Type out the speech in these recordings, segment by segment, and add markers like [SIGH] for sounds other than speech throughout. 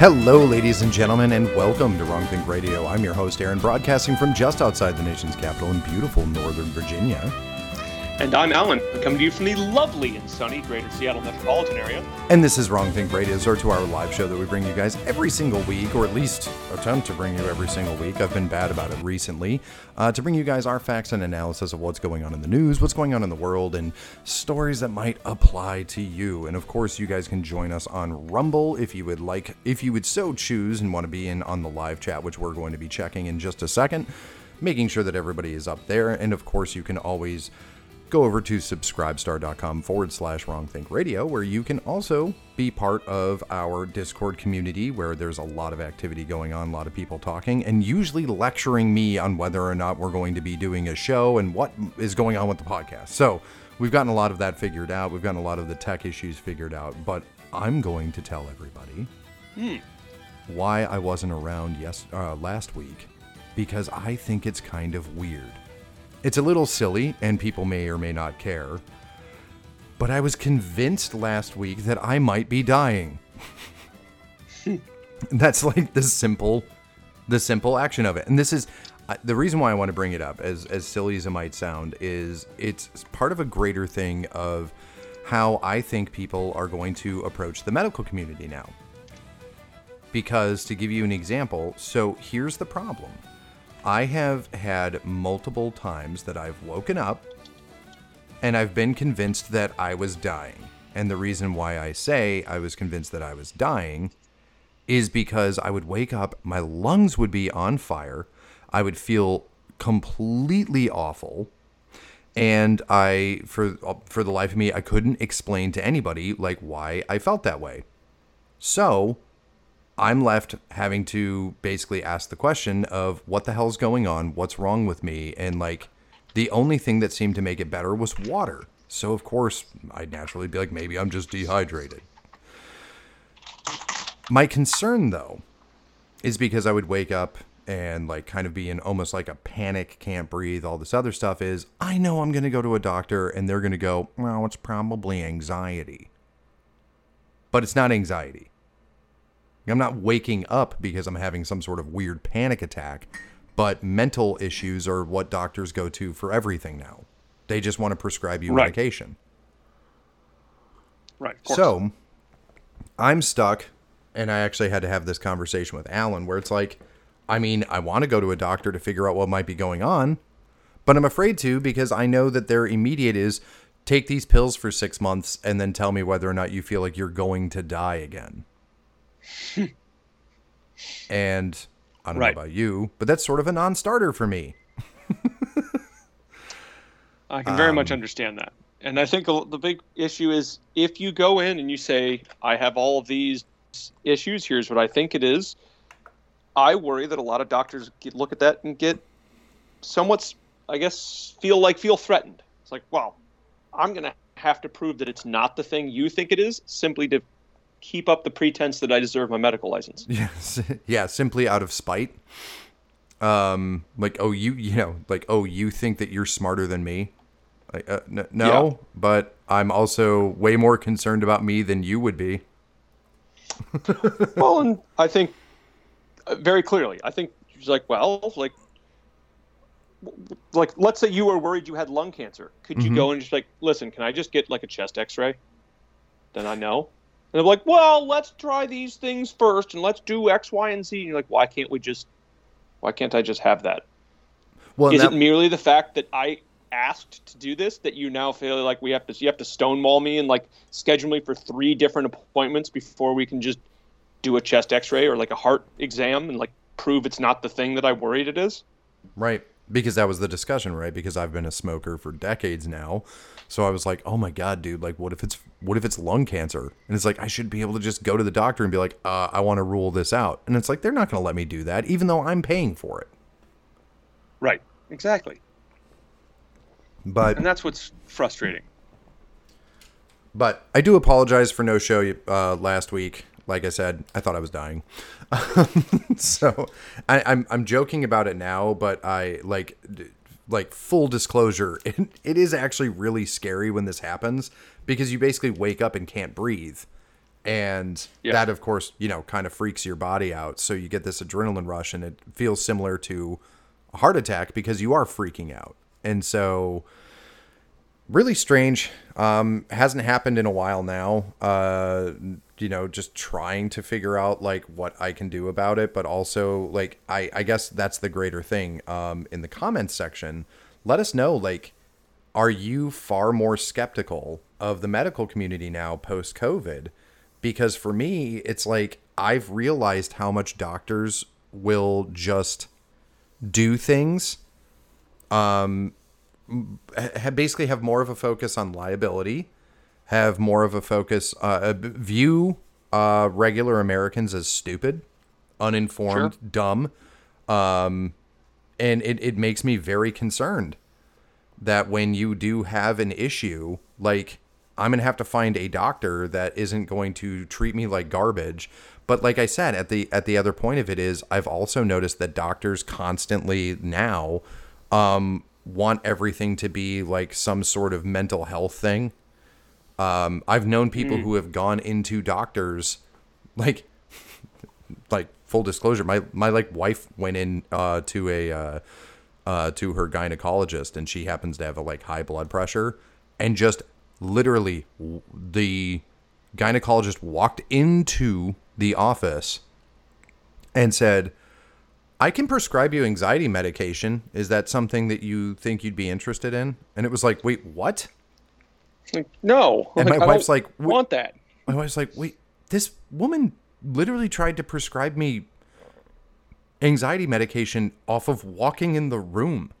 Hello, ladies and gentlemen, and welcome to Wrong Think Radio. I'm your host, Aaron, broadcasting from just outside the nation's capital in beautiful Northern Virginia. And I'm Alan, coming to you from the lovely and sunny greater Seattle metropolitan area. And this is Wrong Think Radio, or to our live show that we bring you guys every single week, or at least attempt to bring you every single week. I've been bad about it recently. Uh, to bring you guys our facts and analysis of what's going on in the news, what's going on in the world, and stories that might apply to you. And of course, you guys can join us on Rumble if you would like, if you would so choose and want to be in on the live chat, which we're going to be checking in just a second, making sure that everybody is up there. And of course, you can always go over to subscribestar.com forward slash wrongthinkradio, where you can also be part of our discord community where there's a lot of activity going on a lot of people talking and usually lecturing me on whether or not we're going to be doing a show and what is going on with the podcast. So we've gotten a lot of that figured out. We've gotten a lot of the tech issues figured out but i'm going to tell everybody why i wasn't around yes uh, last week because i think it's kind of weird it's a little silly, and people may or may not care. But I was convinced last week that I might be dying. [LAUGHS] That's like the simple, the simple action of it. And this is uh, the reason why I want to bring it up, as as silly as it might sound, is it's part of a greater thing of how I think people are going to approach the medical community now. Because to give you an example, so here's the problem. I have had multiple times that I've woken up and I've been convinced that I was dying. And the reason why I say I was convinced that I was dying is because I would wake up, my lungs would be on fire, I would feel completely awful, and I for for the life of me I couldn't explain to anybody like why I felt that way. So, I'm left having to basically ask the question of what the hell's going on? What's wrong with me? And like the only thing that seemed to make it better was water. So of course, I'd naturally be like maybe I'm just dehydrated. My concern though is because I would wake up and like kind of be in almost like a panic, can't breathe, all this other stuff is I know I'm going to go to a doctor and they're going to go, "Well, it's probably anxiety." But it's not anxiety. I'm not waking up because I'm having some sort of weird panic attack, but mental issues are what doctors go to for everything now. They just want to prescribe you Right. medication. Right. So I'm stuck, and I actually had to have this conversation with Alan where it's like, I mean, I want to go to a doctor to figure out what might be going on, but I'm afraid to because I know that their immediate is take these pills for six months and then tell me whether or not you feel like you're going to die again. [LAUGHS] and I don't Right. know about you, but that's sort of a non starter for me. [LAUGHS] I can very um, much understand that. And I think the big issue is if you go in and you say, I have all of these issues, here's what I think it is. I worry that a lot of doctors get, look at that and get somewhat, I guess, feel like feel threatened. It's like, well, I'm going to have to prove that it's not the thing you think it is simply to keep up the pretense that I deserve my medical license. [LAUGHS] Yes, yeah, simply out of spite. Um, like, oh, you, you know, like, oh, you think that you're smarter than me? Like, uh, n- no, Yeah. but I'm also way more concerned about me than you would be. [LAUGHS] well, and I think uh, very clearly, I think she's like, well, like, like let's say you were worried you had lung cancer. Could you go and just like, listen, can I just get like a chest X-ray? Then I know. And they're like, well, let's try these things first, and let's do X, Y, and Z. And you're like, why can't we just? Why can't I just have that? Well, Is that- it merely the fact that I asked to do this that you now feel like we have to you have to stonewall me and like schedule me for three different appointments before we can just do a chest x-ray or like a heart exam and like prove it's not the thing that I worried it is? Right. Because that was the discussion, right? Because I've been a smoker for decades now. So I was like, "Oh my god, dude, like what if it's what if it's lung cancer?" And it's like I should be able to just go to the doctor and be like, uh, "I want to rule this out." And it's like they're not going to let me do that even though I'm paying for it. Right. Exactly. But And that's what's frustrating. but I do apologize for no show uh, last week. Like I said, I thought I was dying. [LAUGHS] so I, I'm I'm joking about it now, but I like like full disclosure, [LAUGHS] it, it is actually really scary when this happens because you basically wake up and can't breathe. And Yeah. that of course, you know, kind of freaks your body out. So you get this adrenaline rush and it feels similar to a heart attack because you are freaking out. And so really strange. Um, hasn't happened in a while now. Uh, you know, just trying to figure out like what I can do about it, but also like I, I guess that's the greater thing. Um, in the comments section, let us know like, are you far more skeptical of the medical community now post COVID? Because for me, it's like I've realized how much doctors will just do things um basically have more of a focus on liability, have more of a focus, uh, view uh, regular Americans as stupid, uninformed, dumb, um, and it, it makes me very concerned that when you do have an issue, like I'm gonna have to find a doctor that isn't going to treat me like garbage. But like I said, at the at the other point of it is, I've also noticed that doctors constantly now um, want everything to be like some sort of mental health thing. Um, I've known people who have gone into doctors, like, [LAUGHS] like full disclosure, my my like wife went in uh, to a uh, uh, to her gynecologist, and she happens to have a like high blood pressure, and just literally the gynecologist walked into the office and said, I can prescribe you anxiety medication. Is that something that you think you'd be interested in? And it was like, wait, what? Like, no. And Like, my wife's like, "Wh- want that. My wife's like, wait, this woman literally tried to prescribe me anxiety medication off of walking in the room.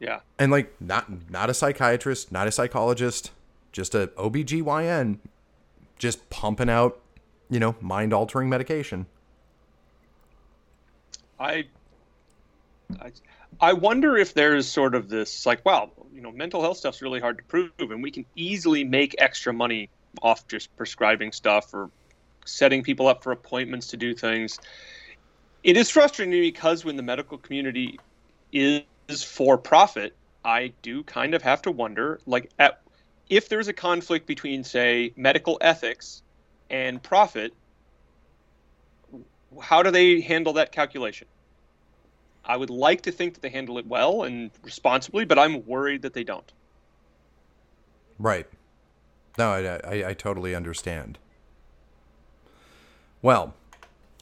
Yeah. And like not not a psychiatrist, not a psychologist, just a OBGYN just pumping out, you know, mind altering medication. I, I, I wonder if there's sort of this like, wow, you know, mental health stuff's really hard to prove, and we can easily make extra money off just prescribing stuff or setting people up for appointments to do things. It is frustrating to me because when the medical community is for profit, I do kind of have to wonder, like, at if there's a conflict between, say, medical ethics and profit, how do they handle that calculation? I would like to think that they handle it well and responsibly, but I'm worried that they don't. Right. No, I, I, I totally understand. Well,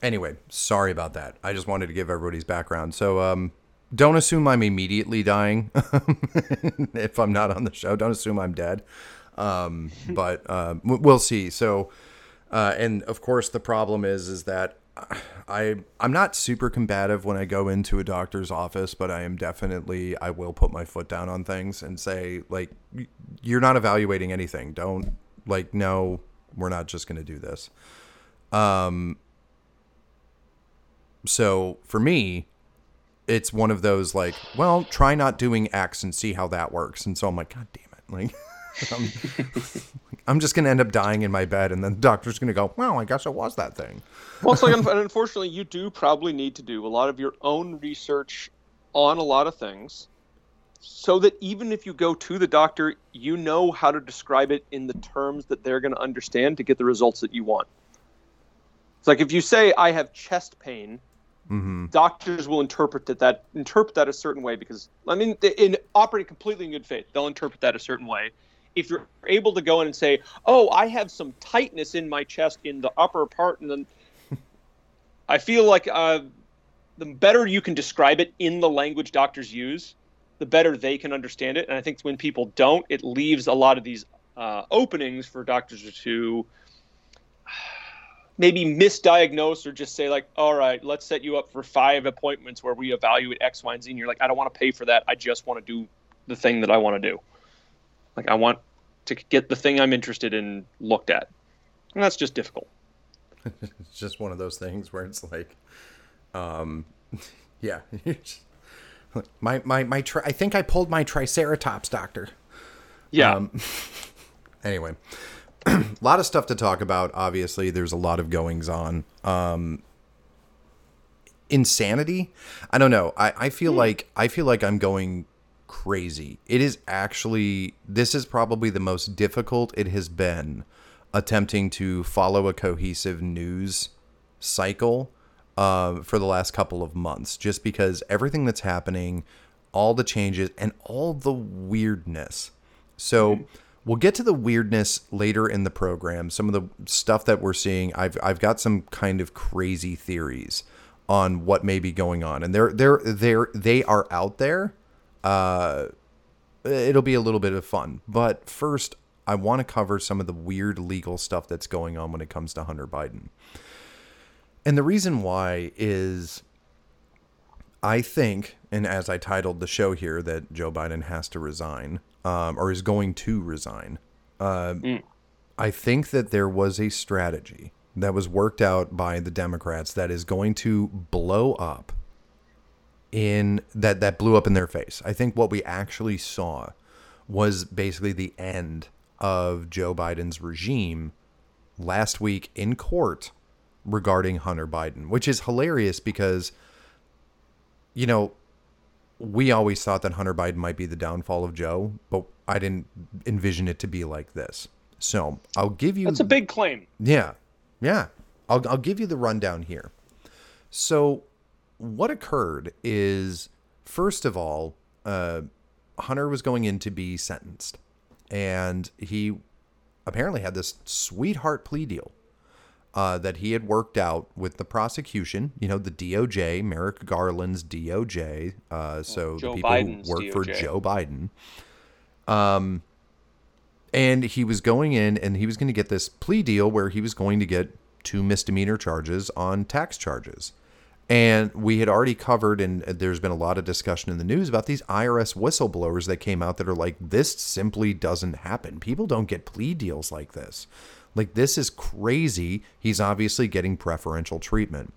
anyway, sorry about that. I just wanted to give everybody's background. So, um, don't assume I'm immediately dying [LAUGHS] if I'm not on the show. Don't assume I'm dead. Um, but uh, we'll see. So, uh, and of course, the problem is is that I I'm not super combative when I go into a doctor's office, but I am definitely I will put my foot down on things and say like you're not evaluating anything. Don't like no, we're not just going to do this. Um so for me, it's one of those like, well, try not doing X and see how that works. And so I'm like, god damn it. Like [LAUGHS] I'm, [LAUGHS] I'm just going to end up dying in my bed and then the doctor's going to go, "Well, I guess it was that thing." Well, it's like, [LAUGHS] un- unfortunately, you do probably need to do a lot of your own research on a lot of things so that even if you go to the doctor, you know how to describe it in the terms that they're going to understand to get the results that you want. It's like if you say, I have chest pain, Mhm. doctors will interpret that, that interpret that a certain way because I mean in operating completely in good faith they'll interpret that a certain way. If you're able to go in and say, "Oh, I have some tightness in my chest in the upper part," and then I feel like uh, the better you can describe it in the language doctors use, the better they can understand it. And I think when people don't, it leaves a lot of these uh, openings for doctors to maybe misdiagnose or just say like, all right, let's set you up for five appointments where we evaluate X, Y, and Z. And you're like, I don't want to pay for that. I just want to do the thing that I want to do. Like I want to get the thing I'm interested in looked at. And that's just difficult. It's [LAUGHS] just one of those things where it's like, um, [LAUGHS] yeah, [LAUGHS] my my my. Tri- I think I pulled my triceratops, doctor. Yeah. Um, Anyway, a [CLEARS THROAT] lot of stuff to talk about. Obviously, there's a lot of goings on. Um, insanity. I don't know. I, I feel like I feel like I'm going crazy. It is actually this is probably the most difficult it has been attempting to follow a cohesive news cycle uh, for the last couple of months, just because everything that's happening, all the changes, and all the weirdness. So. We'll get to the weirdness later in the program. Some of the stuff that we're seeing, I've I've got some kind of crazy theories on what may be going on, and they're they're they're they are out there. Uh, it'll be a little bit of fun, but first, I want to cover some of the weird legal stuff that's going on when it comes to Hunter Biden. And the reason why is I think, and as I titled the show here, that Joe Biden has to resign um, or is going to resign. Uh, I think that there was a strategy that was worked out by the Democrats that is going to blow up in that that blew up in their face. I think what we actually saw was basically the end of Joe Biden's regime last week in court regarding Hunter Biden, which is hilarious because you know, we always thought that Hunter Biden might be the downfall of Joe, but I didn't envision it to be like this. So I'll give you. That's a big claim. Yeah, yeah. I'll I'll give you the rundown here. So, what occurred is, first of all, uh, Hunter was going in to be sentenced, and he apparently had this sweetheart plea deal uh, that he had worked out with the prosecution. You know, the DOJ, Merrick Garland's DOJ. Uh, so Joe the people Biden's who work for Joe Biden. Um, and he was going in and he was going to get this plea deal where he was going to get two misdemeanor charges on tax charges. And we had already covered, and there's been a lot of discussion in the news about these IRS whistleblowers that came out that are like, this simply doesn't happen. People don't get plea deals like this. Like, this is crazy. He's obviously getting preferential treatment.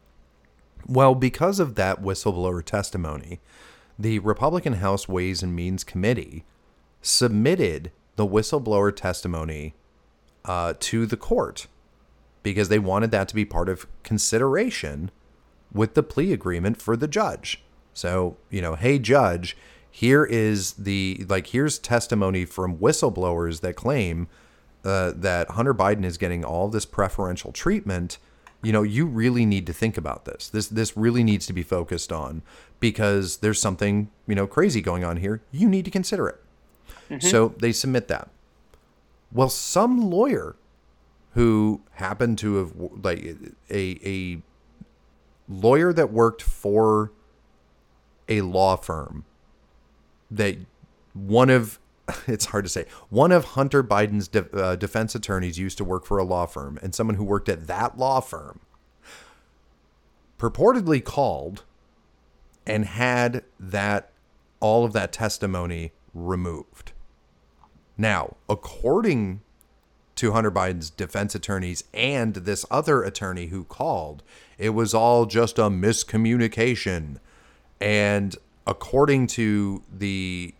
Well, because of that whistleblower testimony, the Republican House Ways and Means Committee submitted the whistleblower testimony uh, to the court because they wanted that to be part of consideration with the plea agreement for the judge. So, you know, hey, judge, here is the, like, here's testimony from whistleblowers that claim uh, that Hunter Biden is getting all this preferential treatment. You know, you really need to think about this. This this really needs to be focused on because there's something you know crazy going on here. You need to consider it. So they submit that. Well, some lawyer who happened to have like a a lawyer that worked for a law firm that one of [LAUGHS] it's hard to say one of Hunter Biden's de- uh, defense attorneys used to work for a law firm and someone who worked at that law firm purportedly called and had that all of that testimony removed. Now, according to Hunter Biden's defense attorneys and this other attorney who called, it was all just a miscommunication. And according to the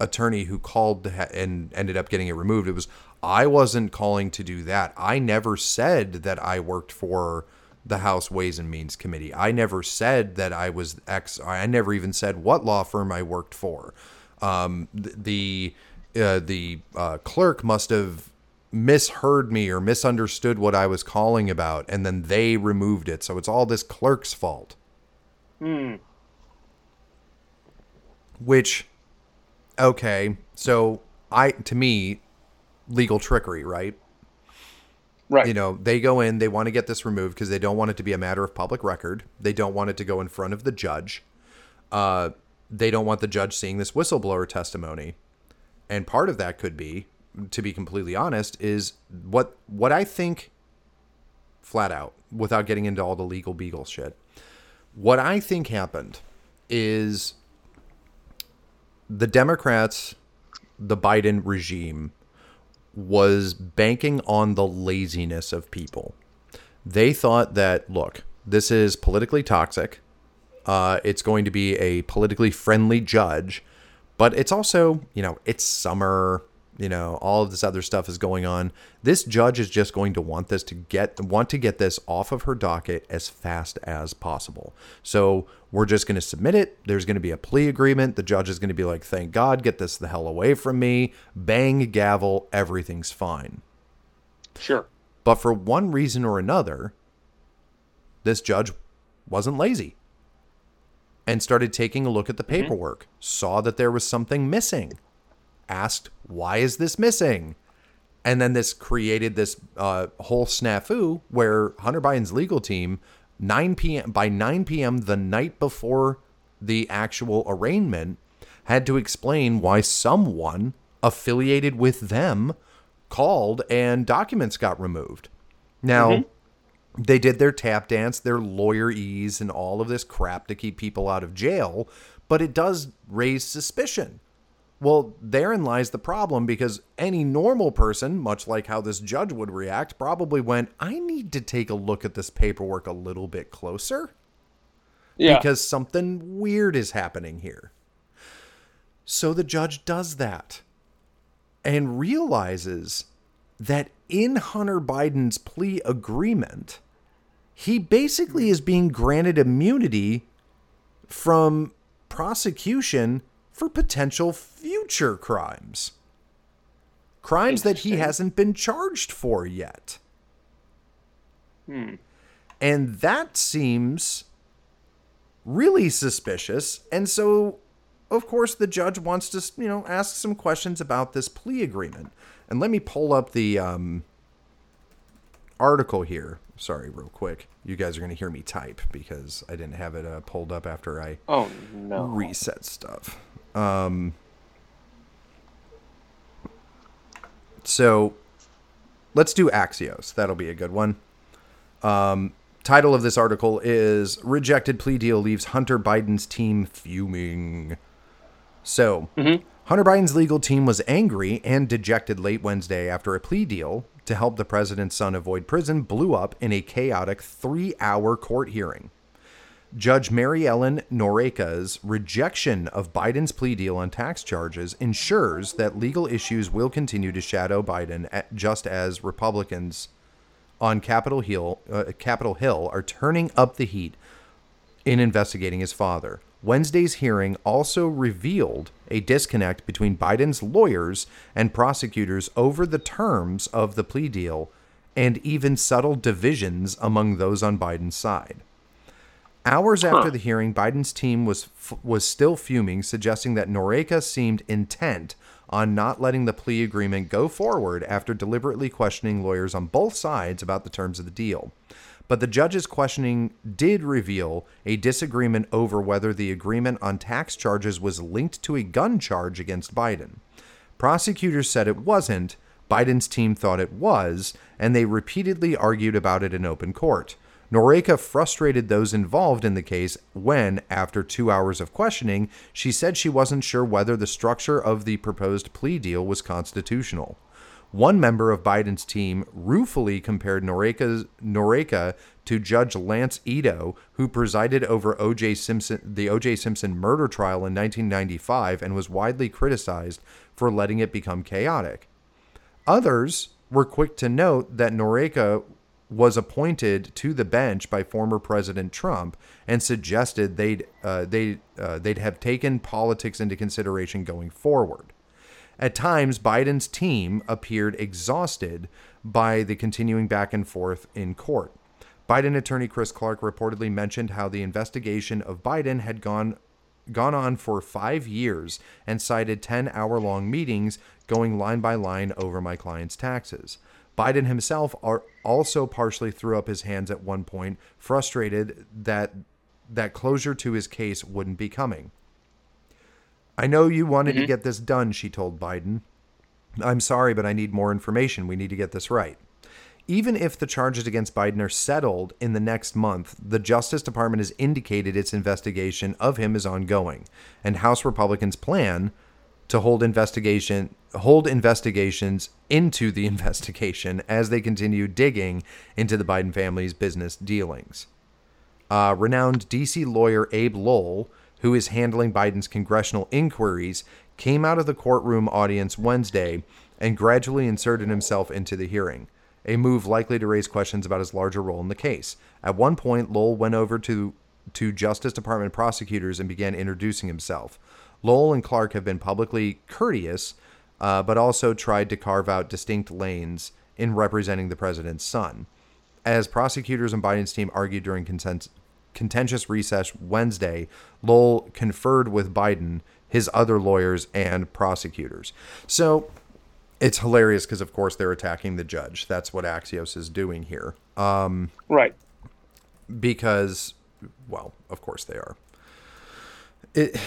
attorney who called and ended up getting it removed, it was I wasn't calling to do that. I never said that I worked for the House Ways and Means Committee. I never said that I was X. I never even said what law firm I worked for. Um, the uh, the uh, clerk must have misheard me or misunderstood what I was calling about, and then they removed it. So it's all this clerk's fault. Hmm. Which, okay, so I to me, legal trickery, right? Right. You know, they go in, they want to get this removed because they don't want it to be a matter of public record. They don't want it to go in front of the judge. Uh, they don't want the judge seeing this whistleblower testimony. And part of that could be, to be completely honest, is what what I think flat out, without getting into all the legal beagle shit. What I think happened is the Democrats, the Biden regime, was banking on the laziness of people. They thought that, look, this is politically toxic. Uh, it's going to be a politically friendly judge, but it's also, you know, it's summer. You know, all of this other stuff is going on. This judge is just going to want this to get want to get this off of her docket as fast as possible. So we're just going to submit it. There's going to be a plea agreement. The judge is going to be like, "Thank God, get this the hell away from me." Bang gavel, everything's fine. Sure. But for one reason or another, this judge wasn't lazy and started taking a look at the mm-hmm. paperwork, saw that there was something missing, asked, Why is this missing? And then this created this uh, whole snafu where Hunter Biden's legal team, 9 p.m. by 9 p.m. the night before the actual arraignment, had to explain why someone affiliated with them called and documents got removed. Now, they did their tap dance, their lawyer ease, and all of this crap to keep people out of jail, but it does raise suspicion. Well, therein lies the problem because any normal person, much like how this judge would react, probably went, I need to take a look at this paperwork a little bit closer Yeah. because something weird is happening here. So the judge does that and realizes that in Hunter Biden's plea agreement, he basically is being granted immunity from prosecution for potential future crimes. Crimes that he hasn't been charged for yet. Hmm. And that seems really suspicious. And so, of course, the judge wants to, you know, ask some questions about this plea agreement. And let me pull up the um, article here. Sorry, real quick. You guys are going to hear me type because I didn't have it uh, pulled up after I Oh no. reset stuff. Um, so let's do Axios. That'll be a good one. Um, title of this article is Rejected Plea Deal Leaves Hunter Biden's Team Fuming. So, Hunter Biden's legal team was angry and dejected late Wednesday after a plea deal to help the president's son avoid prison blew up in a chaotic three hour court hearing. Judge Mary Ellen Noreika's rejection of Biden's plea deal on tax charges ensures that legal issues will continue to shadow Biden, at- just as Republicans on Capitol Hill, uh, Capitol Hill are turning up the heat in investigating his father. Wednesday's hearing also revealed a disconnect between Biden's lawyers and prosecutors over the terms of the plea deal and even subtle divisions among those on Biden's side. Hours after the hearing, Biden's team was f- was still fuming, suggesting that Noreika seemed intent on not letting the plea agreement go forward after deliberately questioning lawyers on both sides about the terms of the deal. But the judge's questioning did reveal a disagreement over whether the agreement on tax charges was linked to a gun charge against Biden. Prosecutors said it wasn't, Biden's team thought it was, and they repeatedly argued about it in open court. Noreika frustrated those involved in the case when, after two hours of questioning, she said she wasn't sure whether the structure of the proposed plea deal was constitutional. One member of Biden's team ruefully compared Noreika's, Noreika to Judge Lance Ito, who presided over O.J. Simpson, the O.J. Simpson murder trial in 1995 and was widely criticized for letting it become chaotic. Others were quick to note that Noreika was appointed to the bench by former President Trump and suggested they'd uh, they uh, they'd have taken politics into consideration going forward. At times, Biden's team appeared exhausted by the continuing back and forth in court. Biden attorney Chris Clark reportedly mentioned how the investigation of Biden had gone gone on for 5 years and cited 10-hour-long meetings going line by line over my client's taxes. Biden himself are also partially threw up his hands at one point, frustrated that that closure to his case wouldn't be coming. I know you wanted to mm-hmm. get this done, she told Biden. I'm sorry, but I need more information. We need to get this right. Even if the charges against Biden are settled in the next month, the Justice Department has indicated its investigation of him is ongoing, and House Republicans plan to hold investigation hold investigations into the [LAUGHS] investigation as they continue digging into the Biden family's business dealings. Uh, renowned DC lawyer Abe Lowell, who is handling Biden's congressional inquiries, came out of the courtroom audience Wednesday and gradually inserted himself into the hearing, a move likely to raise questions about his larger role in the case. At one point, Lowell went over to to Justice Department prosecutors and began introducing himself. Lowell and Clark have been publicly courteous, uh, but also tried to carve out distinct lanes in representing the president's son. As prosecutors and Biden's team argued during consent- contentious recess Wednesday, Lowell conferred with Biden, his other lawyers, and prosecutors. So it's hilarious because, of course, they're attacking the judge. That's what Axios is doing here. Um, right. Because, well, of course they are. It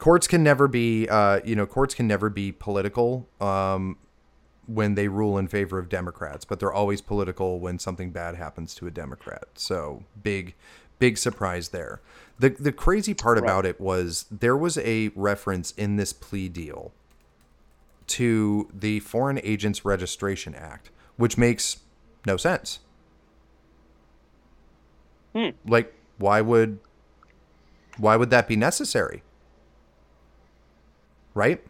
courts can never be, uh, you know, courts can never be political. Um, when they rule in favor of Democrats, but they're always political when something bad happens to a Democrat. So big, big surprise there. The the crazy part right. about it was there was a reference in this plea deal to the Foreign Agents Registration Act, which makes no sense. Hmm. Like, why would why would that be necessary? Right?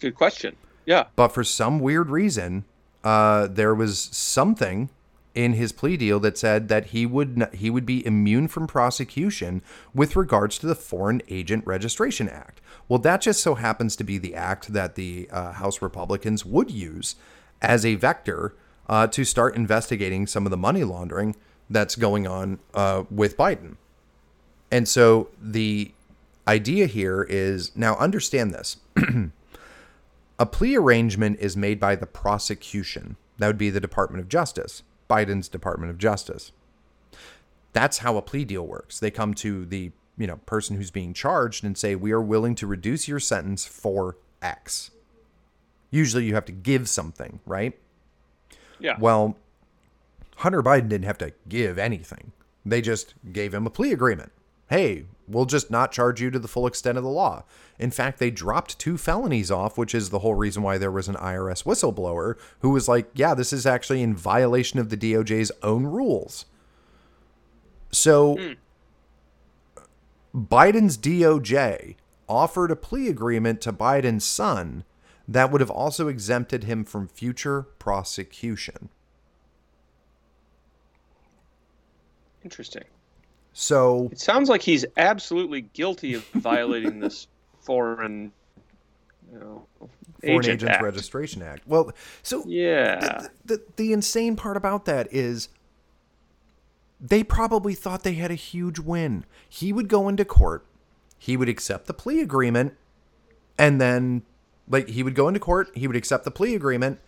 Good question. Yeah. But for some weird reason, uh, there was something in his plea deal that said that he would not, he would be immune from prosecution with regards to the Foreign Agent Registration Act. Well, that just so happens to be the act that the uh, House Republicans would use as a vector uh, to start investigating some of the money laundering that's going on uh, with Biden. And so the idea here is now understand this. [CLEARS THROAT] A plea arrangement is made by the prosecution. That would be the Department of Justice, Biden's Department of Justice. That's how a plea deal works. They come to the, you know, person who's being charged and say, "We are willing to reduce your sentence for X." Usually you have to give something, right? Yeah. Well, Hunter Biden didn't have to give anything. They just gave him a plea agreement. Hey, we'll just not charge you to the full extent of the law. In fact, they dropped two felonies off, which is the whole reason why there was an IRS whistleblower who was like, yeah, this is actually in violation of the DOJ's own rules. So mm. Biden's DOJ offered a plea agreement to Biden's son that would have also exempted him from future prosecution. Interesting. So it sounds like he's absolutely guilty of violating this [LAUGHS] foreign, you know, Foreign Agent Agents Act. Registration Act. Well, so yeah, the, the the insane part about that is they probably thought they had a huge win. He would go into court, he would accept the plea agreement, and then like he would go into court, he would accept the plea agreement,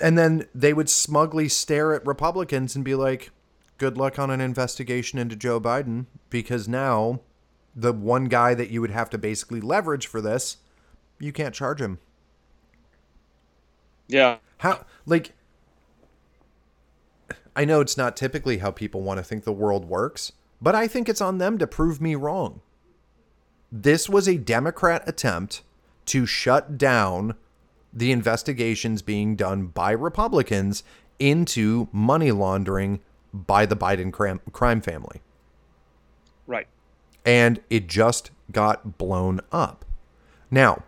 and then they would smugly stare at Republicans and be like, good luck on an investigation into Joe Biden because now the one guy that you would have to basically leverage for this, you can't charge him. Yeah. How like I know it's not typically how people want to think the world works, but I think it's on them to prove me wrong. This was a Democrat attempt to shut down the investigations being done by Republicans into money laundering by the Biden crime family. Right. And it just got blown up. Now,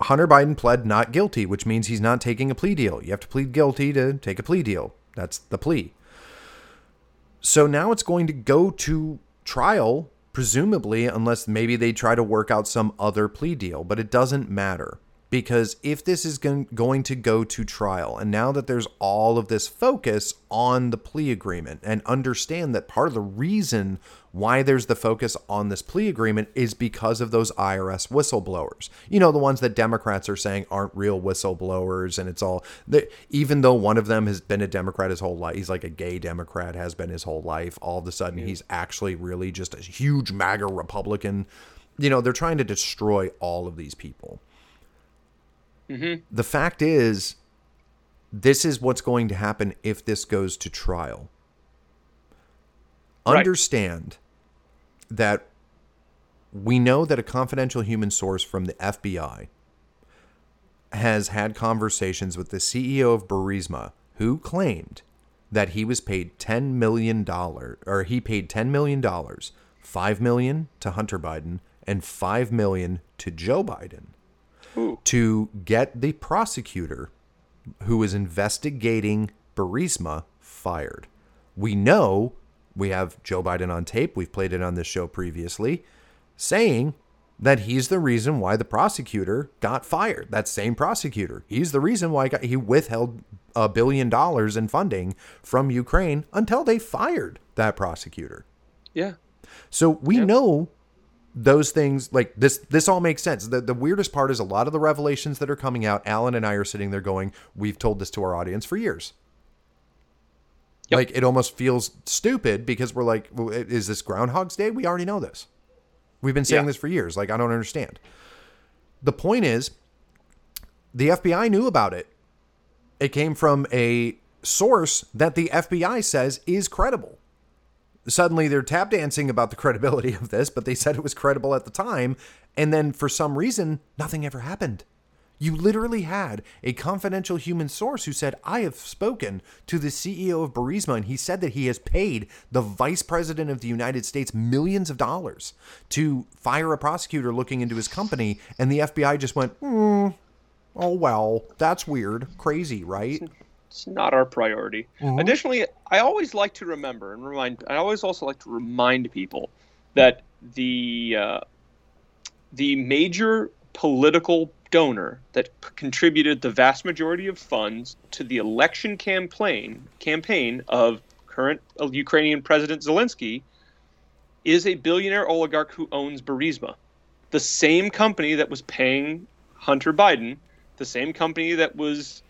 Hunter Biden pled not guilty, which means he's not taking a plea deal. You have to plead guilty to take a plea deal. That's the plea. So now it's going to go to trial, presumably, unless maybe they try to work out some other plea deal, but it doesn't matter because if this is going to go to trial and now that there's all of this focus on the plea agreement and understand that part of the reason why there's the focus on this plea agreement is because of those IRS whistleblowers. You know, the ones that Democrats are saying aren't real whistleblowers and it's all that even though one of them has been a Democrat his whole life, he's like a gay Democrat has been his whole life, all of a sudden he's actually really just a huge MAGA Republican. You know, they're trying to destroy all of these people. Mm-hmm. The fact is, this is what's going to happen if this goes to trial. Right. Understand that we know that a confidential human source from the FBI has had conversations with the CEO of Burisma who claimed that he was paid $10 million or he paid $10 million, 5 million to Hunter Biden and 5 million to Joe Biden Ooh. to get the prosecutor who is investigating Burisma fired. We know we have Joe Biden on tape. We've played it on this show previously, saying that he's the reason why the prosecutor got fired. That same prosecutor. He's the reason why he, got, he withheld a billion dollars in funding from Ukraine until they fired that prosecutor. Yeah. So we Yep. know those things like this this all makes sense. The the weirdest part is a lot of the revelations that are coming out, Alan and I are sitting there going, We've told this to our audience for years. Yep. Like it almost feels stupid because we're like, is this Groundhog's Day? We already know this. We've been saying Yeah. this for years. Like I don't understand. The point is, the FBI knew about it. It came from a source that the FBI says is credible suddenly they're tap dancing about the credibility of this, but they said it was credible at the time. And then for some reason, nothing ever happened. You literally had a confidential human source who said, I have spoken to the CEO of Burisma, and he said that he has paid the vice president of the United States millions of dollars to fire a prosecutor looking into his company. And the FBI just went, hmm, oh, well, that's weird. Crazy, right? It's not our priority. Mm-hmm. Additionally, I always like to remember and remind. I always also like to remind people that the uh, the major political donor that p- contributed the vast majority of funds to the election campaign campaign of current Ukrainian President Zelensky is a billionaire oligarch who owns Burisma, the same company that was paying Hunter Biden, the same company that was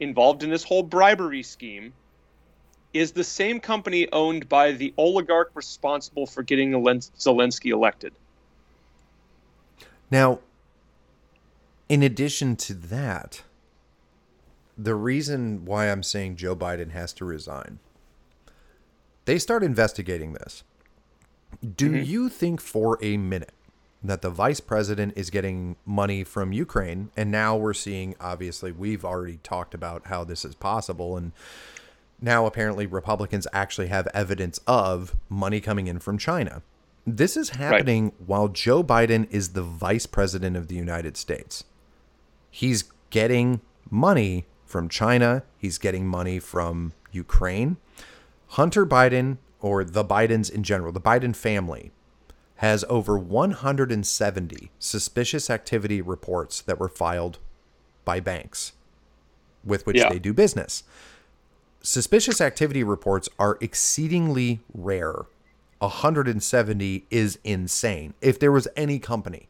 involved in this whole bribery scheme is the same company owned by the oligarch responsible for getting Elen- Zelensky elected. Now, in addition to that, the reason why I'm saying Joe Biden has to resign, they start investigating this. Do mm-hmm. you think for a minute that the vice president is getting money from Ukraine? And now we're seeing, obviously, we've already talked about how this is possible. And now apparently Republicans actually have evidence of money coming in from China. This is happening while Joe Biden is the vice president of the United States. He's getting money from China, he's getting money from Ukraine. Hunter Biden, or the Bidens in general, the Biden family, has over 170 suspicious activity reports that were filed by banks with which Yeah. they do business. Suspicious activity reports are exceedingly rare. 170 is insane. If there was any company,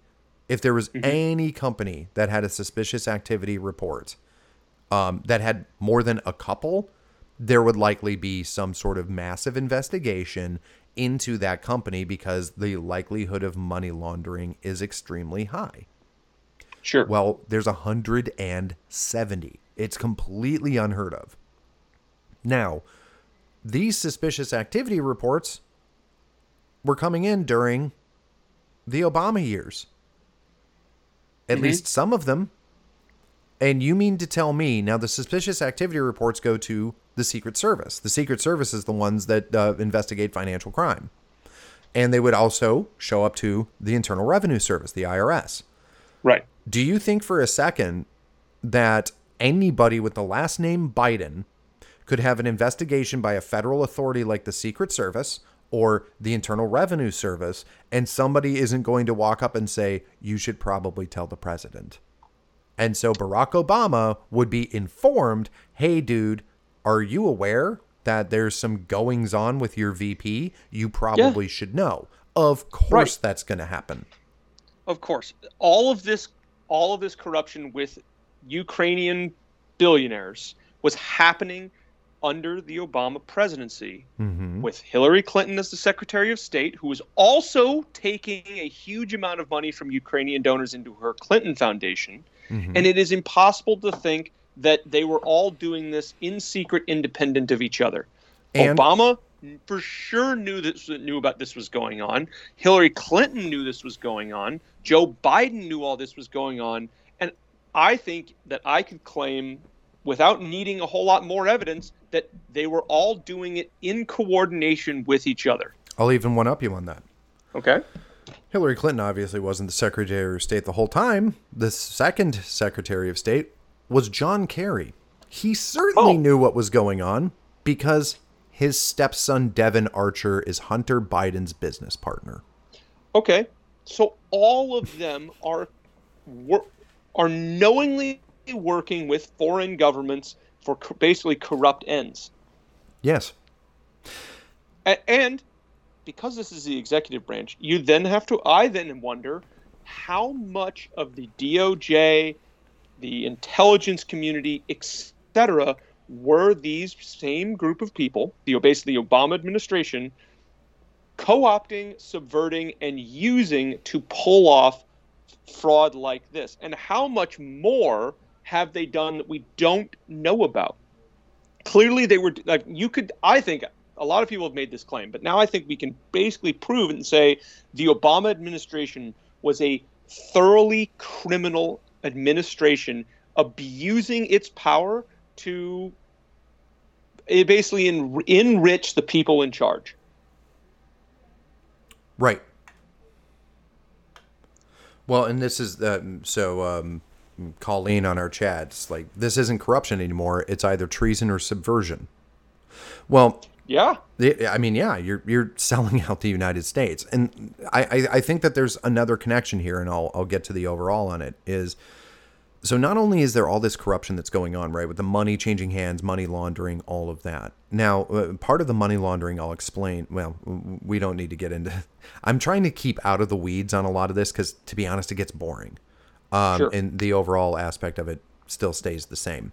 if there was any company that had a suspicious activity report um, that had more than a couple, there would likely be some sort of massive investigation into that company because the likelihood of money laundering is extremely high. Sure. Well, there's 170. It's completely unheard of. Now, these suspicious activity reports were coming in during the Obama years. At mm-hmm. least some of them. And you mean to tell me now the suspicious activity reports go to the Secret Service. The Secret Service is the ones that uh, investigate financial crime. And they would also show up to the Internal Revenue Service, the IRS. right. Do you think for a second that anybody with the last name Biden could have an investigation by a federal authority like the Secret Service or the Internal Revenue Service and somebody isn't going to walk up and say, you should probably tell the president? And so Barack Obama would be informed, hey, dude, are you aware that there's some goings on with your VP? You probably should know. Of course, Right. that's going to happen. Of course. All of this all of this corruption with Ukrainian billionaires was happening under the Obama presidency Mm-hmm. with Hillary Clinton as the Secretary of State, who was also taking a huge amount of money from Ukrainian donors into her Clinton Foundation. Mhm. And it is impossible to think that they were all doing this in secret, independent of each other. And- Obama for sure knew this knew about this was going on. Hillary Clinton knew this was going on. Joe Biden knew all this was going on. And I think that I could claim without needing a whole lot more evidence that they were all doing it in coordination with each other. I'll even one up you on that. Okay? Hillary Clinton obviously wasn't the Secretary of State the whole time. The second Secretary of State was John Kerry. He certainly Oh. knew what was going on because his stepson Devon Archer is Hunter Biden's business partner. Okay, so all of them are are knowingly working with foreign governments for co- basically corrupt ends. Yes. A- and because this is the executive branch, you then have to. I then wonder how much of the DOJ, the intelligence community, etc., were these same group of people, the basically the Obama administration, co-opting, subverting, and using to pull off fraud like this, and how much more have they done that we don't know about? Clearly, they were like you could. I think a lot of people have made this claim, but now I think we can basically prove and say the Obama administration was a thoroughly criminal administration abusing its power to eh, basically en- enrich the people in charge. Right. Well, and this is uh, so um, Colleen on our chats like this isn't corruption anymore. It's either treason or subversion. Well, Yeah. I mean, yeah, you're you're selling [LAUGHS] out the United States, and I, I I think that there's another connection here, and I'll I'll get to the overall on it. Is so not only is there all this corruption that's going on, right, with the money changing hands, money laundering, all of that. Now, uh, part of the money laundering, I'll explain. Well, we don't need to get into. [LAUGHS] I'm trying to keep out of the weeds on a lot of this because, to be honest, it gets boring. Um, Sure. And the overall aspect of it still stays the same.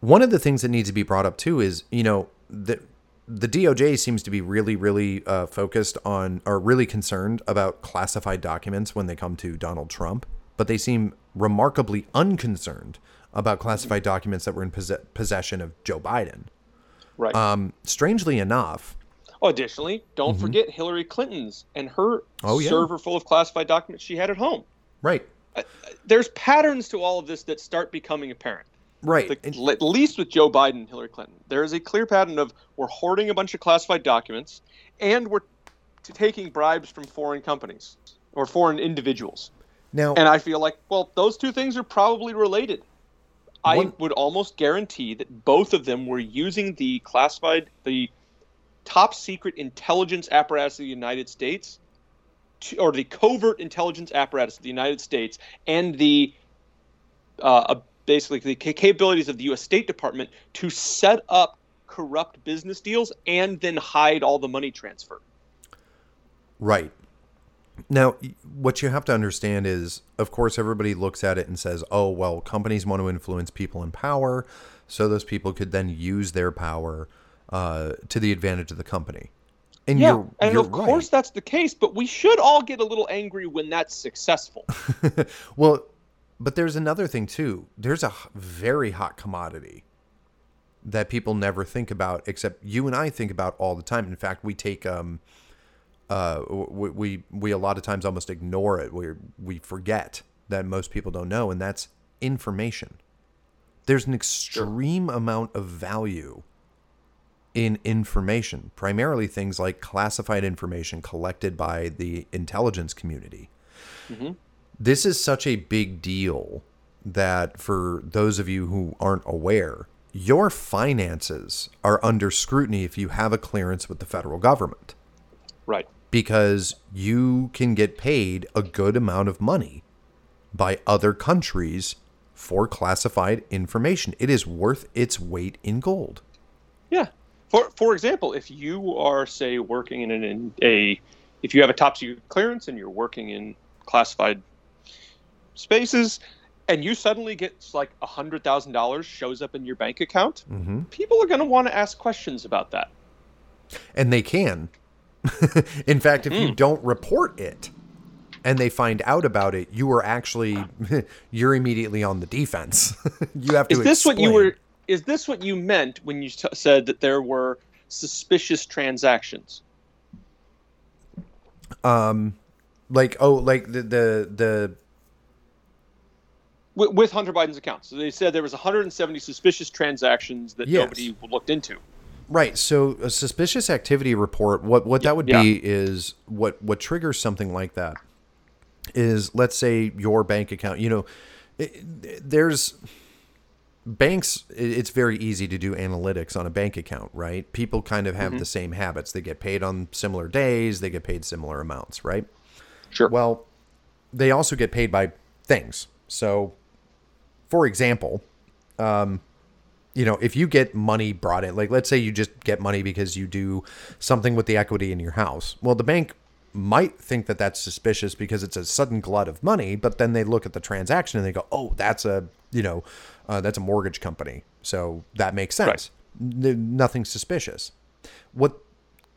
One of the things that needs to be brought up too is, you know, the the DOJ seems to be really, really uh, focused on or really concerned about classified documents when they come to Donald Trump, but they seem remarkably unconcerned about classified documents that were in posse- possession of Joe Biden. Right. Um, strangely enough, Additionally, don't forget Hillary Clinton's and her Mm-hmm. Oh, yeah. server full of classified documents she had at home. right, There's patterns to all of this that start becoming apparent. Right, The- and- at least with Joe Biden and Hillary Clinton, there is a clear pattern of we're hoarding a bunch of classified documents and we're t- taking bribes from foreign companies or foreign individuals. now And I feel like, well, those two things are probably related. I would almost guarantee that both of them were using the classified, the top secret intelligence apparatus of the United States, to, or the covert intelligence apparatus of the United States, and the uh, basically the capabilities of the U.S. State Department to set up corrupt business deals and then hide all the money transfer. Right. Now, what you have to understand is, of course, everybody looks at it and says, oh, well, companies want to influence people in power, so those people could then use their power uh, to the advantage of the company. And Yeah, you're, and you're of course that's the case, but we should all get a little angry when that's successful. [LAUGHS] well, but there's another thing, too. There's a very hot commodity that people never think about, except you and I think about all the time. In fact, we take um, uh, we, we we a lot of times almost ignore it. We we forget that most people don't know, and that's information. There's an extreme amount of value in information, primarily things like classified information collected by the intelligence community. This is such a big deal that for those of you who aren't aware, your finances are under scrutiny if you have a clearance with the federal government Right. because you can get paid a good amount of money by other countries for classified information. It is worth its weight in gold. Yeah. For for example, if you are say working in an in a if you have a top secret clearance and you're working in classified spaces and you suddenly get like a hundred thousand dollars shows up in your bank account, hmm people are going to want to ask questions about that. And they can. [LAUGHS] in fact, if you don't report it and they find out about it, you are actually [LAUGHS] you're immediately on the defense. [LAUGHS] you have to Is this what you were? Is this what you meant when you t- said that there were suspicious transactions? um like oh like the the the with, with Hunter Biden's account. So they said there was 170 suspicious transactions that Yes. nobody looked into. Right. So a suspicious activity report, what what that would Yeah. be is what what triggers something like that is let's say your bank account, you know, it, there's banks it's very easy to do analytics on a bank account, right? People kind of have mm-hmm. the same habits. They get paid on similar days, they get paid similar amounts, right? Sure. Well, they also get paid by things. So, for example, um, you know, if you get money brought in, like let's say you just get money because you do something with the equity in your house, well, the bank might think that that's suspicious because it's a sudden glut of money, but then they look at the transaction and they go, oh, that's a, you know, uh, that's a mortgage company. So that makes sense. N- nothing suspicious. What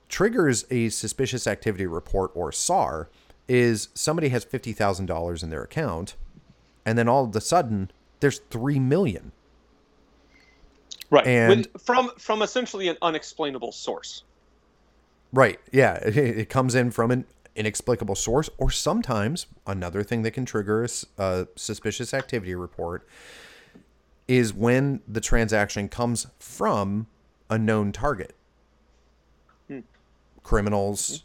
triggers a suspicious activity report or SAR is somebody has $50,000 in their account and then all of a sudden there's 3 million. right. and- With, from from essentially an unexplainable source. Right. Yeah. It, [LAUGHS] it comes in from an inexplicable source, or sometimes another thing that can trigger a suspicious activity report is when the transaction comes from a known target. Hmm. Criminals,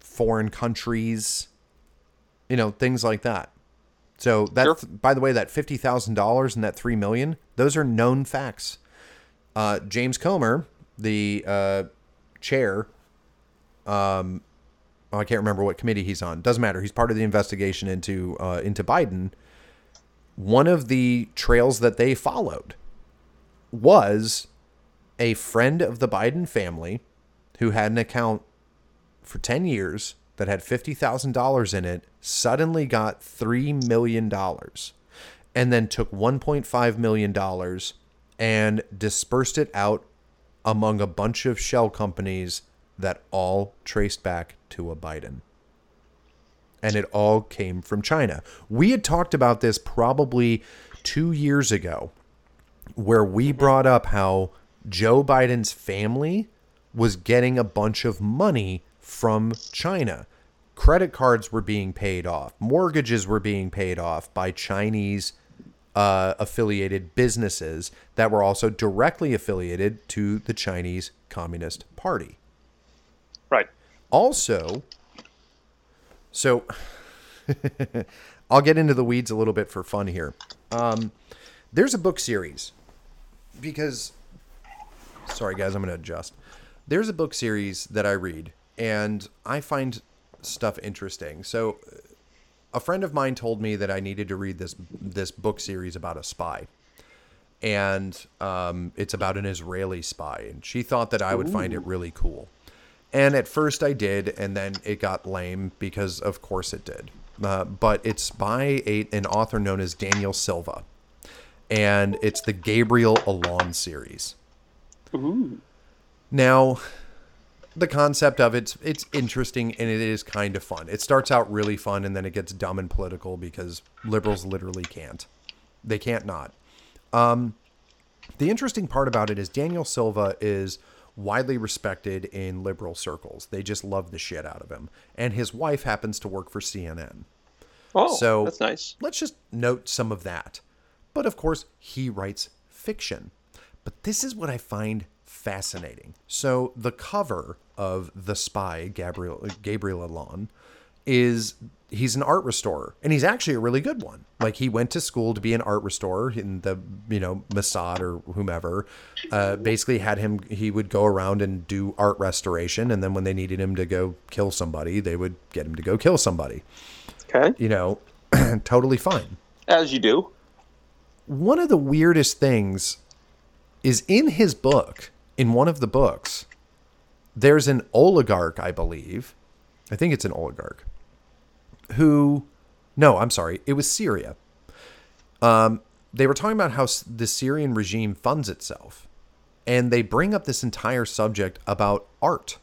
foreign countries, you know, things like that. So that, Sure. by the way, that fifty thousand dollars and that three million, those are known facts. Uh, James Comer, the uh, chair um, oh, I can't remember what committee he's on. Doesn't matter. He's part of the investigation into uh, into Biden. One of the trails that they followed was a friend of the Biden family who had an account for 10 years that had $50,000 in it suddenly got $3 million and then took $1.5 million and dispersed it out among a bunch of shell companies that all traced back to a Biden. And it all came from China. We had talked about this probably two years ago, where we mm-hmm. brought up how Joe Biden's family was getting a bunch of money from China. Credit cards were being paid off, mortgages were being paid off by Chinese uh, affiliated businesses that were also directly affiliated to the Chinese Communist Party. Right. Also, so [LAUGHS] I'll get into the weeds a little bit for fun here. Um, there's a book series because, sorry guys, I'm going to adjust. There's a book series that I read and I find stuff interesting. So, a friend of mine told me that I needed to read this this book series about a spy, and um, it's about an Israeli spy, and she thought that I would find it really cool. And at first I did, and then it got lame because, of course, it did. Uh, but it's by a, an author known as Daniel Silva, and it's the Gabriel Allon series. Ooh. Now, the concept of it's it's interesting and it is kind of fun. It starts out really fun and then it gets dumb and political because liberals literally can't. They can't not. Um, the interesting part about it is Daniel Silva is widely respected in liberal circles. They just love the shit out of him, and his wife happens to work for CNN. Oh, So- that's nice. Let's just note some of that. But of course, he writes fiction. But this is what I find fascinating. So the cover of The Spy, Gabriel Gabriel Allon, is he's an art restorer and he's actually a really good one. Like he went to school to be an art restorer in the, you know, Mossad or whomever. Uh, basically had him he would go around and do art restoration and then when they needed him to go kill somebody, they would get him to go kill somebody. Okay. You know, [CLEARS THROAT] totally fine As you do. one of the weirdest things is in his book, in one of the books, there's an oligarch, I believe. I think it's an oligarch who, no, I'm sorry, it was Syria. Um, they were talking about how the Syrian regime funds itself, and they bring up this entire subject about art,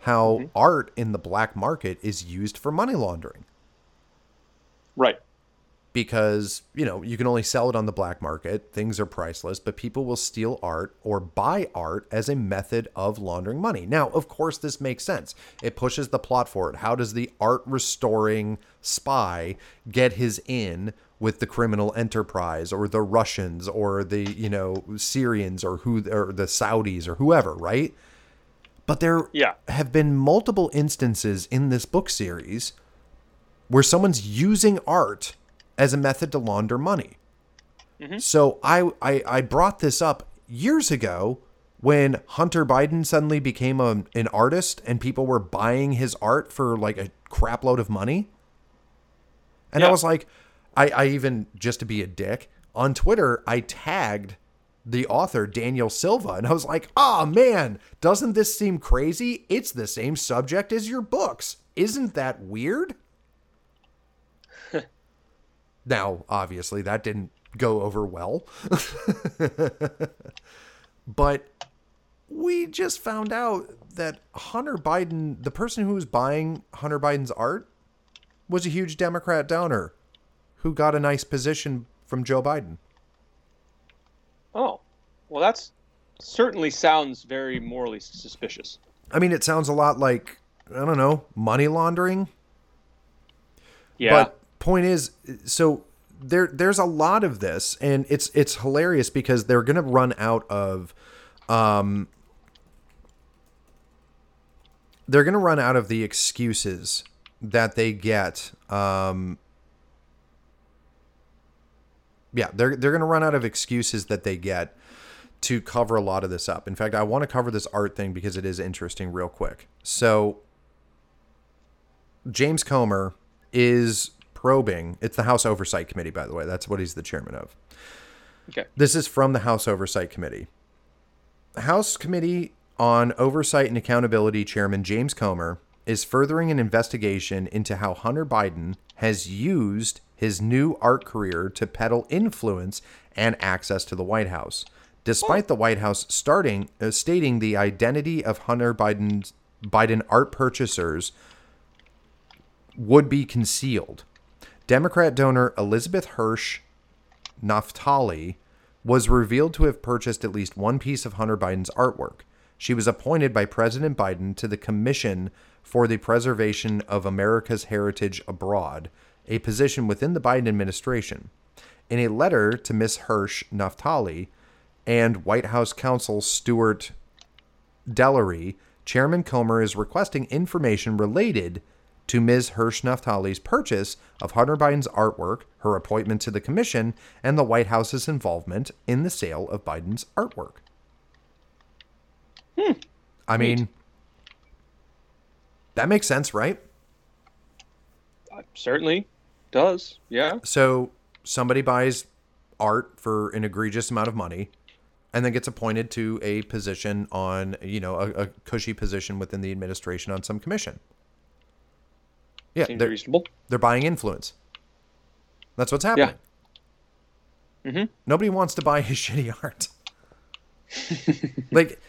how art in the black market is used for money laundering Right. Because you know you can only sell it on the black market things are priceless but people will steal art or buy art as a method of laundering money now of course this makes sense it pushes the plot forward how does the art restoring spy get his in with the criminal enterprise or the Russians or the, you know, Syrians or who or the Saudis or whoever, right? But there Yeah. have been multiple instances in this book series where someone's using art as a method to launder money. Mm-hmm. So I, I I brought this up years ago when Hunter Biden suddenly became a, an artist and people were buying his art for like a crap load of money. And I was like, I, I even just to be a dick on Twitter, I tagged the author Daniel Silva and I was like, oh man, doesn't this seem crazy? It's the same subject as your books. Isn't that weird? Now, obviously, that didn't go over well. [LAUGHS] but we just found out that Hunter Biden, the person who was buying Hunter Biden's art, was a huge Democrat donor who got a nice position from Joe Biden. Oh, well, that's certainly sounds very morally suspicious. I mean, it sounds a lot like, I don't know, money laundering. Yeah. Point is, so there there's a lot of this, and it's it's hilarious because they're gonna run out of, um, they're gonna run out of the excuses that they get. Um, yeah, they're they're gonna run out of excuses that they get to cover a lot of this up. In fact, I want to cover this art thing because it is interesting real quick. So James Comer is probing. It's the House Oversight Committee, by the way. That's what he's the chairman of. okay. This is from the House Oversight Committee. House Committee on Oversight and Accountability Chairman James Comer is furthering an investigation into how Hunter Biden has used his new art career to peddle influence and access to the White House. Despite the White House starting uh, stating the identity of Hunter Biden's Biden art purchasers would be concealed. Democrat donor Elizabeth Hirsch Naftali was revealed to have purchased at least one piece of Hunter Biden's artwork. She was appointed by President Biden to the Commission for the Preservation of America's Heritage Abroad, a position within the Biden administration. In a letter to Miss Hirsch Naftali and White House counsel Stuart Delery, Chairman Comer is requesting information related to Ms. Hirsch Naftali's purchase of Hunter Biden's artwork, her appointment to the commission, and the White House's involvement in the sale of Biden's artwork. Hmm. I mean, that makes sense, right? Uh, certainly does. Yeah. So somebody buys art for an egregious amount of money and then gets appointed to a position on, you know, a, a cushy position within the administration on some commission. Yeah, Seems they're, reasonable. they're buying influence. That's what's happening. Mhm. Nobody wants to buy his [LAUGHS] shitty art. like,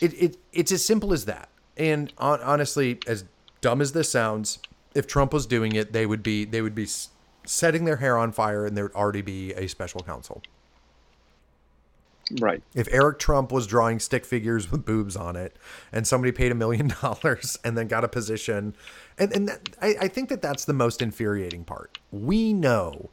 it, it it's as simple as that. And on, honestly, as dumb as this sounds, if Trump was doing it, they would be they would be setting their hair on fire, and there would already be a special counsel. Right. If Eric Trump was drawing stick figures with boobs on it, and somebody paid a million [LAUGHS] dollars and then got a position, and and that, I, I think that that's the most infuriating part. We know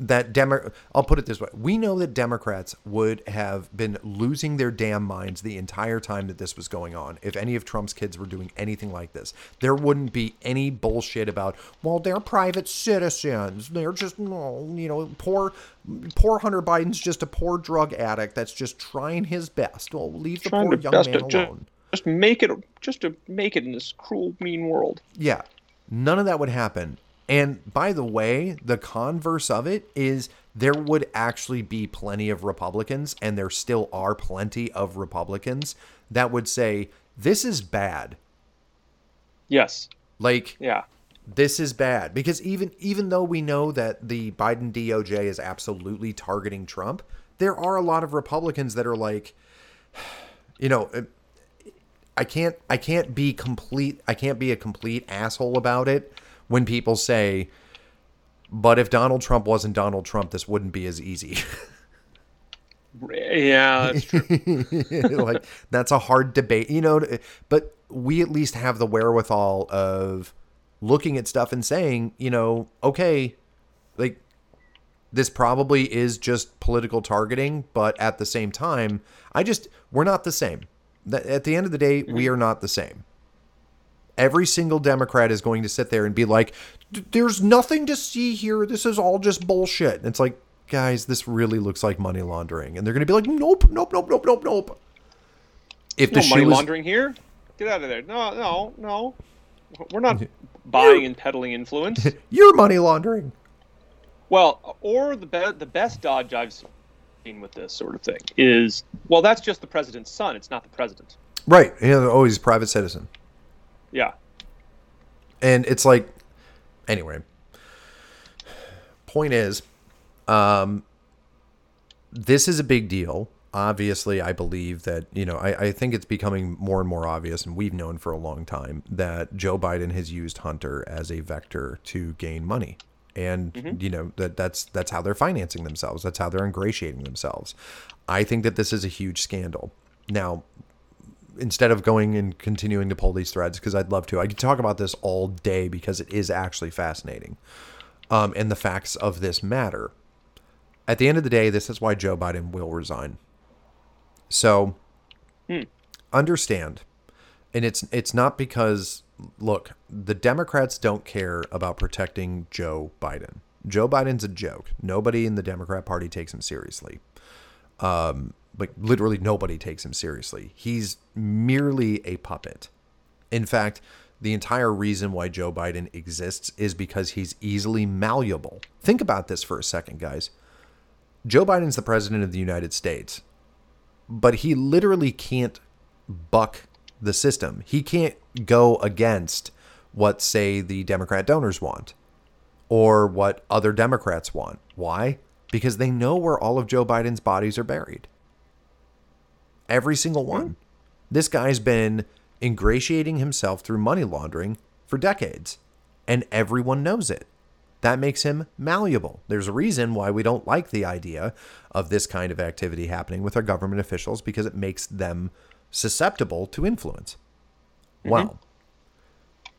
that Demo- I'll put it this way: we know that Democrats would have been losing their damn minds the entire time that this was going on. If any of Trump's kids were doing anything like this, there wouldn't be any bullshit about. Well, they're private citizens. They're just, oh, you know, poor, poor Hunter Biden's just a poor drug addict that's just trying his best. Well, leave the Trying poor young man to alone. just make it just to make it in this cruel, mean world. Yeah, none of that would happen. And by the way, the converse of it is there would actually be plenty of Republicans, and there still are plenty of Republicans that would say, This is bad. Yes. Like, Yeah. this is bad. Because even even though we know that the Biden DOJ is absolutely targeting Trump, there are a lot of Republicans that are like, [SIGHS] you know, uh, I can't I can't be complete I can't be a complete asshole about it when people say but if Donald Trump wasn't Donald Trump this wouldn't be as easy. Yeah. That's true. [LAUGHS] like that's a hard debate, you know, but we at least have the wherewithal of looking at stuff and saying, you know, okay, like This probably is just political targeting, but at the same time, I just we're not the same. At the end of the day, we mm-hmm. are not the same. Every single Democrat is going to sit there and be like, "There's nothing to see here. This is all just bullshit." And it's like, guys, this really looks like money laundering, and they're going to be like, "Nope, nope, nope, nope, nope, nope." If the no money was laundering here. Get out of there. No, no, no. We're not [LAUGHS] buying and peddling influence. [LAUGHS] you're money laundering, Well, or the be- the best dodge I've seen with this sort of thing is, well, that's just the president's son. It's not the president. right? You know, oh, he's a private citizen. Yeah. and it's like anyway point is um this is a big deal. Obviously i believe that you know I, I think it's becoming more and more obvious and we've known for a long time that joe biden has used hunter as a vector to gain money. And you know that that's that's how they're financing themselves. That's how they're ingratiating themselves. I think that this is a huge scandal. Now instead of going and continuing to pull these threads because I'd love to. I could talk about this all day because it is actually fascinating. Um, and the facts of this matter. At the end of the day, this is why Joe Biden will resign. So understand. And it's it's not because look, the Democrats don't care about protecting Joe Biden. Joe Biden's a joke. Nobody in the Democrat Party takes him seriously like literally nobody takes him seriously. He's merely a puppet. In fact, the entire reason why Joe Biden exists is because he's easily malleable. Think about this for a second, guys. Joe Biden's the president of the United States, but he literally can't buck the system. He can't go against what, say, the Democrat donors want or what other Democrats want. Why? Because they know where all of Joe Biden's bodies are buried. Every single one. Hmm. This guy's been ingratiating himself through money laundering for decades, and everyone knows it. That makes him malleable. There's a reason why we don't like the idea of this kind of activity happening with our government officials because it makes them susceptible to influence. Mm-hmm. Well,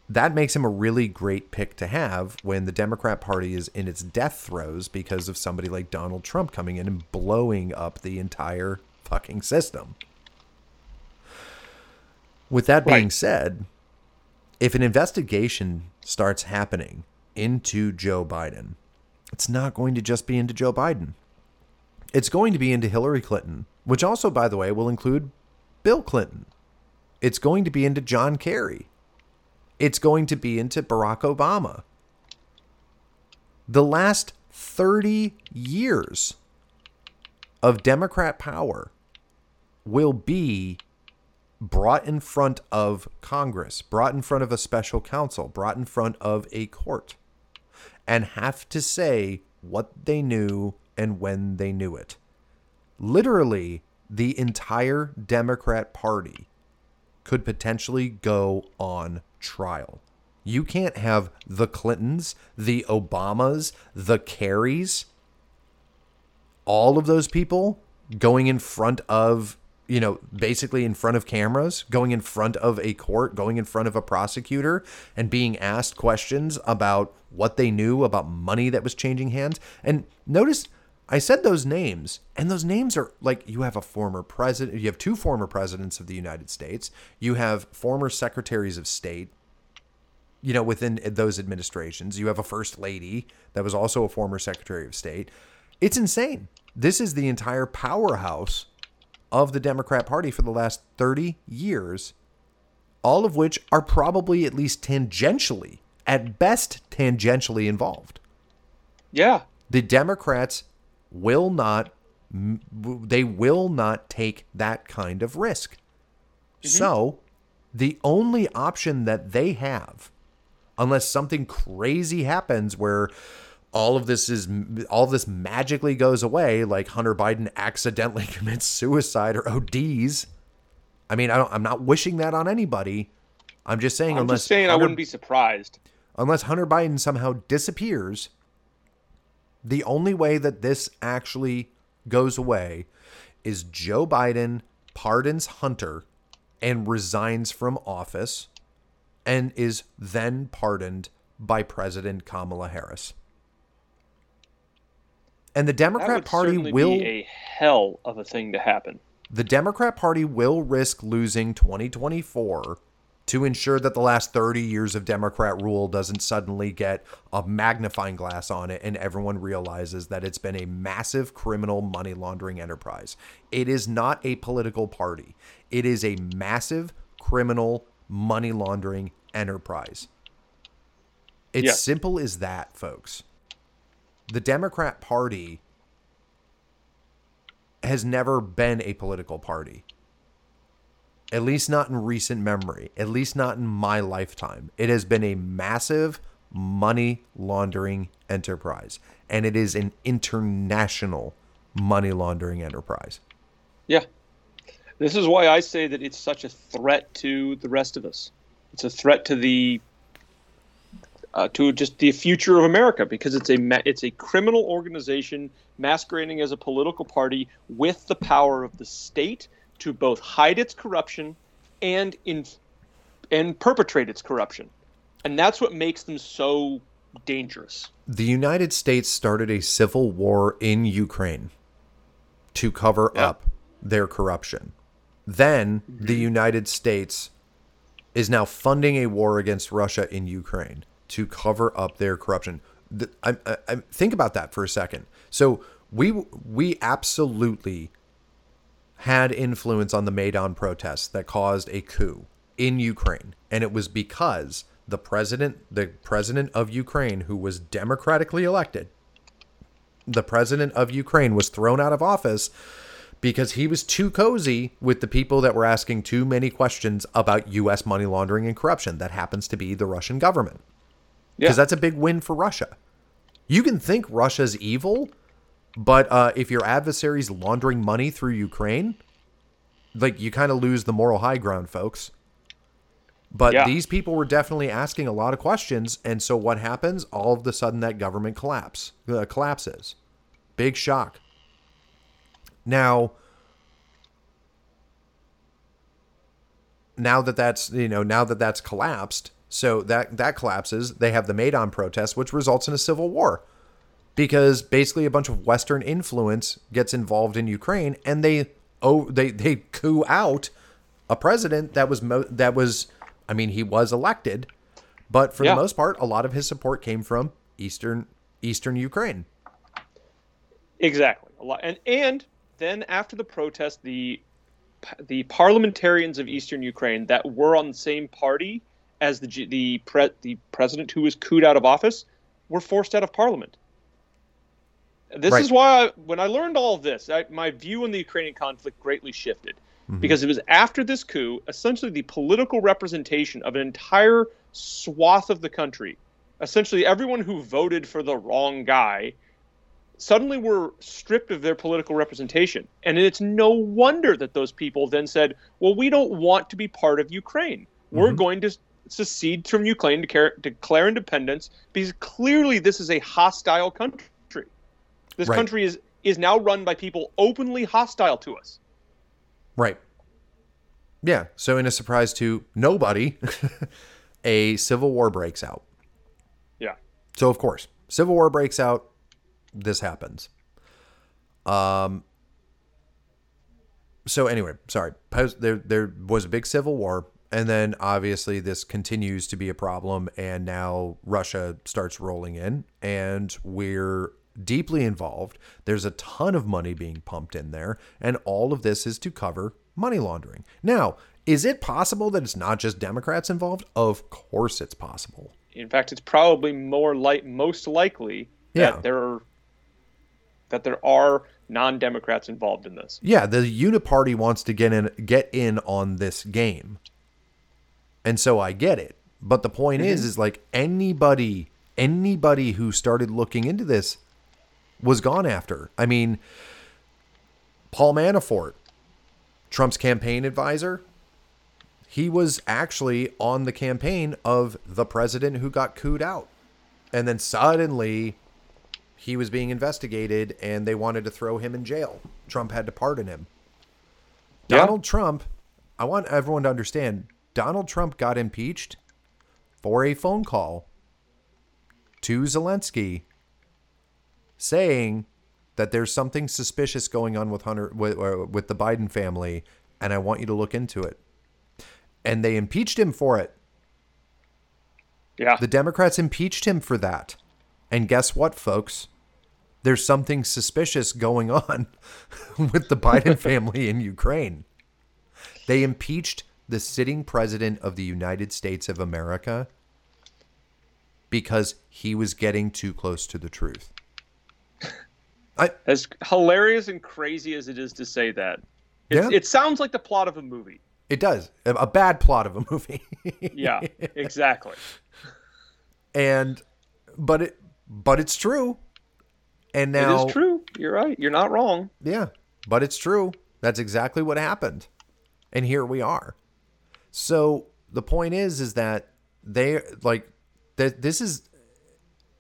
that makes him a really great pick to have when the Democrat Party is in its death throes because of somebody like Donald Trump coming in and blowing up the entire fucking system. With that being Right. said, if an investigation starts happening into Joe Biden, it's not going to just be into Joe Biden. It's going to be into Hillary Clinton, which also, by the way, will include Bill Clinton. It's going to be into John Kerry. It's going to be into Barack Obama. The last 30 years of Democrat power will be brought in front of Congress, brought in front of a special counsel, brought in front of a court, and have to say what they knew and when they knew it. Literally, the entire Democrat Party could potentially go on trial. You can't have the Clintons, the Obamas, the Kerrys, all of those people going in front of, you know, basically in front of cameras, going in front of a court, going in front of a prosecutor, and being asked questions about what they knew about money that was changing hands. And notice I said those names, and those names are like you have a former president, you have two former presidents of the United States, you have former secretaries of state, you know, within those administrations. You have a first lady that was also a former secretary of state. It's insane. This is the entire powerhouse of the Democrat Party for the last 30 years, all of which are probably at least tangentially, at best, tangentially involved. Yeah. The Democrats will not they will not take that kind of risk. Mm-hmm. So, the only option that they have unless something crazy happens where all of this is all of this magically goes away like Hunter Biden accidentally [LAUGHS] commits suicide or ODs. I mean, I don't I'm not wishing that on anybody. I'm just saying I'm unless just saying I wouldn't be surprised. unless Hunter Biden somehow disappears, the only way that this actually goes away is Joe Biden pardons Hunter and resigns from office and is then pardoned by President Kamala Harris. And the Democrat Party will be a hell of a thing to happen. the Democrat Party will risk losing 2024 to ensure that the last 30 years of Democrat rule doesn't suddenly get a magnifying glass on it and everyone realizes that it's been a massive criminal money laundering enterprise. It is not a political party. It is a massive criminal money laundering enterprise. It's Yeah. simple as that, folks. The Democrat Party has never been a political party. At least not in recent memory. At least not in my lifetime. It has been a massive money laundering enterprise. And it is an international money laundering enterprise. Yeah. This is why I say that it's such a threat to the rest of us. It's a threat to the uh, to just the future of America because it's a ma- it's a criminal organization masquerading as a political party with the power of the state to both hide its corruption and in and perpetrate its corruption. And that's what makes them so dangerous. The United States started a civil war in Ukraine to cover Yeah. up their corruption. Then the United States is now funding a war against Russia in Ukraine to cover up their corruption. I, I, I, think about that for a second. So we we absolutely had influence on the Maidan protests that caused a coup in Ukraine, and it was because the president, the president of Ukraine, who was democratically elected, the president of Ukraine was thrown out of office because he was too cozy with the people that were asking too many questions about U.S. money laundering and corruption. That happens to be the Russian government because Yeah. that's a big win for Russia. You can think Russia's evil, but uh, if your adversary's laundering money through Ukraine, like you kind of lose the moral high ground, folks. But Yeah. these people were definitely asking a lot of questions, and so what happens? All of a sudden, that government collapse uh, collapses. Big shock. Now, now that that's you know now that that's collapsed, so that that collapses. They have the Maidan protests, which results in a civil war because basically a bunch of Western influence gets involved in Ukraine, and they oh they they coup out a president that was mo- that was I mean he was elected, but for Yeah. the most part, a lot of his support came from eastern eastern Ukraine. Exactly. A lot, and and then after the protest, the the parliamentarians of Eastern Ukraine that were on the same party as the G- the pre, the president who was couped out of office were forced out of parliament. This Right. is why, I, when I learned all of this, I, my view on the Ukrainian conflict greatly shifted mm-hmm. because it was after this coup, essentially the political representation of an entire swath of the country, essentially everyone who voted for the wrong guy, suddenly were stripped of their political representation. And it's no wonder that those people then said, well, we don't want to be part of Ukraine. We're mm-hmm. going to secede from Ukraine, declare, declare independence, because clearly this is a hostile country. This Right. country is, is now run by people openly hostile to us. Right. Yeah. So, in a surprise to nobody, [LAUGHS] a civil war breaks out. Yeah. So, of course, civil war breaks out. This happens. Um. So anyway, sorry. Post, there there was a big civil war, and then obviously this continues to be a problem, and now Russia starts rolling in, and we're deeply involved. There's a ton of money being pumped in there, and all of this is to cover money laundering. Now, is it possible that it's not just Democrats involved? Of course, it's possible. In fact, it's probably more like most likely Yeah. that there are that there are non-Democrats involved in this. Yeah, the Uniparty wants to get in get in on this game. And so I get it. But the point is mm-hmm. is like anybody anybody who started looking into this was gone after. I mean, Paul Manafort, Trump's campaign advisor, he was actually on the campaign of the president who got couped out. And then suddenly he was being investigated and they wanted to throw him in jail. Trump had to pardon him. Yeah. Donald Trump, I want everyone to understand Donald Trump got impeached for a phone call to Zelensky saying that there's something suspicious going on with Hunter with, uh, with the Biden family, and I want you to look into it. And they impeached him for it. Yeah. The Democrats impeached him for that. And guess what, folks? There's something suspicious going on [LAUGHS] with the Biden [LAUGHS] family in Ukraine. They impeached the sitting president of the United States of America because he was getting too close to the truth. I, as hilarious and crazy as it is to say that, yeah. it sounds like the plot of a movie. It does. A bad plot of a movie. [LAUGHS] yeah, exactly. And but it but it's true. And now It is true. You're right. You're not wrong. Yeah. But it's true. That's exactly what happened. And here we are. So the point is is that they like that this is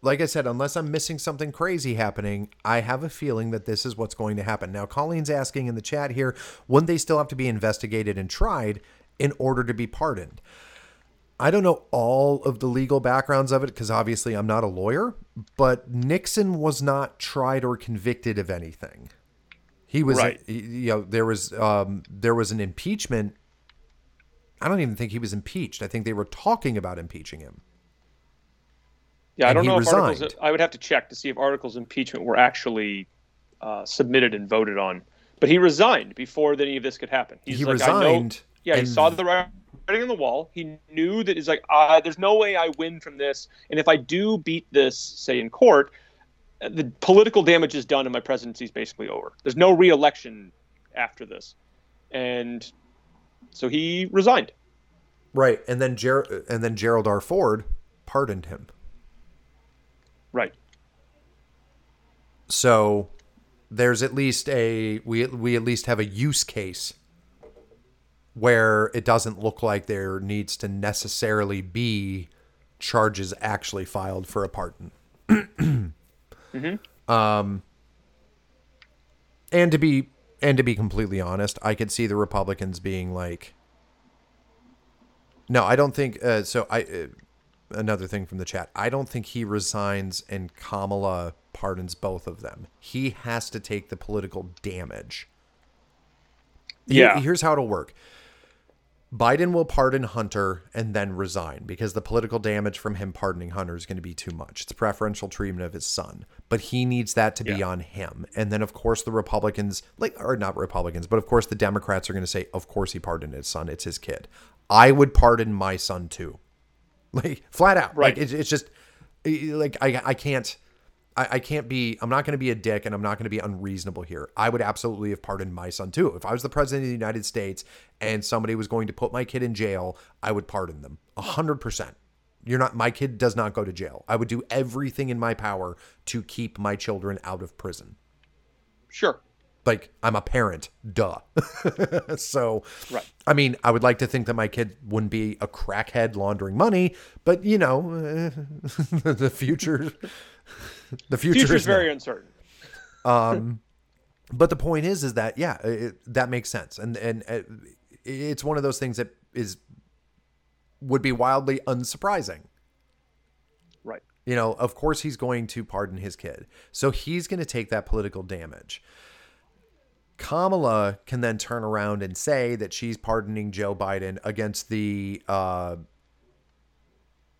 like I said, unless I'm missing something crazy happening, I have a feeling that this is what's going to happen. Now, Colleen's asking in the chat here, wouldn't they still have to be investigated and tried in order to be pardoned? I don't know all of the legal backgrounds of it because obviously I'm not a lawyer, but Nixon was not tried or convicted of anything. He was, right. you know, there was um, there was an impeachment. I don't even think he was impeached. I think they were talking about impeaching him. Yeah, I don't know if articles. I would have to check to see if articles of impeachment were actually uh, submitted and voted on. But he resigned before any of this could happen. He's he like, resigned. yeah, he saw the writing on the wall. He knew that he's like, uh, there's no way I win from this. And if I do beat this, say in court, the political damage is done and my presidency is basically over. There's no reelection after this. And so he resigned. Right, and then Ger- and then Gerald R. Ford pardoned him. Right. So there's at least a we we at least have a use case where it doesn't look like there needs to necessarily be charges actually filed for a pardon. mm-hmm. Um and to be and to be completely honest, I could see the Republicans being like no, I don't think uh, so. I uh, another thing from the chat. I don't think he resigns and Kamala pardons both of them. He has to take the political damage. Yeah. here's how it'll work. Biden will pardon Hunter and then resign because the political damage from him pardoning Hunter is going to be too much. It's preferential treatment of his son, but he needs that to be on him. And then, of course, the Republicans, like, or not Republicans, but of course, the Democrats are going to say, of course, he pardoned his son. It's his kid. I would pardon my son too. [LAUGHS] like flat out. Right. Like it's, it's just like I I can't. I, I can't be I'm not going to be a dick and I'm not going to be unreasonable here. I would absolutely have pardoned my son too. If I was the president of the United States and somebody was going to put my kid in jail, I would pardon them. A hundred percent. You're not my kid does not go to jail. I would do everything in my power to keep my children out of prison. Sure like I'm a parent, duh. [LAUGHS] so, right. I mean, I would like to think that my kid wouldn't be a crackhead laundering money, but you know, [LAUGHS] the future, the future is very uncertain. um, but the point is, is that yeah, it, that makes sense, and and uh, it's one of those things that is would be wildly unsurprising. Right. You know, of course he's going to pardon his kid. So he's going to take that political damage. Kamala can then turn around and say that she's pardoning Joe Biden against the, uh,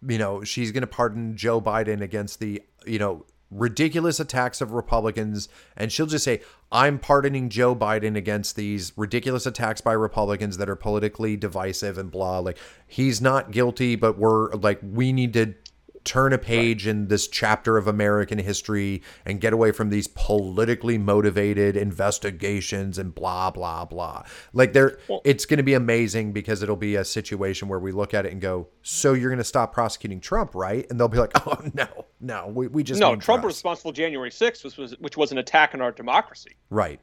you know, she's going to pardon Joe Biden against the, you know, ridiculous attacks of Republicans. And she'll just say, I'm pardoning Joe Biden against these ridiculous attacks by Republicans that are politically divisive and blah. Like, he's not guilty, but we're like, we need to turn a page right. in this chapter of American history and get away from these politically motivated investigations and blah blah blah. Like there well, it's going to be amazing because it'll be a situation where we look at it and go, "So you're going to stop prosecuting Trump, right?" And they'll be like, [LAUGHS] "Oh no, no, we, we just No, Trump was responsible January 6th which was which was an attack on our democracy." Right.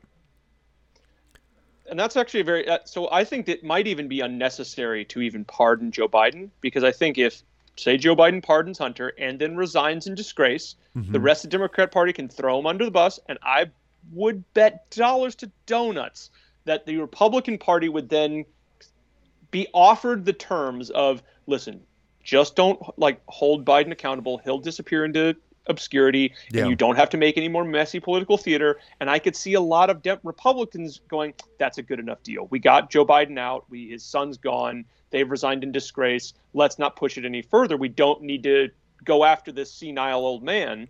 And that's actually a very uh, so I think it might even be unnecessary to even pardon Joe Biden because I think if say Joe Biden pardons Hunter and then resigns in disgrace, mm-hmm. the rest of the Democrat Party can throw him under the bus. And I would bet dollars to donuts that the Republican Party would then be offered the terms of listen, just don't like hold Biden accountable. He'll disappear into obscurity Yeah. and you don't have to make any more messy political theater. And I could see a lot of de- Republicans going, "That's a good enough deal. We got Joe Biden out. We his son's gone. They've resigned in disgrace. Let's not push it any further. We don't need to go after this senile old man."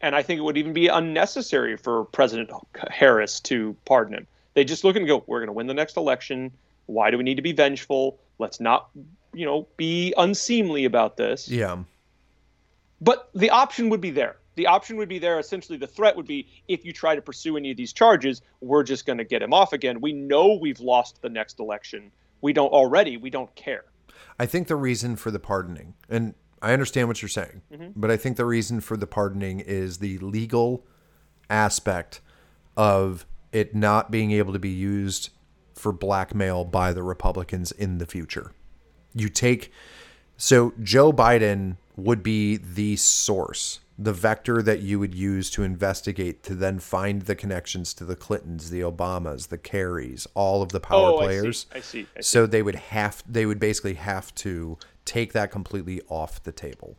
And I think it would even be unnecessary for President Harris to pardon him. They just look and go, "We're going to win the next election. Why do we need to be vengeful? Let's not, you know, be unseemly about this." Yeah. But the option would be there. The option would be there. Essentially, the threat would be if you try to pursue any of these charges, we're just going to get him off again. We know we've lost the next election. We don't already. We don't care. I think the reason for the pardoning, and I understand what you're saying, mm-hmm. but I think the reason for the pardoning is the legal aspect of it not being able to be used for blackmail by the Republicans in the future. You take so Joe Biden would be the source, the vector that you would use to investigate to then find the connections to the Clintons, the Obamas, the Kerrys, all of the power oh, players. I see. I see. I see. So they would have they would basically have to take that completely off the table.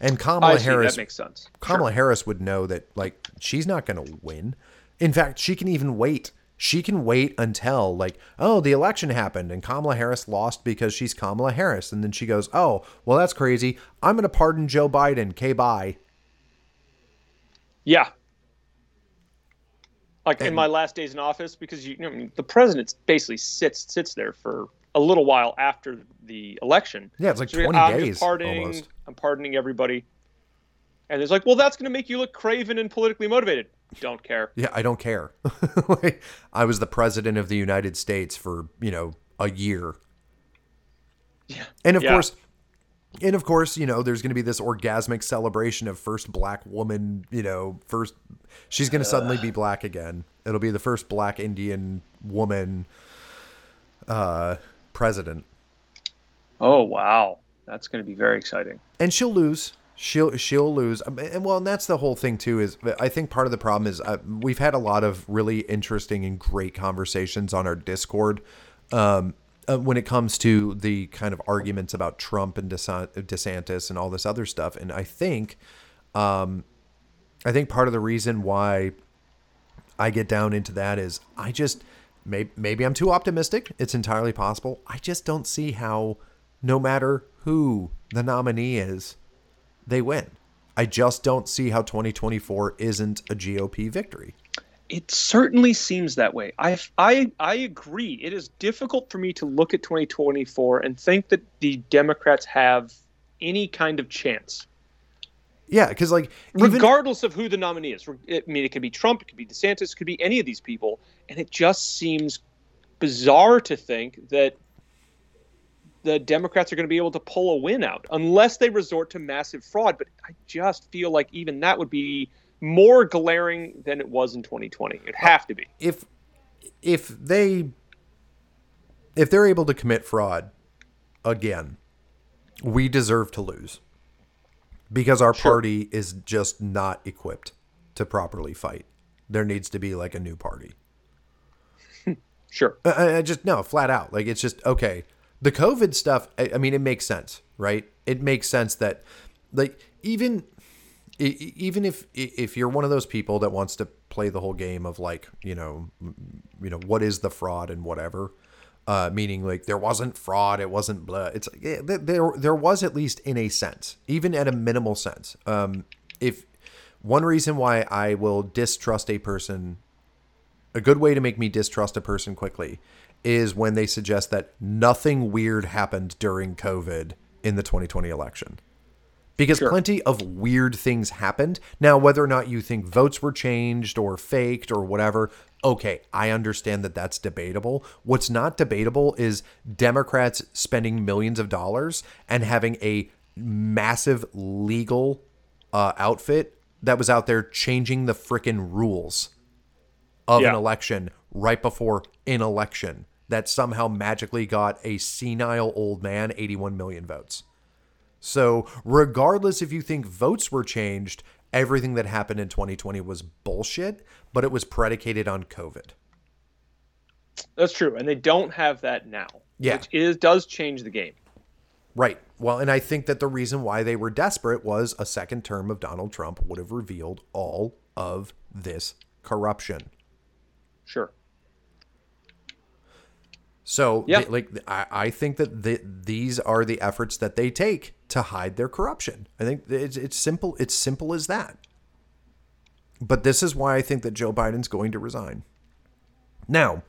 And Kamala see. Harris That makes sense. Kamala Harris would know that like she's not going to win. In fact, she can even wait. She can wait until like, oh, the election happened and Kamala Harris lost because she's Kamala Harris, and then she goes, oh, well, that's crazy. I'm going to pardon Joe Biden. K bye. Yeah. Like in my last days in office, because you, I mean, the president basically sits sits there for a little while after the election. Yeah, it's like So you're, 20 I'm days pardoning, almost. I'm pardoning everybody. And it's like, well, that's going to make you look craven and politically motivated. Don't care. Yeah, I don't care. [LAUGHS] like, I was the president of the United States for, you know, a year. Yeah. And of Yeah. course, and of course, you know, there's going to be this orgasmic celebration of first black woman, you know, first she's going to suddenly be black again. It'll be the first black Indian woman uh president. Oh wow, that's going to be very exciting. and she'll lose. She'll she'll lose, Um, and well, and that's the whole thing too. Is I think part of the problem is uh, we've had a lot of really interesting and great conversations on our Discord um, uh, when it comes to the kind of arguments about Trump and DeSantis and all this other stuff. And I think, um, I think part of the reason why I get down into that is I just maybe maybe I'm too optimistic. It's entirely possible. I just don't see how, no matter who the nominee is, they win. I just don't see how 2024 isn't a GOP victory. It certainly seems that way. I I I agree. It is difficult for me to look at 2024 and think that the Democrats have any kind of chance, Yeah, because like even regardless of who the nominee is. I mean, it could be Trump, it could be DeSantis, it could be any of these people, and it just seems bizarre to think that the Democrats are going to be able to pull a win out unless they resort to massive fraud. But I just feel like even that would be more glaring than it was in 2020. It'd have to be. if if they if they're able to commit fraud again, we deserve to lose because our Sure. party is just not equipped to properly fight. There needs to be like a new party. [LAUGHS] Sure. I- I, I just no, flat out. Like it's just okay. The COVID stuff. I, I mean, it makes sense, right? It makes sense that, like, even even if if you're one of those people that wants to play the whole game of like, you know, you know, what is the fraud and whatever. Uh, meaning like there wasn't fraud, it wasn't blah. It's there there was at least in a sense, even at a minimal sense. Um, if one reason why I will distrust a person a good way to make me distrust a person quickly is when they suggest that nothing weird happened during COVID in the 2020 election. Because Sure. plenty of weird things happened. Now, whether or not you think votes were changed or faked or whatever, okay, I understand that that's debatable. What's not debatable is Democrats spending millions of dollars and having a massive legal uh, outfit that was out there changing the frickin' rules of an election right before an election that somehow magically got a senile old man 81 million votes. So, regardless if you think votes were changed, everything that happened in 2020 was bullshit, but it was predicated on COVID. That's true, and they don't have that now. Yeah. which is does change the game. Right. Well, and I think that the reason why they were desperate was a second term of Donald Trump would have revealed all of this corruption. Sure. So, Yeah. they- like, I, I think that the, these are the efforts that they take to hide their corruption. I think it's, it's simple. It's simple as that. But this is why I think that Joe Biden's going to resign. Now,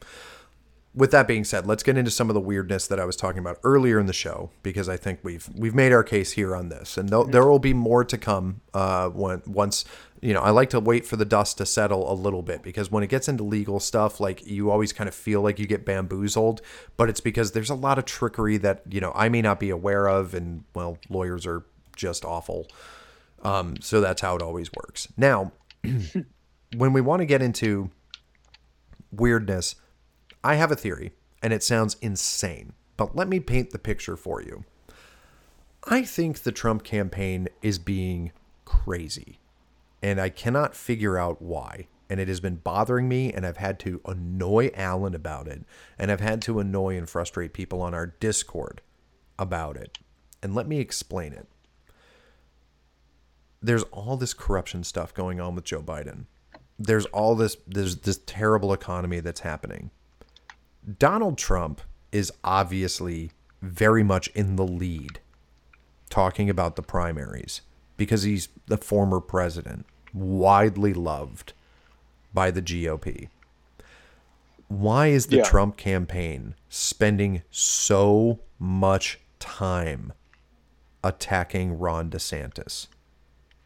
with that being said, let's get into some of the weirdness that I was talking about earlier in the show because I think we've we've made our case here on this, and there will be more to come. Uh, when once you know, I like to wait for the dust to settle a little bit because when it gets into legal stuff, like you always kind of feel like you get bamboozled, but it's because there's a lot of trickery that you know I may not be aware of, and well, lawyers are just awful. Um, so that's how it always works. Now, [CLEARS THROAT] when we want to get into weirdness, I have a theory, and it sounds insane, but let me paint the picture for you. I think the Trump campaign is being crazy, and I cannot figure out why. And it has been bothering me, and I've had to annoy Alan about it, and I've had to annoy and frustrate people on our Discord about it. And let me explain it. There's all this corruption stuff going on with Joe Biden. There's all this there's this terrible economy that's happening. Donald Trump is obviously very much in the lead talking about the primaries because he's the former president, widely loved by the GOP. Why is the Yeah. Trump campaign spending so much time attacking Ron DeSantis?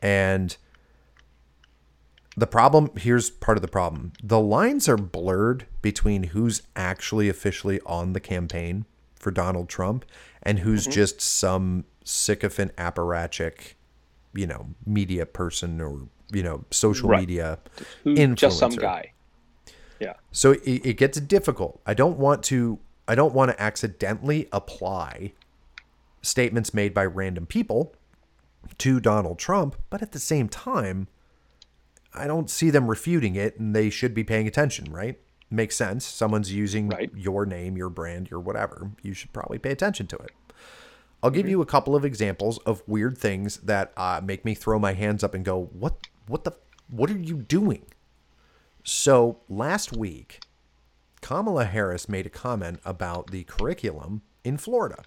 And the problem here's part of the problem the lines are blurred between who's actually officially on the campaign for Donald Trump and who's mm-hmm. just some sycophant apparatchik you know media person or you know social Right. media Who, influencer just some guy. Yeah. so it, it gets difficult. I don't want to. I don't want to accidentally apply statements made by random people to Donald Trump, but at the same time, I don't see them refuting it, and they should be paying attention. Right? Makes sense. Someone's using Right. your name, your brand, your whatever. You should probably pay attention to it. I'll give you a couple of examples of weird things that uh, make me throw my hands up and go, "What? What the? What are you doing?" So last week, Kamala Harris made a comment about the curriculum in Florida,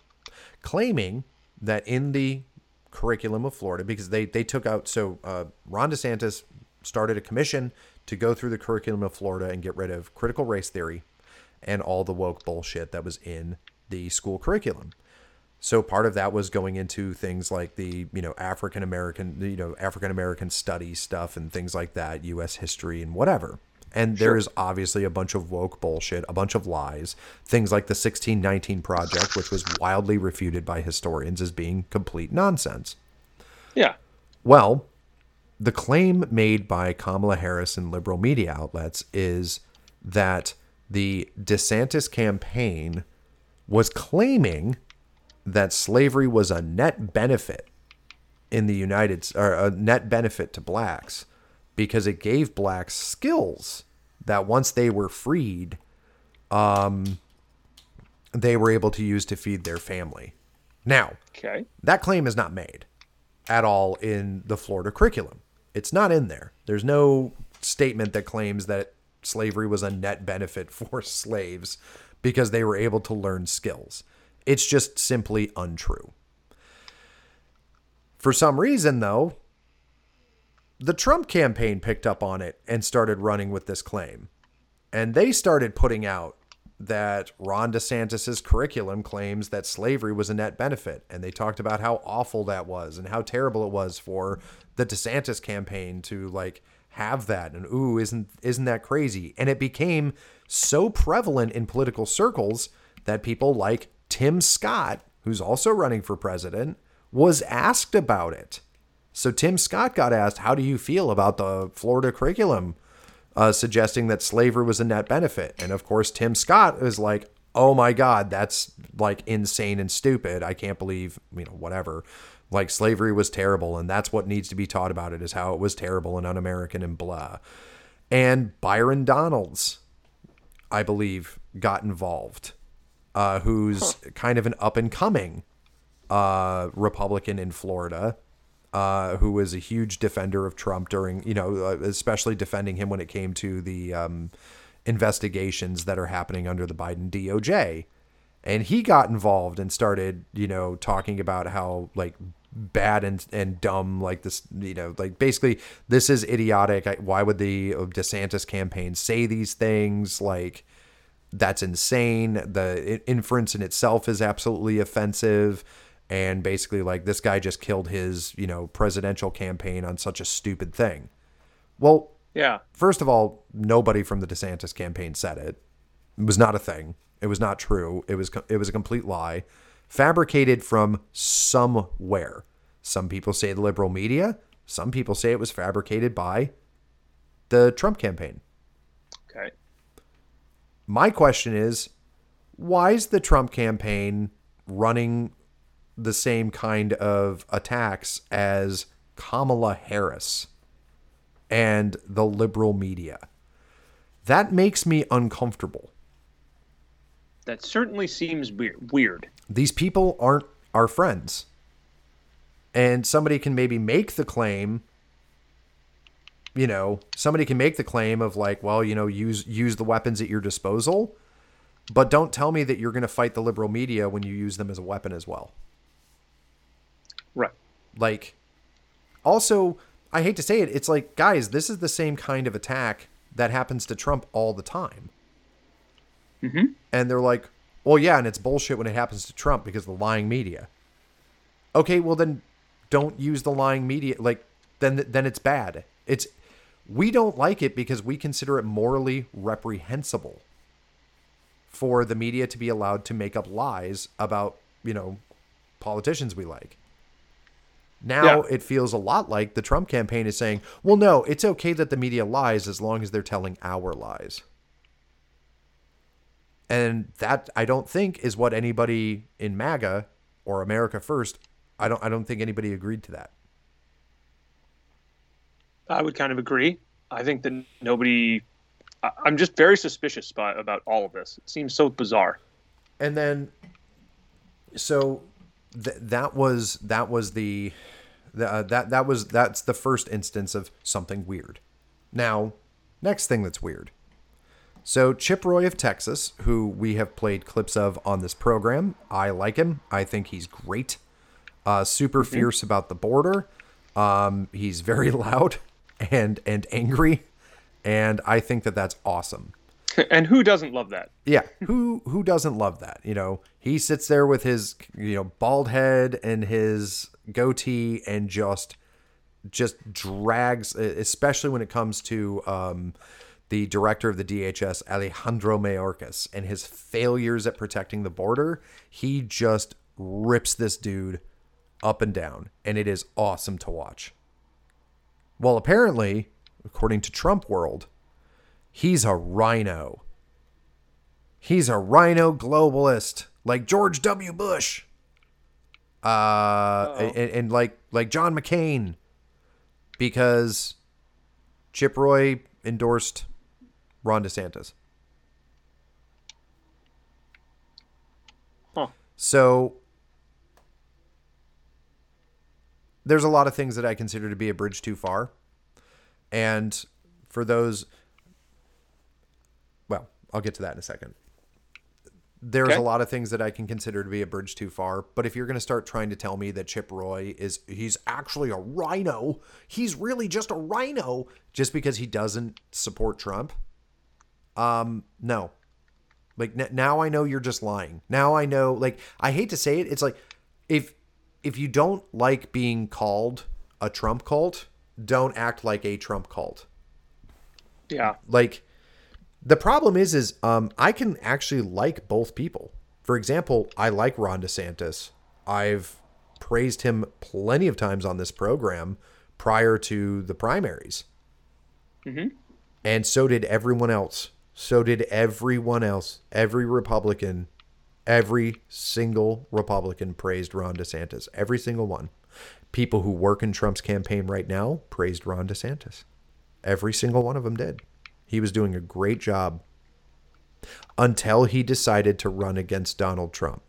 claiming that in the curriculum of Florida, because they, they took out, so uh, Ron DeSantis started a commission to go through the curriculum of Florida and get rid of critical race theory and all the woke bullshit that was in the school curriculum. So part of that was going into things like the you know African American you know African American studies stuff and things like that, U.S. history and whatever. And there is obviously a bunch of woke bullshit, a bunch of lies, things like the 1619 project, which was wildly refuted by historians as being complete nonsense. Yeah. Well, the claim made by Kamala Harris and liberal media outlets is that the DeSantis campaign was claiming that slavery was a net benefit in the United or a net benefit to blacks because it gave blacks skills that once they were freed um they were able to use to feed their family. Now, Okay. that claim is not made at all in the Florida curriculum. It's not in there. There's no statement that claims that slavery was a net benefit [LAUGHS] for slaves because they were able to learn skills. It's just simply untrue. For some reason, though, the Trump campaign picked up on it and started running with this claim. And they started putting out that Ron DeSantis's curriculum claims that slavery was a net benefit. And they talked about how awful that was and how terrible it was for the DeSantis campaign to like have that. And ooh, isn't isn't that crazy? And it became so prevalent in political circles that people like Tim Scott, who's also running for president, was asked about it. So Tim Scott got asked, "How do you feel about the Florida curriculum uh, suggesting that slavery was a net benefit?" And of course, Tim Scott is like, "Oh my God, that's like insane and stupid. I can't believe you know whatever. Like slavery was terrible, and that's what needs to be taught about it is how it was terrible and un-American and blah." And Byron Donalds, I believe, got involved, uh, who's kind of an up and coming uh, Republican in Florida, uh, who was a huge defender of Trump during, you know, uh, especially defending him when it came to the um, investigations that are happening under the Biden DOJ. And he got involved and started, you know, talking about how like bad and, and dumb like this you know like basically this is idiotic why would the desantis campaign say these things like that's insane. The inference in itself is absolutely offensive. And basically like this guy just killed his you know presidential campaign on such a stupid thing. Well yeah. first of all nobody from the desantis campaign said it. It was not a thing. It was not true. It was it was a complete lie fabricated from somewhere. Some people say the liberal media, some people say it was fabricated by the Trump campaign. My question is why is the Trump campaign running the same kind of attacks as Kamala Harris and the liberal media? That makes me uncomfortable. That certainly seems weird. These people aren't our friends. And somebody can maybe make the claim you know, somebody can make the claim of like, well, you know, use use the weapons at your disposal, but don't tell me that you're going to fight the liberal media when you use them as a weapon as well. Right. Like also, I hate to say it, it's like, guys, this is the same kind of attack that happens to Trump all the time. Mm-hmm. And they're like, well, yeah, and it's bullshit when it happens to Trump because the lying media. Okay, well then don't use the lying media. Like then then it's bad. It's we don't like it because we consider it morally reprehensible for the media to be allowed to make up lies about, you know, politicians we like. Now yeah. it feels a lot like the Trump campaign is saying, well, no, it's okay that the media lies as long as they're telling our lies. And that I don't think is what anybody in MAGA or America First, I don't I don't think anybody agreed to that. I would kind of agree. I think that nobody I'm just very suspicious about, about all of this. It seems so bizarre. And then so th- that was that was the, the uh, that that was that's the first instance of something weird. Now, next thing that's weird so, Chip Roy of Texas, who we have played clips of on this program, I like him. I think he's great. Uh, super mm-hmm. fierce about the border. Um, he's very [LAUGHS] loud and and angry, and I think that that's awesome. [LAUGHS] And who doesn't love that? Yeah, who who doesn't love that? You know, he sits there with his you know bald head and his goatee and just just drags, especially when it comes to um, the director of the DHS, Alejandro Mayorkas, and his failures at protecting the border, he just rips this dude up and down, and it is awesome to watch. Well, apparently, according to Trump World, he's a rhino. He's a rhino globalist, like George W. Bush, uh, and, and like like John McCain, because Chip Roy endorsed Ron DeSantis. Huh. So there's a lot of things that I consider to be a bridge too far. And for those, well, I'll get to that in a second. There's okay. a lot of things that I can consider to be a bridge too far, but if you're going to start trying to tell me that Chip Roy is he's actually a rhino, he's really just a rhino just because he doesn't support Trump, um, no. Like n- now I know you're just lying. Now I know like I hate to say it, it's like if if you don't like being called a Trump cult, don't act like a Trump cult. Yeah. Like the problem is is um I can actually like both people. For example, I like Ron DeSantis. I've praised him plenty of times on this program prior to the primaries. hmm And so did everyone else. So did everyone else. Every Republican, every single Republican praised Ron DeSantis. Every single one. People who work in Trump's campaign right now praised Ron DeSantis. Every single one of them did. He was doing a great job until he decided to run against Donald Trump.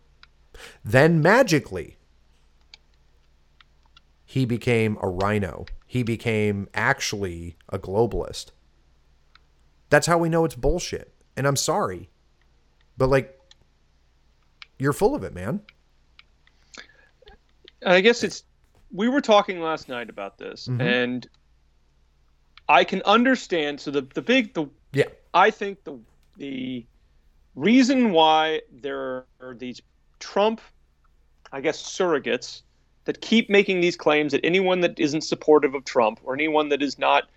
Then magically, he became a rhino. He became actually a globalist. That's how we know it's bullshit. And I'm sorry. But like you're full of it, man. I guess it's we were talking last night about this Mhm. and I can understand so the the big the Yeah. I think the the reason why there are these Trump I guess surrogates that keep making these claims that anyone that isn't supportive of Trump or anyone that is not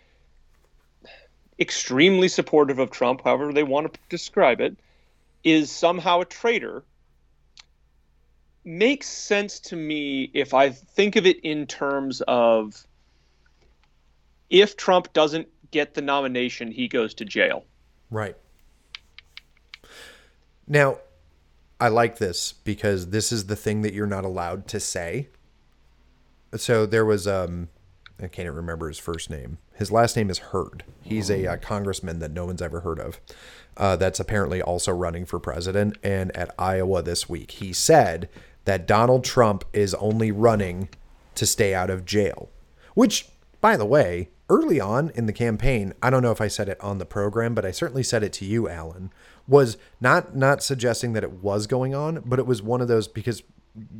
extremely supportive of Trump, however they want to describe it, is somehow a traitor makes sense to me if I think of it in terms of if Trump doesn't get the nomination, he goes to jail. Right. Now, I like this because this is the thing that you're not allowed to say. So there was um I can't remember his first name. His last name is Hurd. He's a uh, congressman that no one's ever heard of. Uh, that's apparently also running for president. And at Iowa this week, he said that Donald Trump is only running to stay out of jail. Which, by the way, early on in the campaign, I don't know if I said it on the program, but I certainly said it to you, Alan, was not not suggesting that it was going on, but it was one of those because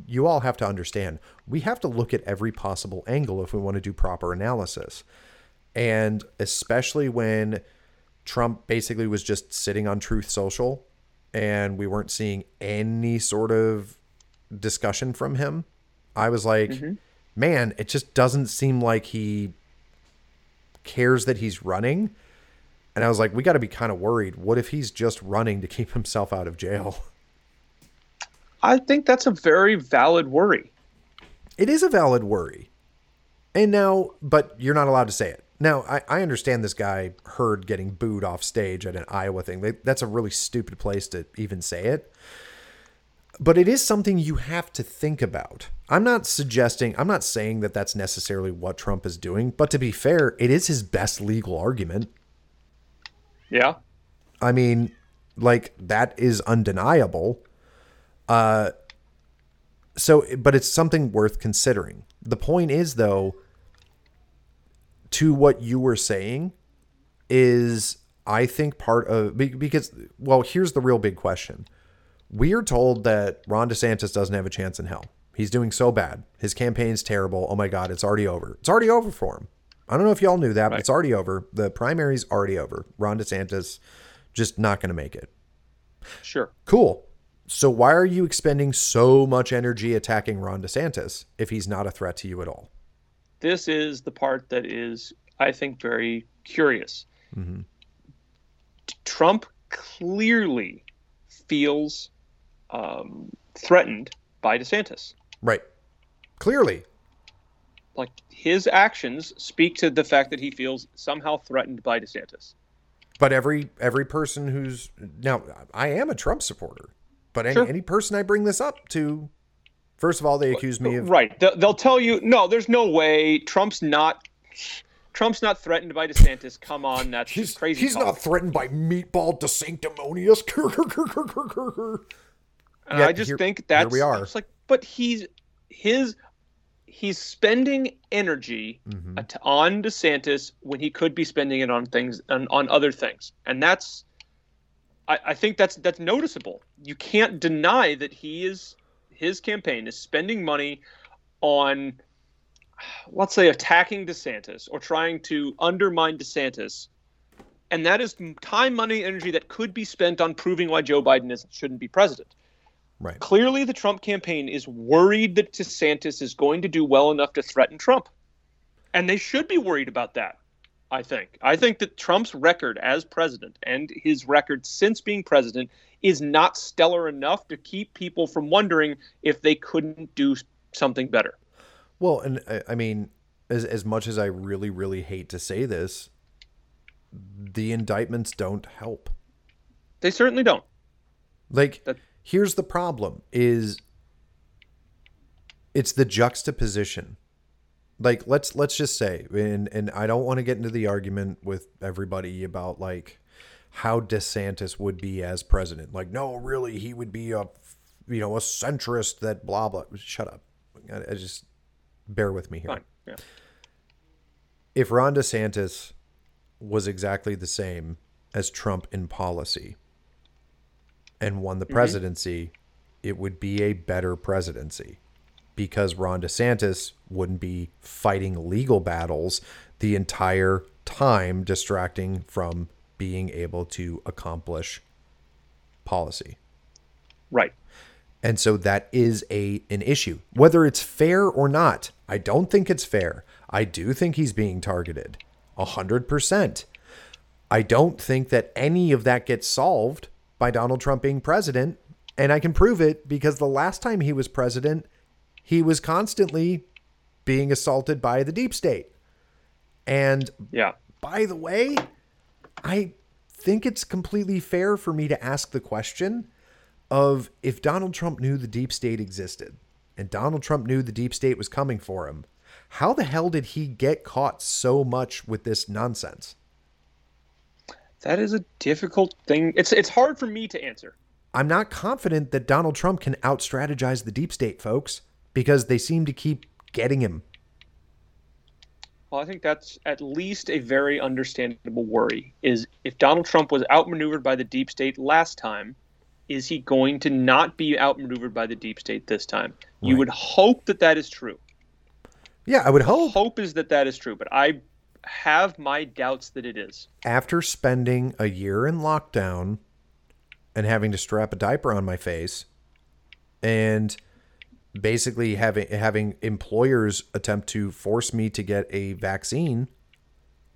you all have to understand we have to look at every possible angle if we want to do proper analysis. And especially when Trump basically was just sitting on Truth Social and we weren't seeing any sort of discussion from him, I was like, mm-hmm. man, it just doesn't seem like he cares that he's running. And I was like, we got to be kind of worried. What if he's just running to keep [LAUGHS] himself out of jail? I think that's a very valid worry. It is a valid worry. And now, but you're not allowed to say it. Now, I, I understand this guy Hurd getting booed off stage at an Iowa thing. They, that's a really stupid place to even say it. But it is something you have to think about. I'm not suggesting, I'm not saying that that's necessarily what Trump is doing. But to be fair, it is his best legal argument. Yeah. I mean, like that is undeniable. Uh so but it's something worth considering. The point is though to what you were saying is I think part of because well, here's the real big question. We are told that Ron DeSantis doesn't have a chance in hell. He's doing so bad. His campaign's terrible. Oh my God, it's already over. It's already over for him. I don't know if y'all knew that, but it's already over. The primary's already over. Ron DeSantis just not going to make it. Sure. Cool. So why are you expending so much energy attacking Ron DeSantis if he's not a threat to you at all? This is the part that is, I think, very curious. Mhm. Trump clearly feels um, threatened by DeSantis. Right. Clearly. Like his actions speak to the fact that he feels somehow threatened by DeSantis. But every every person who's now I am a Trump supporter, but any, Sure. any person I bring this up to, first of all, they accuse me of Right. They'll, tell you, no, there's no way. Trump's not. Trump's not threatened by DeSantis. Come on, that's he's crazy. he's talk. not threatened by meatball DeSanctimonious. [LAUGHS] And Yet I just here- think that's we are. It's like, but he's his he's spending energy Mhm. at- on DeSantis when he could be spending it on things on, on other things, and that's I, I think that's that's noticeable. You can't deny that he is his campaign is spending money on let's say attacking DeSantis or trying to undermine DeSantis. And that is time, money, energy that could be spent on proving why Joe Biden is, shouldn't be president. Right. Clearly, the Trump campaign is worried that DeSantis is going to do well enough to threaten Trump. And they should be worried about that, I think. I think that Trump's record as president and his record since being president is not stellar enough to keep people from wondering if they couldn't do something better. Well, and I- I mean, as as much as I really really hate to say this, the indictments don't help. They certainly don't. Like That- here's the problem is it's the juxtaposition. Like let's let's just say and and I don't want to get into the argument with everybody about like how DeSantis would be as president. Like no, really he would be a you know, a centrist that blah blah. Shut up. I, I just bear with me here. Fine. Yeah. If Ron DeSantis was exactly the same as Trump in policy and won the mm-hmm. presidency, it would be a better presidency because Ron DeSantis wouldn't be fighting legal battles the entire time, distracting from being able to accomplish policy. Right. And so that is a an issue. Whether it's fair or not, I don't think it's fair. I do think he's being targeted. A hundred percent. I don't think that any of that gets solved by Donald Trump being president. And I can prove it because the last time he was president, he was constantly being assaulted by the deep state. And Yeah. by the way, I think it's completely fair for me to ask the question of if Donald Trump knew the deep state existed and Donald Trump knew the deep state was coming for him, how the hell did he get caught so much with this nonsense? That is a difficult thing. It's it's hard for me to answer. I'm not confident that Donald Trump can out strategize the deep state, folks, because they seem to keep getting him. Well, I think that's at least a very understandable worry. Is if Donald Trump was outmaneuvered by the deep state last time, is he going to not be outmaneuvered by the deep state this time? You would hope that that is true. Yeah, I would hope Hope is that that is true, but I have my doubts that it is. after spending a year in lockdown and having to strap a diaper on my face and basically having having employers attempt to force me to get a vaccine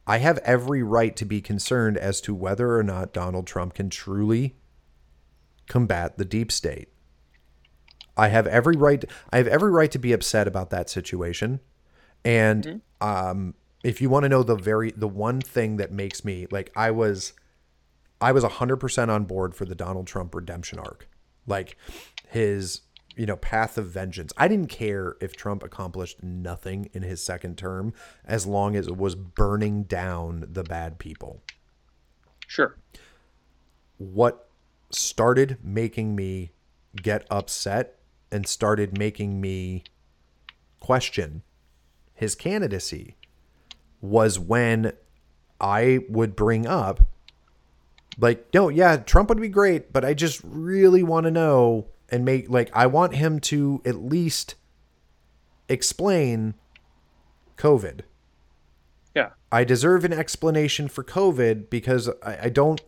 I have every right to be concerned as to whether or not Donald Trump can truly combat the deep state. I have every right I have every right to be upset about that situation. And um if you want to know the very the one thing that makes me like I was I was 100% on board for the Donald Trump redemption arc. Like his, you know, path of vengeance. I didn't care if Trump accomplished nothing in his second term as long as it was burning down the bad people. Sure. What started making me get upset and started making me question his candidacy was when I would bring up like no yeah Trump would be great but I just really want to know and make like I want him to at least explain COVID Yeah. I deserve an explanation for COVID because I, I don't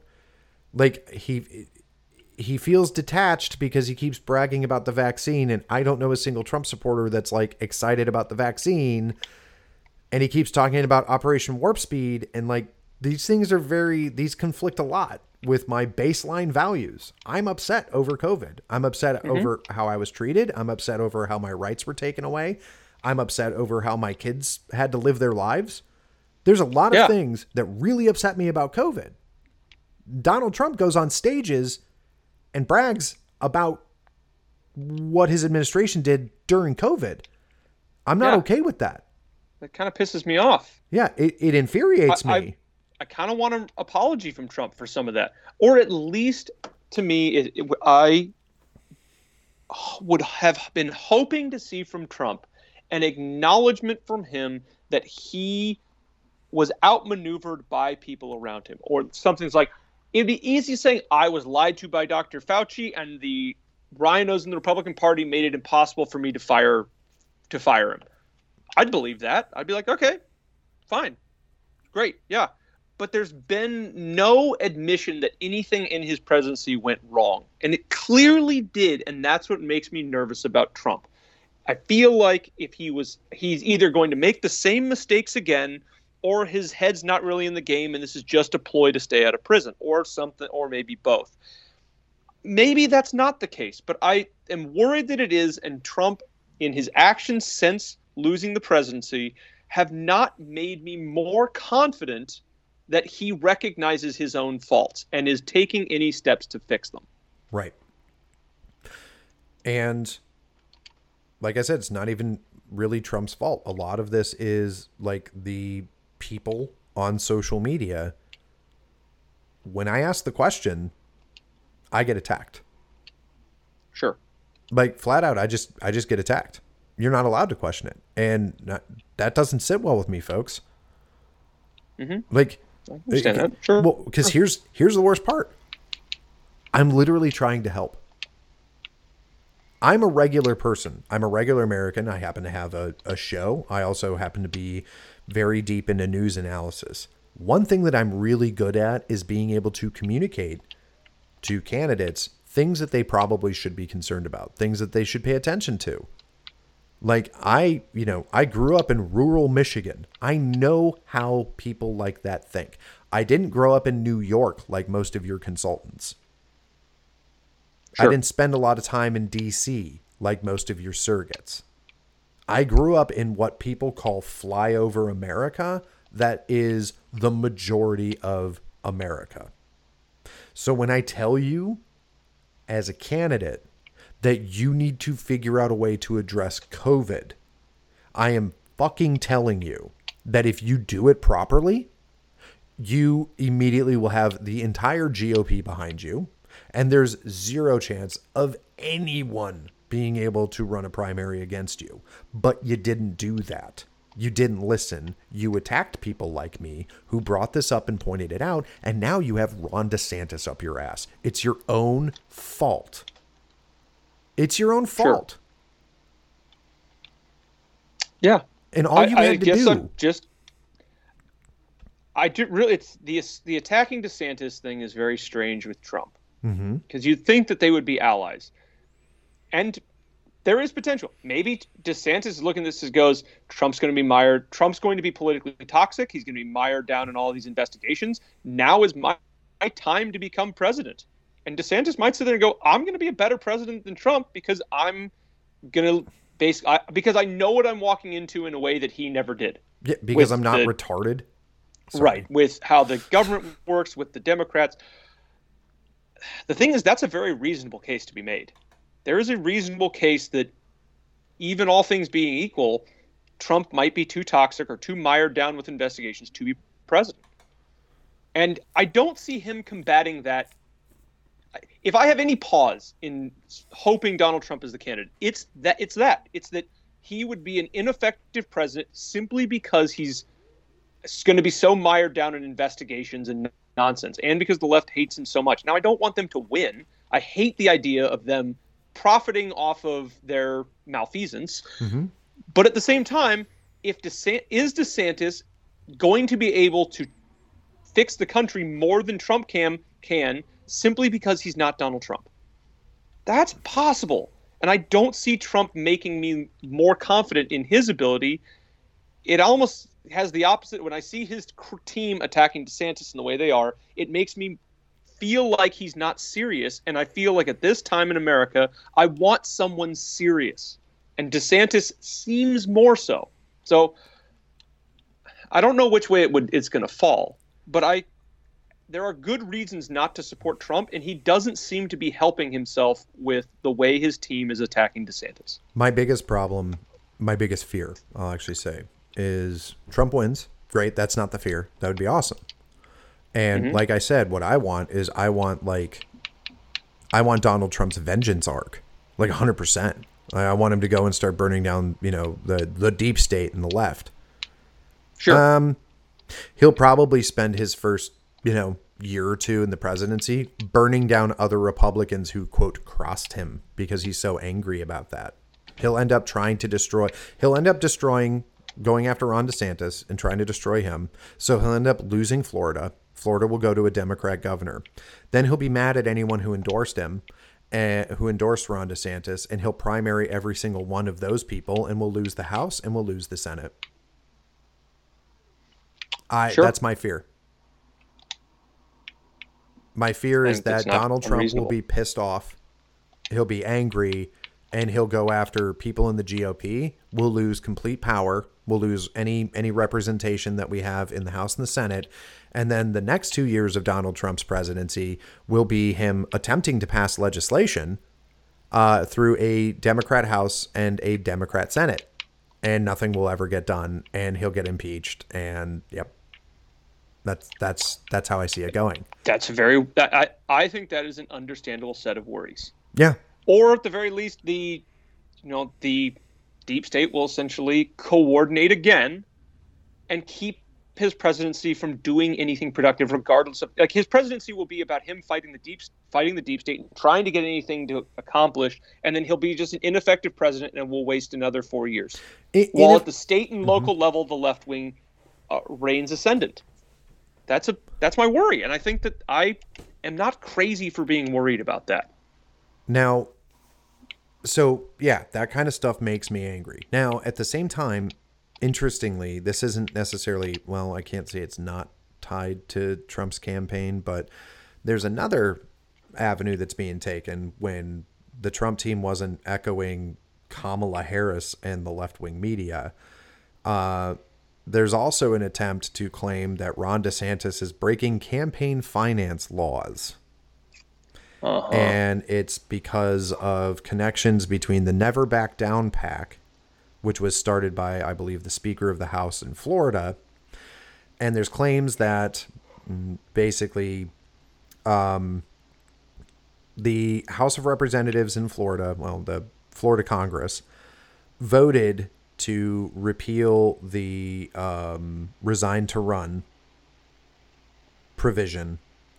like he he feels detached because he keeps bragging about the vaccine and I don't know a single Trump supporter that's like excited about the vaccine and he keeps talking about Operation Warp Speed and like these things are very these conflict a lot with my baseline values. I'm upset over COVID. I'm upset mm-hmm. over how I was treated. I'm upset over how my rights were taken away. I'm upset over how my kids had to live their lives. There's a lot of things that really upset me about COVID. Donald Trump goes on stages and brags about what his administration did during COVID. I'm not Yeah. okay with that. That kind of pisses me off. Yeah, it, it infuriates I- me. I kind of want an apology from Trump for some of that, or at least to me, it, it, I would have been hoping to see from Trump an acknowledgement from him that he was outmaneuvered by people around him, or something's like it'd be easy saying I was lied to by Dr. Fauci, and the rhinos in the Republican Party made it impossible for me to fire to fire him. I'd believe that. I'd be like, okay, fine, great, yeah but there's been no admission that anything in his presidency went wrong. And it clearly did, and that's what makes me nervous about Trump. I feel like if he was he's either going to make the same mistakes again or his head's not really in the game and this is just a ploy to stay out of prison or something or maybe both. Maybe that's not the case, but I am worried that it is and Trump in his actions since losing the presidency have not made me more confident that he recognizes his own faults and is taking any steps to fix them. Right. And like I said, it's not even really Trump's fault. A lot of this is like the people on social media. When I ask the question, I get attacked. Sure. Like flat out, I just I just get attacked. You're not allowed to question it, and not, that doesn't sit well with me, folks. Mm-hmm. Like, understand that. Sure. Well, because here's here's the worst part. I'm literally trying to help. I'm a regular person. I'm a regular American. I happen to have a, a show. I also happen to be very deep into news analysis. One thing that I'm really good at is being able to communicate to candidates things that they probably should be concerned about, things that they should pay attention to. Like I, you know, I grew up in rural Michigan. I know how people like that think. I didn't grow up in New York like most of your consultants. Sure. I didn't spend a lot of time in DC like most of your surrogates. I grew up in what people call flyover America, that is the majority of America. So when I tell you as a candidate that you need to figure out a way to address COVID, I am fucking telling you that if you do it properly, you immediately will have the entire GOP behind you and there's zero chance of anyone being able to run a primary against you. But you didn't do that. You didn't listen. You attacked people like me who brought this up and pointed it out, and now you have Ron DeSantis up your ass. It's your own fault. It's your own fault. Sure. Yeah. And all you had I to do I'm just I do really it's the the attacking DeSantis thing is very strange with Trump Mm-hmm. because mm-hmm. you'd think that they would be allies. And there is potential. Maybe DeSantis is looking at this as goes, Trump's going to be mired. Trump's going to be politically toxic. He's going to be mired down in all these investigations. Now is my, my time to become president. And DeSantis might sit there and go, I'm going to be a better president than Trump because I'm going to basically, because I know what I'm walking into in a way that he never did. Yeah, because I'm not the, retarded. Sorry. Right. With how the government works, with the Democrats the thing is, that's a very reasonable case to be made. There is a reasonable case that, even all things being equal, Trump might be too toxic or too mired down with investigations to be president. And I don't see him combating that. If I have any pause in hoping Donald Trump is the candidate, it's that it's that it's that he would be an ineffective president simply because he's going to be so mired down in investigations and nonsense, and because the left hates him so much. Now, I don't want them to win. I hate the idea of them profiting off of their malfeasance. Mm-hmm. But at the same time, if DeSantis, is DeSantis going to be able to fix the country more than Trump can, can simply because he's not Donald Trump? That's possible. And I don't see Trump making me more confident in his ability. It almost has the opposite. When I see his team attacking DeSantis in the way they are, it makes me feel like he's not serious. And I feel like at this time in America, I want someone serious. And DeSantis seems more so. So I don't know which way it would it's going to fall, but I there are good reasons not to support Trump, and he doesn't seem to be helping himself with the way his team is attacking DeSantis. My biggest problem, my biggest fear, I'll actually say, is Trump wins. Great, that's not the fear. That would be awesome. And mm-hmm. like I said, what I want is I want like I want Donald Trump's vengeance arc, like 100%. I want him to go and start burning down, you know, the the deep state and the left. Sure. Um, he'll probably spend his first, you know, year or two in the presidency burning down other Republicans who quote crossed him because he's so angry about that. He'll end up trying to destroy. He'll end up destroying going after Ron DeSantis and trying to destroy him. So he'll end up losing Florida. Florida will go to a Democrat governor. Then he'll be mad at anyone who endorsed him, uh, who endorsed Ron DeSantis, and he'll primary every single one of those people, and we'll lose the House and we'll lose the Senate. I sure. that's my fear. My fear is that Donald Trump will be pissed off. He'll be angry and he'll go after people in the GOP. We'll lose complete power. We'll lose any any representation that we have in the House and the Senate. And then the next two years of Donald Trump's presidency will be him attempting to pass legislation uh, through a Democrat House and a Democrat Senate, and nothing will ever get done, and he'll get impeached. And yep, that's that's that's how I see it going. That's very. I I think that is an understandable set of worries. Yeah, or at the very least the you know the deep state will essentially coordinate again and keep his presidency from doing anything productive regardless of like his presidency will be about him fighting the deep fighting the deep state and trying to get anything to accomplish and then he'll be just an ineffective president and we'll waste another four years I- while at the state and local level the left wing uh, reigns ascendant that's a that's my worry and i think that i am not crazy for being worried about that Now, so yeah, that kind of stuff makes me angry. Now, at the same time, interestingly, this isn't necessarily, well, I can't say it's not tied to Trump's campaign, but there's another avenue that's being taken when the Trump team wasn't echoing Kamala Harris and the left wing media. Uh, there's also an attempt to claim that Ron DeSantis is breaking campaign finance laws uh-huh. and it's because of connections between the Never Back Down PAC, which was started by, I believe, the Speaker of the House in Florida. And there's claims that mm, basically um, the House of Representatives in Florida, well, the Florida Congress, voted to repeal the um, resign to run provision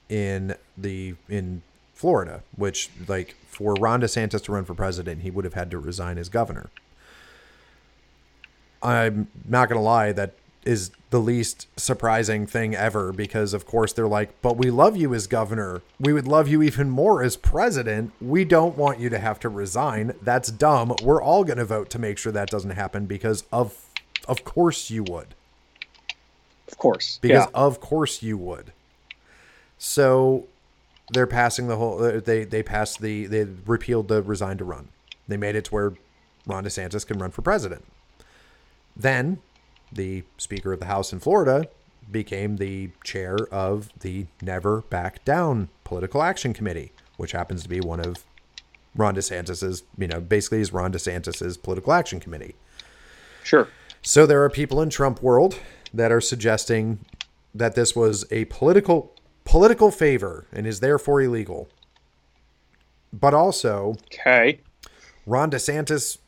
in the in Florida, which like for Ron DeSantis to run for president, he would have had to resign as governor. I'm not gonna lie, that is the least surprising thing ever because of course they're like, but we love you as governor. We would love you even more as president. We don't want you to have to resign. That's dumb. We're all gonna vote to make sure that doesn't happen because of of course you would of course because yeah of course you would. So they're passing the whole. uh, They they passed the they repealed the resign to run. They made it to where Ron DeSantis can run for president. Then the Speaker of the House in Florida became the chair of the Never Back Down Political Action Committee, which happens to be one of Ron DeSantis's, you know, basically is Ron DeSantis's political action committee. sure So there are people in Trump world that are suggesting that this was a political political favor and is therefore illegal. But also, okay Ron DeSantis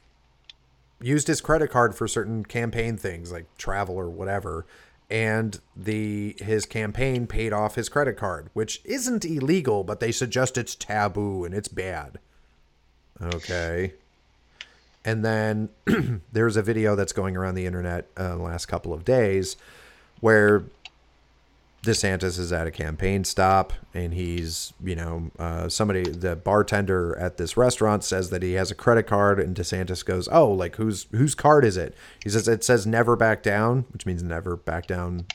used his credit card for certain campaign things like travel or whatever, and the his campaign paid off his credit card, which isn't illegal, but they suggest it's taboo and it's bad. Okay. And then [CLEARS THROAT] there's a video that's going around the internet uh, the last couple of days where DeSantis is at a campaign stop and he's, you know, uh, somebody, the bartender at this restaurant says that he has a credit card and DeSantis goes, oh, like whose whose card is it? He says it says never back down, which means never back down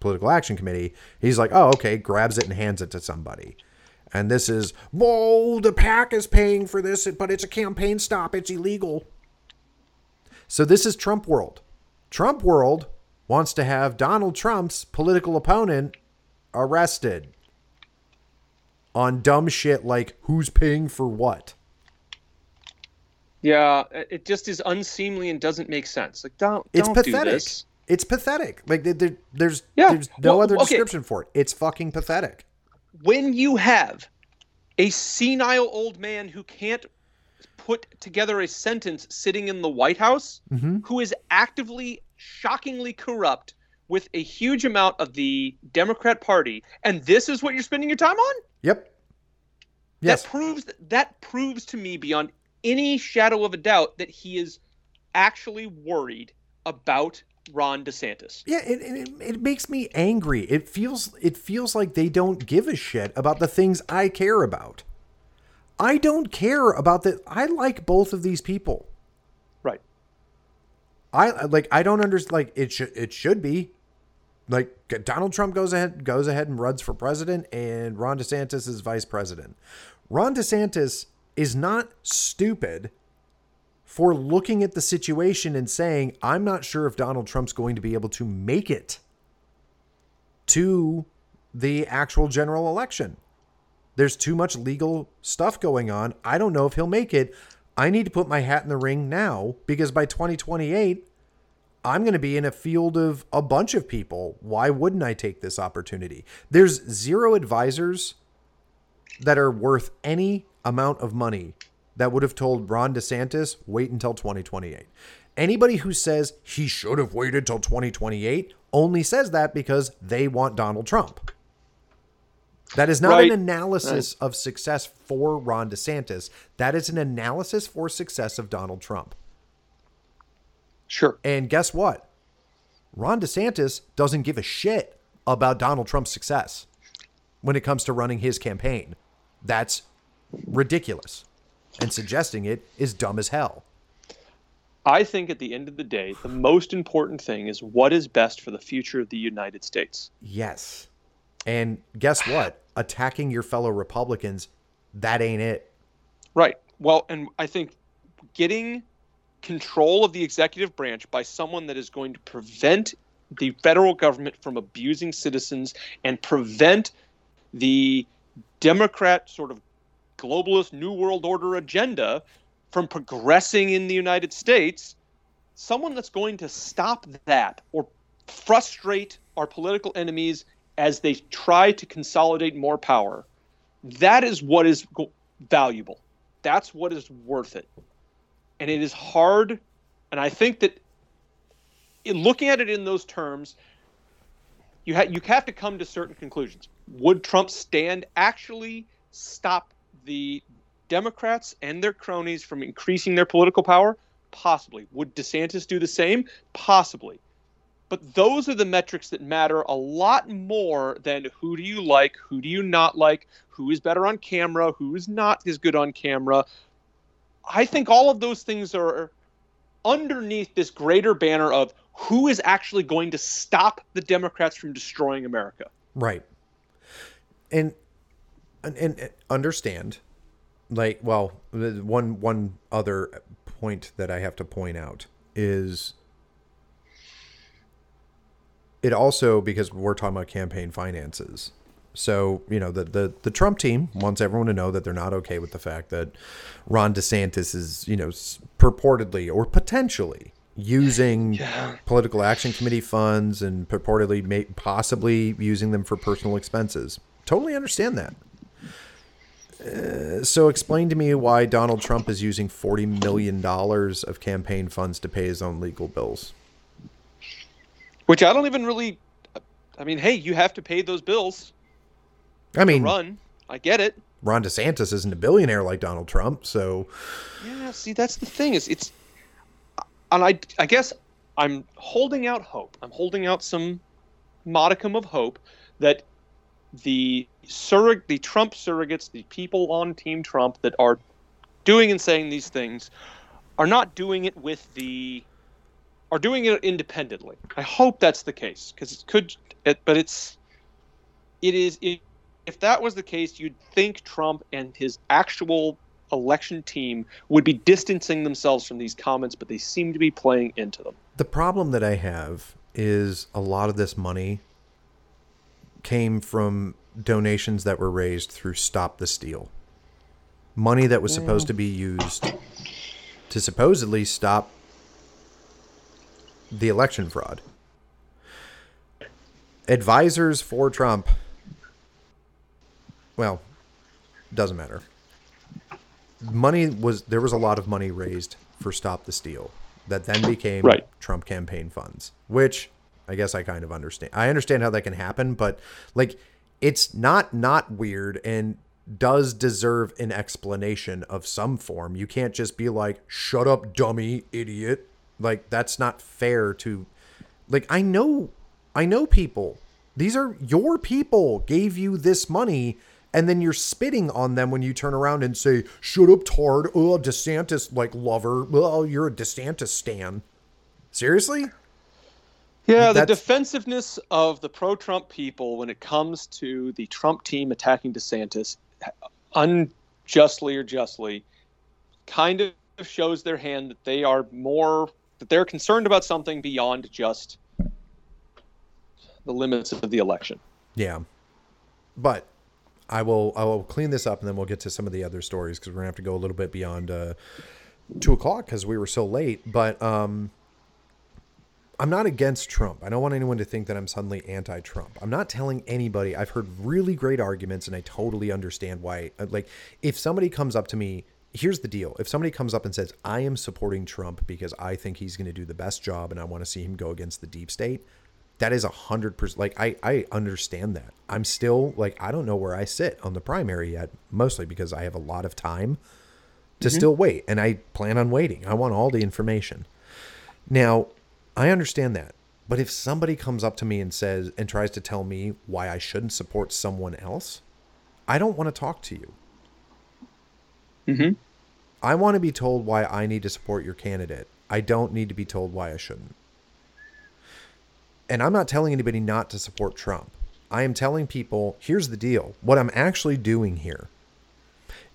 political action committee. He's like, oh, okay, grabs it and hands it to somebody. And this is, whoa, the pack is paying for this, but it's a campaign stop. It's illegal. So this is Trump world. Trump world wants to have Donald Trump's political opponent arrested on dumb shit like who's paying for what. Yeah, it just is unseemly and doesn't make sense. Like, don't It's don't do pathetic. this. It's pathetic. Like there- there, there's Yeah, there's no well, other okay. description for it. It's fucking pathetic. When you have a senile old man who can't put together a sentence sitting in the White House, Mhm. who is actively, shockingly corrupt with a huge amount of the Democrat Party, and this is what you're spending your time on? Yep. Yes. That proves that proves to me beyond any shadow of a doubt that he is actually worried about Ron DeSantis. Yeah, it, it, it makes me angry. It feels it feels like they don't give a shit about the things I care about. I don't care about that. I like both of these people. I like I don't understand like it should it should be like Donald Trump goes ahead goes ahead and runs for president and Ron DeSantis is vice president. Ron DeSantis is not stupid for looking at the situation and saying, I'm not sure if Donald Trump's going to be able to make it to the actual general election. There's too much legal stuff going on. I don't know if he'll make it. I need to put my hat in the ring now because by 2028, I'm going to be in a field of a bunch of people. Why wouldn't I take this opportunity? There's zero advisors that are worth any amount of money that would have told Ron DeSantis, wait until 2028. Anybody who says he should have waited till 2028 only says that because they want Donald Trump. That is not Right. an analysis of success for Ron DeSantis. That is an analysis for success of Donald Trump. Sure. And guess what? Ron DeSantis doesn't give a shit about Donald Trump's success when it comes to running his campaign. That's ridiculous. And suggesting it is dumb as hell. I think at the end of the day, the most important thing is what is best for the future of the United States. Yes. And guess what? Attacking your fellow Republicans, that ain't it. Right. Well, and I think getting control of the executive branch by someone that is going to prevent the federal government from abusing citizens and prevent the Democrat sort of globalist New World Order agenda from progressing in the United States, someone that's going to stop that or frustrate our political enemies as they try to consolidate more power, that is what is valuable. That's what is worth it. And it is hard. And I think that in looking at it in those terms, you, ha- you have to come to certain conclusions. Would Trump's stand actually stop the Democrats and their cronies from increasing their political power? Possibly. Would DeSantis do the same? Possibly. But those are the metrics that matter a lot more than who do you like, who do you not like, who is better on camera, who is not as good on camera. I think all of those things are underneath this greater banner of who is actually going to stop the Democrats from destroying America. Right. And and, and understand like well one one other point that I have to point out is it also because we're talking about campaign finances. So, you know, the, the the Trump team wants everyone to know that they're not okay with the fact that Ron DeSantis is, you know, purportedly or potentially using Yeah. political action committee funds and purportedly may, possibly using them for personal expenses. Totally understand that. Uh, so explain to me why Donald Trump is using 40 million dollars of campaign funds to pay his own legal bills. Which I don't even really. I mean, hey, you have to pay those bills I mean, run. I get it. Ron DeSantis isn't a billionaire like Donald Trump, so Yeah, see, that's the thing is it's, and I, I guess I'm holding out hope. I'm holding out some modicum of hope that the surrog, the Trump surrogates, the people on Team Trump that are doing and saying these things, are not doing it with the, are doing it independently. I hope that's the case because it could, it, but it's, it is. It, if that was the case, you'd think Trump and his actual election team would be distancing themselves from these comments, but they seem to be playing into them. the problem that I have is a lot of this money came from donations that were raised through Stop the Steal. Money that was supposed mm. to be used to supposedly stop the election fraud. Advisors for Trump, well, doesn't matter. Money was there was a lot of money raised for Stop the Steal that then became Right. Trump campaign funds, which I guess I kind of understand. I understand how that can happen, but like it's not not weird and does deserve an explanation of some form. You can't just be like, "Shut up, dummy, idiot." Like that's not fair to like I know I know people. These are your people gave you this money and then you're spitting on them when you turn around and say, "Shut up, tard." Oh, DeSantis like lover. Oh, you're a DeSantis stan. Seriously? Yeah, the defensiveness of the pro Trump people when it comes to the Trump team attacking DeSantis, unjustly or justly, kind of shows their hand that they are more, that they're concerned about something beyond just the limits of the election. Yeah. But I will I will clean this up and then we'll get to some of the other stories because we're gonna have to go a little bit beyond uh, two o'clock because we were so late. But um, I'm not against Trump. I don't want anyone to think that I'm suddenly anti-Trump. I'm not telling anybody. I've heard really great arguments and I totally understand why. Like if somebody comes up to me, here's the deal: if somebody comes up and says, "I am supporting Trump because I think he's going to do the best job and I want to see him go against the deep state," that is a hundred percent. Like I, I understand that. I'm still like I don't know where I sit on the primary yet, mostly because I have a lot of time to still wait, and I plan on waiting. I want all the information. Now, I understand that. But if somebody comes up to me and says and tries to tell me why I shouldn't support someone else, I don't want to talk to you. Mm-hmm. I want to be told why I need to support your candidate. I don't need to be told why I shouldn't. And I'm not telling anybody not to support Trump. I am telling people here's the deal. What I'm actually doing here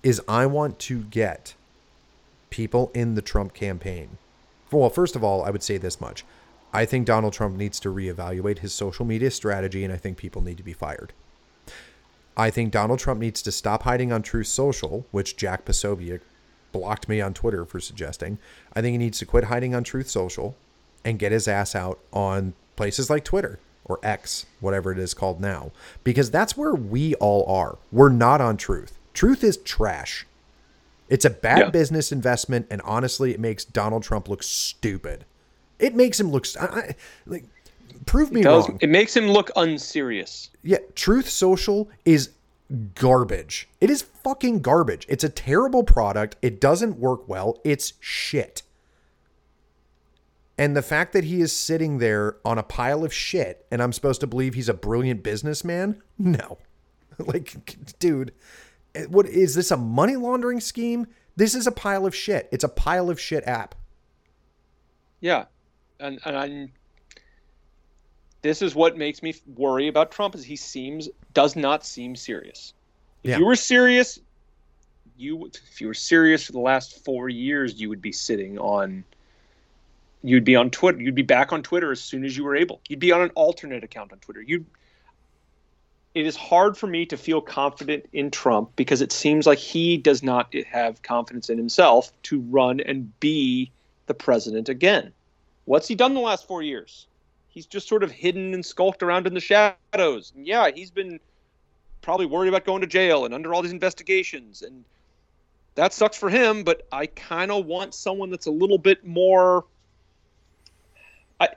is I want to get people in the Trump campaign. Well, first of all, I would say this much. I think Donald Trump needs to reevaluate his social media strategy, and I think people need to be fired. I think Donald Trump needs to stop hiding on Truth Social, which Jack Posobiec blocked me on Twitter for suggesting. I think he needs to quit hiding on Truth Social and get his ass out on places like Twitter or X, whatever it is called now, because that's where we all are. We're not on Truth. Truth is trash. It's a bad Yeah. business investment, and honestly, it makes Donald Trump look stupid. It makes him look I, I- like. Prove me Does, wrong. it makes him look unserious. Yeah, Truth Social is garbage. It is fucking garbage. It's a terrible product. It doesn't work well. It's shit. And the fact that he is sitting there on a pile of shit and I'm supposed to believe he's a brilliant businessman? No. [LAUGHS] Like, dude, eh, what is this a money laundering scheme? This is a pile of shit. It's a pile of shit app. Yeah, and and I'm, this is what makes me worry about Trump is he seems does not seem serious. If Yeah. you were serious, you would- if you were serious for the last four years, you would be sitting on. You'd be on Twitter. You'd be back on Twitter as soon as you were able. You'd be on an alternate account on Twitter. You. It is hard for me to feel confident in Trump because it seems like he does not have confidence in himself to run and be the president again. What's he done the last four years? He's just sort of hidden and skulked around in the shadows. And yeah, he's been probably worried about going to jail and under all these investigations. And that sucks for him, but I kind of want someone that's a little bit more. I,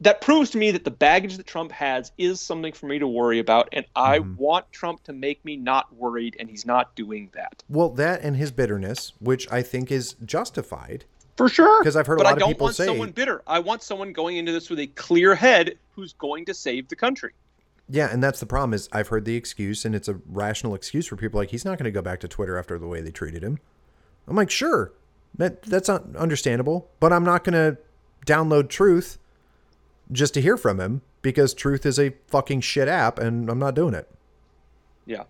that proves to me that the baggage that Trump has is something for me to worry about. And I Mhm. want Trump to make me not worried, and he's not doing that. Well, that and his bitterness, which I think is justified. For sure. Because I've heard a but lot I don't people want say- someone bitter. I want someone going into this with a clear head who's going to save the country. Yeah, and that's the problem is I've heard the excuse and it's a rational excuse for people like he's not going to go back to Twitter after the way they treated him. I'm like, "Sure. That that's not understandable, but I'm not going to download Truth just to hear from him because Truth is a fucking shit app and I'm not doing it." Yeah.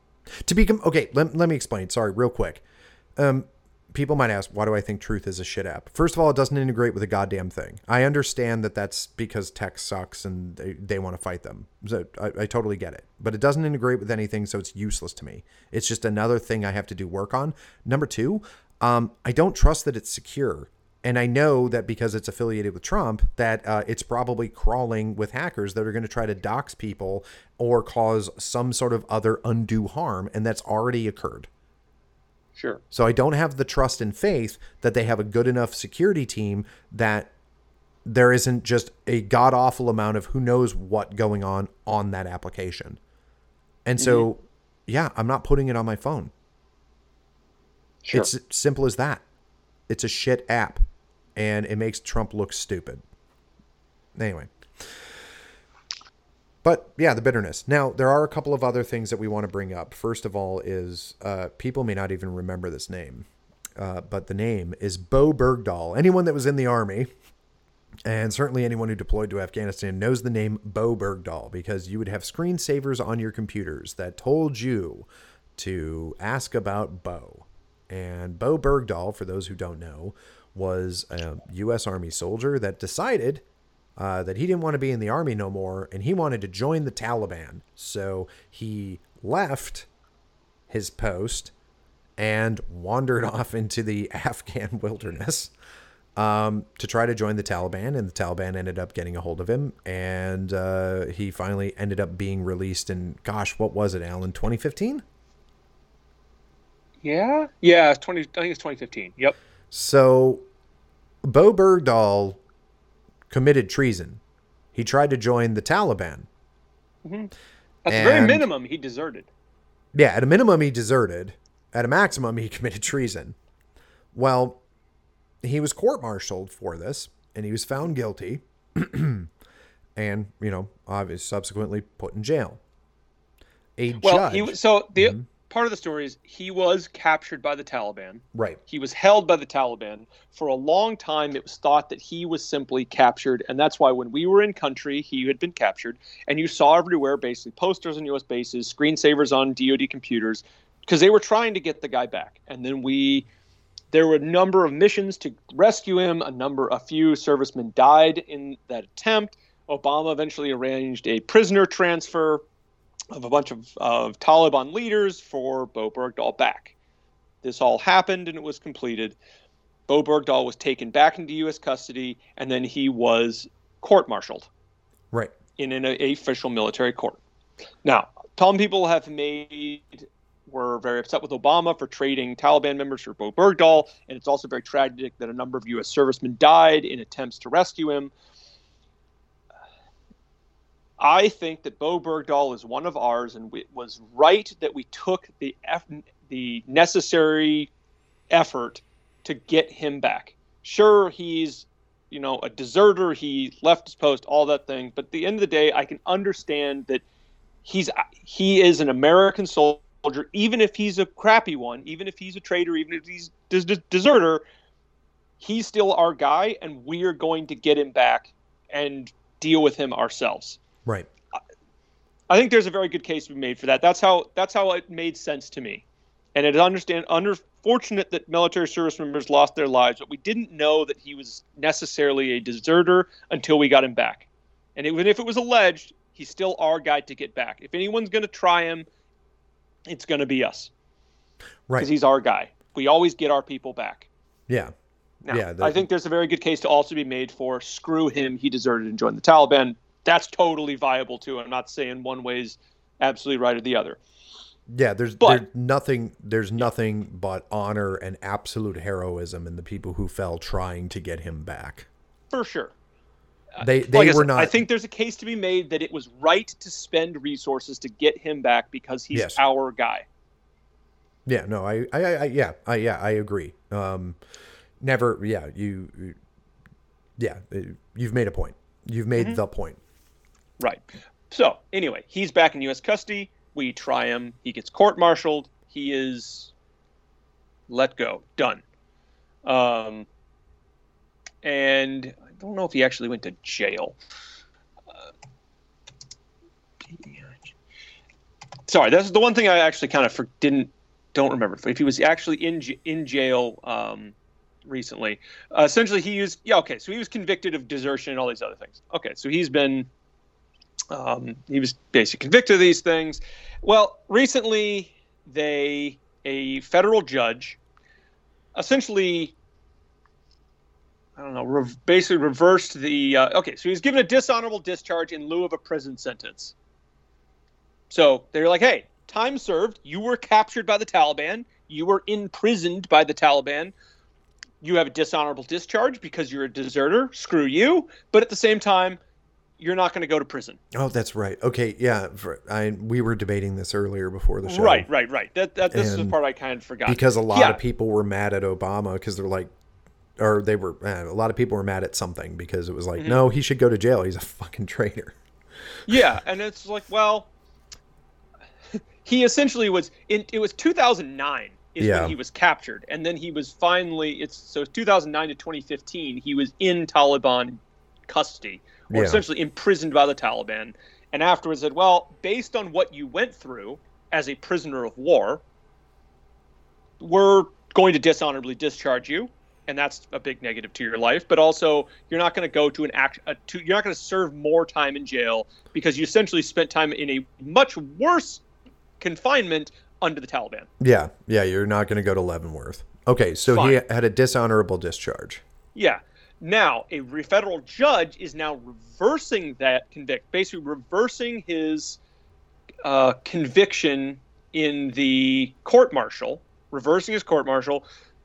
To be com- okay, let, let me explain. Sorry, real quick. Um, people might ask, why do I think Truth is a shit app? First of all, it doesn't integrate with a goddamn thing. I understand that that's because tech sucks and they, they want to fight them. So I, I totally get it. But it doesn't integrate with anything, so it's useless to me. It's just another thing I have to do work on. Number two, um, I don't trust that it's secure. And I know that because it's affiliated with Trump, that uh, it's probably crawling with hackers that are going to try to dox people or cause some sort of other undue harm. And that's already occurred. Sure. So I don't have the trust and faith that they have a good enough security team that there isn't just a god awful amount of who knows what going on on that application. And so, mm-hmm. yeah, I'm not putting it on my phone. Sure. It's simple as that. It's a shit app and it makes Trump look stupid. Anyway. But yeah, the bitterness. Now, there are a couple of other things that we want to bring up. First of all, is uh, people may not even remember this name, uh, but the name is Bowe Bergdahl. Anyone that was in the army, and certainly anyone who deployed to Afghanistan, knows the name Bowe Bergdahl because you would have screensavers on your computers that told you to ask about Bowe. And Bowe Bergdahl, for those who don't know, was a U.S. Army soldier that decided uh, that he didn't want to be in the army no more and he wanted to join the Taliban. So he left his post and wandered [LAUGHS] off into the Afghan [LAUGHS] wilderness um, to try to join the Taliban. And the Taliban ended up getting a hold of him. And uh, he finally ended up being released in, gosh, what was it, Alan? 2015? Yeah, yeah, twenty. I think it's 2015. Yep. So, Bowe Bergdahl committed treason. He tried to join the Taliban. Mm-hmm. At the very minimum, he deserted. Yeah, at a minimum, he deserted. At a maximum, he [LAUGHS] committed treason. Well, he was court martialed for this, and he was found guilty, [CLEARS THROAT] and you know, obviously, subsequently put in jail. A Well, judge, he was so the Mhm. Part of the story is he was captured by the Taliban. right? He was held by the Taliban for a long time. It was thought that he was simply captured, and that's why when we were in country, he had been captured, and you saw everywhere basically posters on U.S. bases, screensavers on DoD computers, because they were trying to get the guy back. And then we, there were a number of missions to rescue him. A number, a few servicemen died in that attempt. Obama eventually arranged a prisoner transfer of a bunch of, of Taliban leaders for Bowe Bergdahl back. This all happened and it was completed. Bowe Bergdahl was taken back into U.S. custody and then he was court martialed Right. in an a, official military court. Now, some people have made were very upset with Obama for trading Taliban members for Bowe Bergdahl, and it's also very tragic that a number of U.S. servicemen died in attempts to rescue him. I think that Bowe Bergdahl is one of ours, and it was right that we took the the necessary effort to get him back. Sure, he's you know a deserter. He left his post, all that thing. But at the end of the day, I can understand that he's he is an American soldier, even if he's a crappy one, even if he's a traitor, even if he's des- des- deserter. He's still our guy, and we are going to get him back and deal with him ourselves. Right. I think there's a very good case to be made for that. That's how that's how it made sense to me. And it understand unfortunate that military service members lost their lives, but we didn't know that he was necessarily a deserter until we got him back. And even if it was alleged, he's still our guy to get back. If anyone's going to try him, it's going to be us Right. because he's our guy. We always get our people back. yeah. Now, Yeah, the- I think there's a very good case to also be made for screw him, he deserted and joined the Taliban. That's totally viable too. I'm not saying one way's absolutely right or the other. Yeah, there's But- there's nothing there's nothing but honor and absolute heroism in the people who fell trying to get him back. For sure. They they Like I were said, not I think there's a case to be made that it was right to spend resources to get him back because he's Yes. our guy. Yeah, no, I I, I yeah, I yeah, I agree. Um never yeah, you you- yeah, uh, you've made a point. You've made Mm-hmm. the point. Right. So, anyway, he's back in U.S. custody. We try him. He gets court martialed. He is let go. Done. Um, and I don't know if he actually went to jail. Uh, sorry, that's the one thing I actually kind of for, didn't don't remember if he was actually in in jail um, recently. Uh, essentially, he was yeah okay. So he was convicted of desertion and all these other things. Okay, so he's been um, he was basically convicted of these things. Well, recently they a federal judge essentially I don't know rev- basically reversed the uh, okay. So he was given a dishonorable discharge in lieu of a prison sentence. So they're like, hey, time served. You were captured by the Taliban. You were imprisoned by the Taliban. You have a dishonorable discharge because you're a deserter. Screw you. But at the same time, you're not going to go to prison. Oh, that's right. Okay, yeah, for, I we were debating this earlier before the show. Right, right, right. That, that this is the part I kind of forgot. Because a lot Yeah. of people were mad at Obama because they're like or they were eh, a lot of people were mad at something because it was Mm-hmm. like, no, he should go to jail. He's a fucking traitor. Yeah, [LAUGHS] and it's like, well, he essentially was in. It was 2009 is Yeah. when he was captured, and then he was finally. It's so 2009 to 2015. He was in Taliban custody, or Yeah. essentially imprisoned by the Taliban, and afterwards said, well, based on what you went through as a prisoner of war, we're going to dishonorably discharge you. And that's a big negative to your life, but also you're not going to go to an act. A, to, you're not going to serve more time in jail because you essentially spent time in a much worse confinement under the Taliban. Yeah, yeah, you're not going to go to Leavenworth. Okay, so he had a dishonorable discharge. Yeah. Now, a federal judge is now reversing that convict, basically reversing his uh, conviction in the court martial, reversing his court martial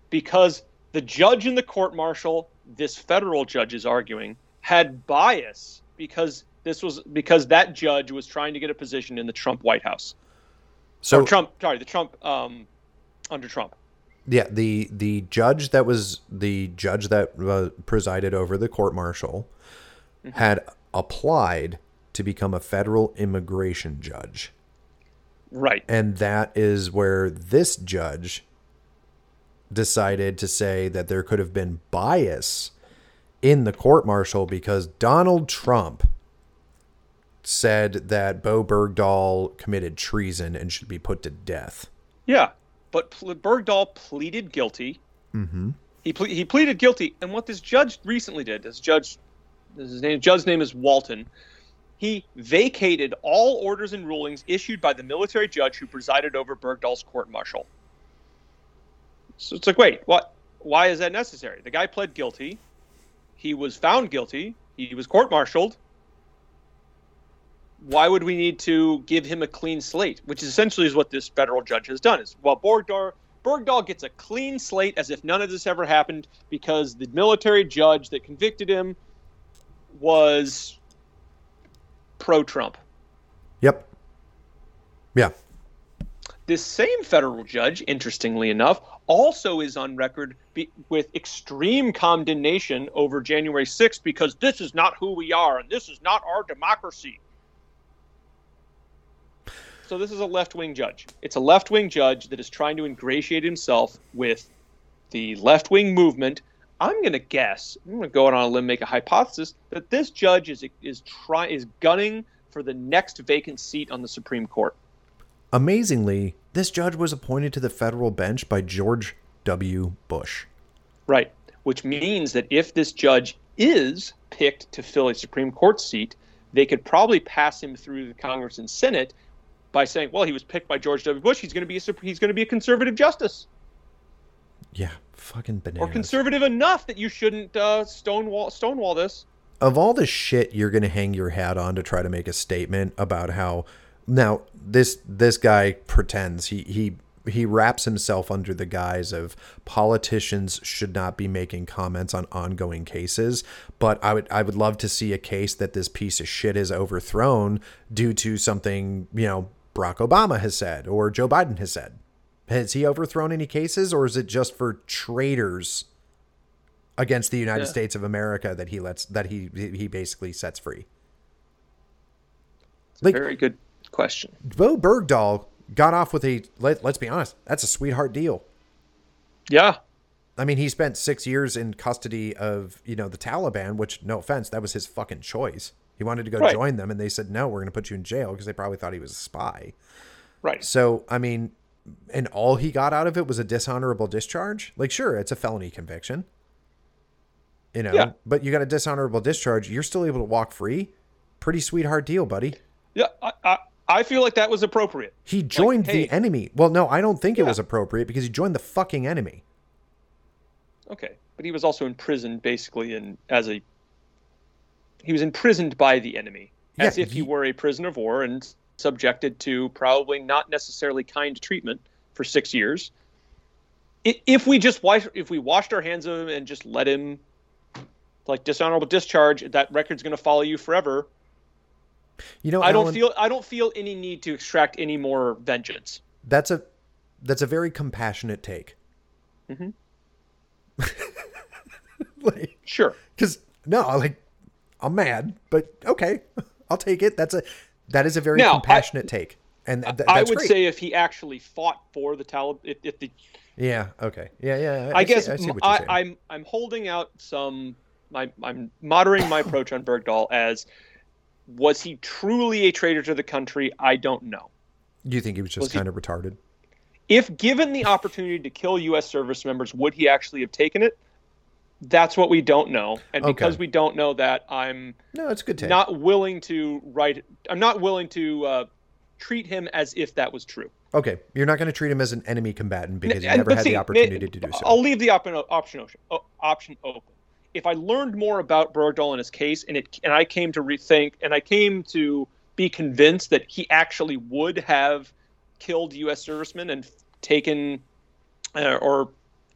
because the judge in the court martial, this federal judge is arguing, had bias because this was because that judge was trying to get a position in the Trump White House. So or Trump, sorry, the Trump um, under Trump. Yeah, the the judge that was the judge that uh, presided over the court martial mm-hmm. had applied to become a federal immigration judge. Right. And that is where this judge decided to say that there could have been bias in the court martial because Donald Trump said that Bowe Bergdahl committed treason and should be put to death. Yeah, but Bergdahl pleaded guilty. Mm-hmm. He ple- he pleaded guilty, and what this judge recently did, this judge, his name, judge's name is Walton. He vacated all orders and rulings issued by the military judge who presided over Bergdahl's court martial. So it's like, wait, what? Why is that necessary? The guy pled guilty. He was found guilty. He was court-martialed. Why would we need to give him a clean slate? Which essentially is what this federal judge has done. Is well, Bergdahl, Bergdahl gets a clean slate as if none of this ever happened because the military judge that convicted him was pro Trump. Yep. Yeah. This same federal judge, interestingly enough, also is on record be, with extreme condemnation over January 6th because this is not who we are and this is not our democracy. So, this is a left wing judge. It's a left wing judge that is trying to ingratiate himself with the left wing movement I'm going to guess. I'm going to go out on a limb, make a hypothesis that this judge is is try is gunning for the next vacant seat on the Supreme Court. Amazingly, this judge was appointed to the federal bench by George W. Bush. Right, which means that if this judge is picked to fill a Supreme Court seat, they could probably pass him through the Congress and Senate by saying, "Well, he was picked by George W. Bush. He's going to be a he's going to be a conservative justice." Yeah, fucking bananas. Or conservative enough that you shouldn't uh, stonewall stonewall this. Of all the shit you're gonna hang your hat on to try to make a statement about how now this this guy pretends he he he wraps himself under the guise of politicians should not be making comments on ongoing cases but i would i would love to see a case that this piece of shit is overthrown due to something you know barack obama has said or joe biden has said has he overthrown any cases, or is it just for traitors against the United yeah. States of America that he lets that he he basically sets free? Like, very good question. Bowe Bergdahl got off with a let, let's be honest, that's a sweetheart deal. Yeah. I mean, he spent six years in custody of, you know, the Taliban, which, no offense, that was his fucking choice. He wanted to go right. join them, and they said, no, we're going to put you in jail because they probably thought he was a spy. Right. So, I mean, and all he got out of it was a dishonorable discharge, like sure, it's a felony conviction. You know, yeah. but you got a dishonorable discharge, you're still able to walk free. Pretty sweetheart deal, buddy. Yeah, I, I, I feel like that was appropriate. He joined like, hey, the enemy. Well, no, I don't think yeah. it was appropriate because he joined the fucking enemy. Okay, but he was also imprisoned basically in as a he was imprisoned by the enemy as yeah, if he, were a prisoner of war and subjected to probably not necessarily kind treatment for six years. If we just wash, if we washed our hands of him and just let him, like dishonorable discharge, that record's going to follow you forever. You know, I don't feel I don't feel any need to extract any more vengeance. That's a that's a very compassionate take. Mm-hmm. [LAUGHS] like, sure. [LAUGHS] Because no, like I'm mad, but okay, [LAUGHS] I'll take it. That's a that is a very now, compassionate I, take. And th- I would great. say if he actually fought for the Taliban, if, if, the yeah, okay, yeah, yeah. I, I guess see, I am I'm, I'm holding out some. My, I'm moderating my [COUGHS] approach on Bergdahl as was he truly a traitor to the country? I don't know. Do you think he was just was kind he, of retarded? If given the opportunity to kill U.S. service members, would he actually have taken it? That's what we don't know. And okay. because we don't know that i'm no it's good take. not willing to write i'm not willing to uh, treat him as if that was true. Okay. You're not going to treat him as an enemy combatant because you never had see, the opportunity to do so. I'll leave the option option option open. If i learned more about Bergdahl and his case and it and i came to rethink and i came to be convinced that he actually would have killed us servicemen and taken uh, or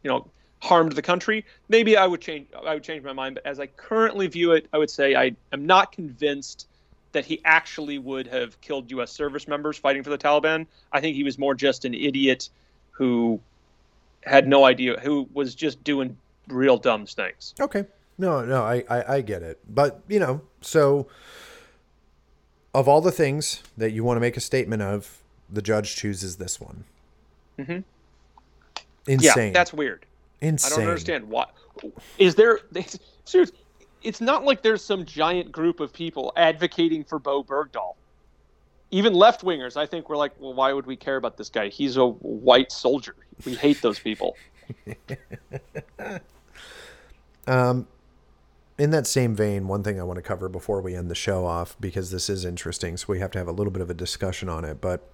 you know harmed the country, maybe I would change I would change my mind. But as I currently view it, I would say I am not convinced that he actually would have killed U.S. service members fighting for the Taliban. I think he was more just an idiot who had no idea, who was just doing real dumb things. Okay. No, no, I, I, I get it. But, you know, so of all the things that you want to make a statement of, the judge chooses this one. Mm-hmm. Insane. Yeah, that's weird. Insane. I don't understand why. Is there [LAUGHS] seriously? It's not like there's some giant group of people advocating for Bowe Bergdahl. Even left wingers, I think, were like, well, why would we care about this guy? He's a white soldier. We hate those people. [LAUGHS] um, in that same vein, one thing I want to cover before we end the show off, because this is interesting, so we have to have a little bit of a discussion on it. But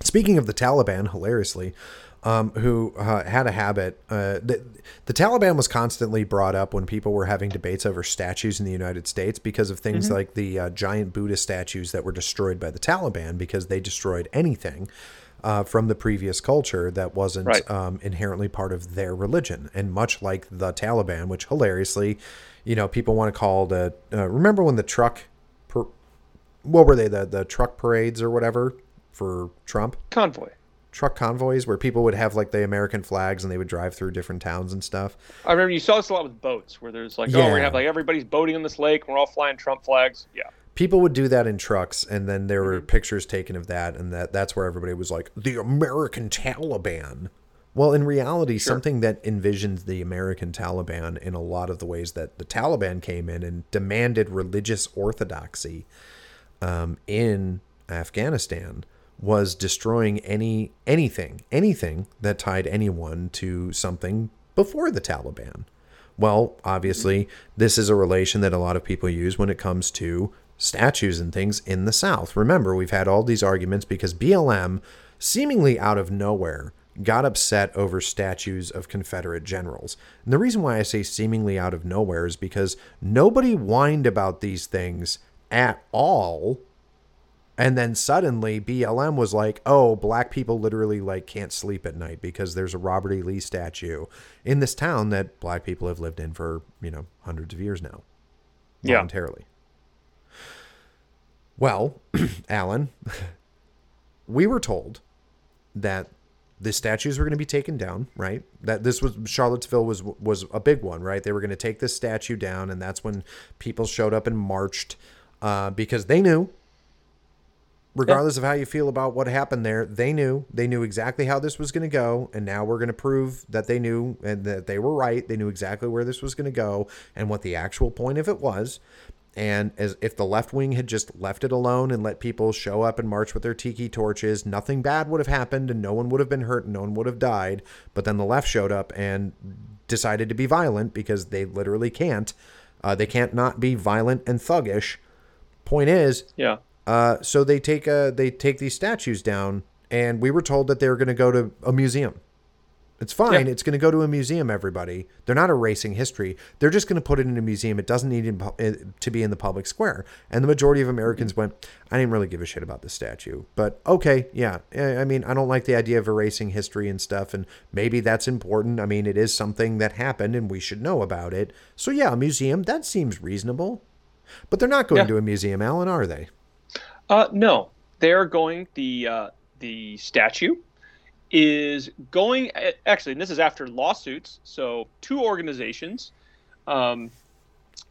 speaking of the Taliban, hilariously, um, who uh, had a habit. Uh, the, the, Taliban was constantly brought up when people were having debates over statues in the United States because of things mm-hmm. like the uh, giant Buddha statues that were destroyed by the Taliban because they destroyed anything. Uh, from the previous culture that wasn't right. um, inherently part of their religion. And much like the Taliban, which hilariously, you know, people want to call the. Uh, remember when the truck. Per, what were they? The, the truck parades or whatever for Trump? Convoy truck convoys where people would have like the American flags and they would drive through different towns and stuff. I remember you saw this a lot with boats where there's like, yeah. oh, we have like everybody's boating in this lake. We're all flying Trump flags. Yeah. People would do that in trucks, and then there were mm-hmm. pictures taken of that, and that that's where everybody was like, the American Taliban. Well, in reality, sure. something that envisions the American Taliban in a lot of the ways that the Taliban came in and demanded religious orthodoxy um, in Afghanistan was destroying any anything anything that tied anyone to something before the Taliban. Well, obviously, this is a relation that a lot of people use when it comes to statues and things in the South. Remember, we've had all these arguments because BLM, seemingly out of nowhere, got upset over statues of Confederate generals. And the reason why I say seemingly out of nowhere is because nobody whined about these things at all and then suddenly BLM was like, "Oh, black people literally like can't sleep at night because there's a Robert E. Lee statue in this town that black people have lived in for, you know, hundreds of years now." Voluntarily. Well, [CLEARS THROAT] Alan, [LAUGHS] we were told that the statues were going to be taken down, right? That this was Charlottesville was was a big one, right? They were going to take this statue down, and that's when people showed up and marched uh, because they knew regardless of how you feel about what happened there, they knew. They knew exactly how this was going to go, and now we're going to prove that they knew and that they were right. They knew exactly where this was going to go and what the actual point of it was. And as if the left wing had just left it alone and let people show up and march with their tiki torches, nothing bad would have happened and no one would have been hurt and no one would have died. But then the left showed up and decided to be violent because they literally can't. Uh, they can't not be violent and thuggish. Point is, yeah, uh, so they take uh, they take these statues down, and we were told that they were going to go to a museum. It's fine. Yeah. It's going to go to a museum. Everybody, they're not erasing history. They're just going to put it in a museum. It doesn't need to be in the public square. And the majority of Americans went, I didn't really give a shit about the statue, but okay, yeah. I mean, I don't like the idea of erasing history and stuff, and maybe that's important. I mean, it is something that happened, and we should know about it. So yeah, a museum that seems reasonable. But they're not going yeah. to a museum, Alan, are they? Uh, no, they're going the uh, the statue is going actually, and this is after lawsuits. So two organizations. Um,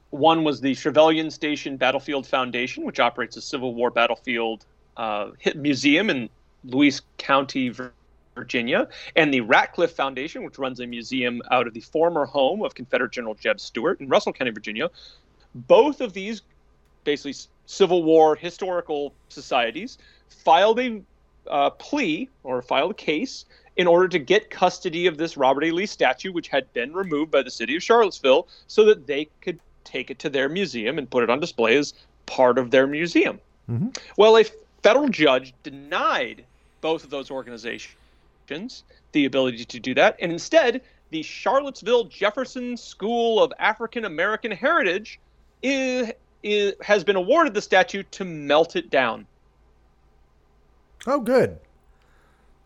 one was the Trevilian Station Battlefield Foundation, which operates a Civil War battlefield uh, museum in Louisa County, Virginia, and the Ratcliffe Foundation, which runs a museum out of the former home of Confederate General Jeb Stuart in Russell County, Virginia. Both of these basically Civil War historical societies filed a uh, plea or filed a case in order to get custody of this Robert E. Lee statue, which had been removed by the city of Charlottesville, so that they could take it to their museum and put it on display as part of their museum. Mm-hmm. Well, a federal judge denied both of those organizations the ability to do that, and instead, the Charlottesville Jefferson School of African American Heritage is, is, has been awarded the statue to melt it down. Oh, good.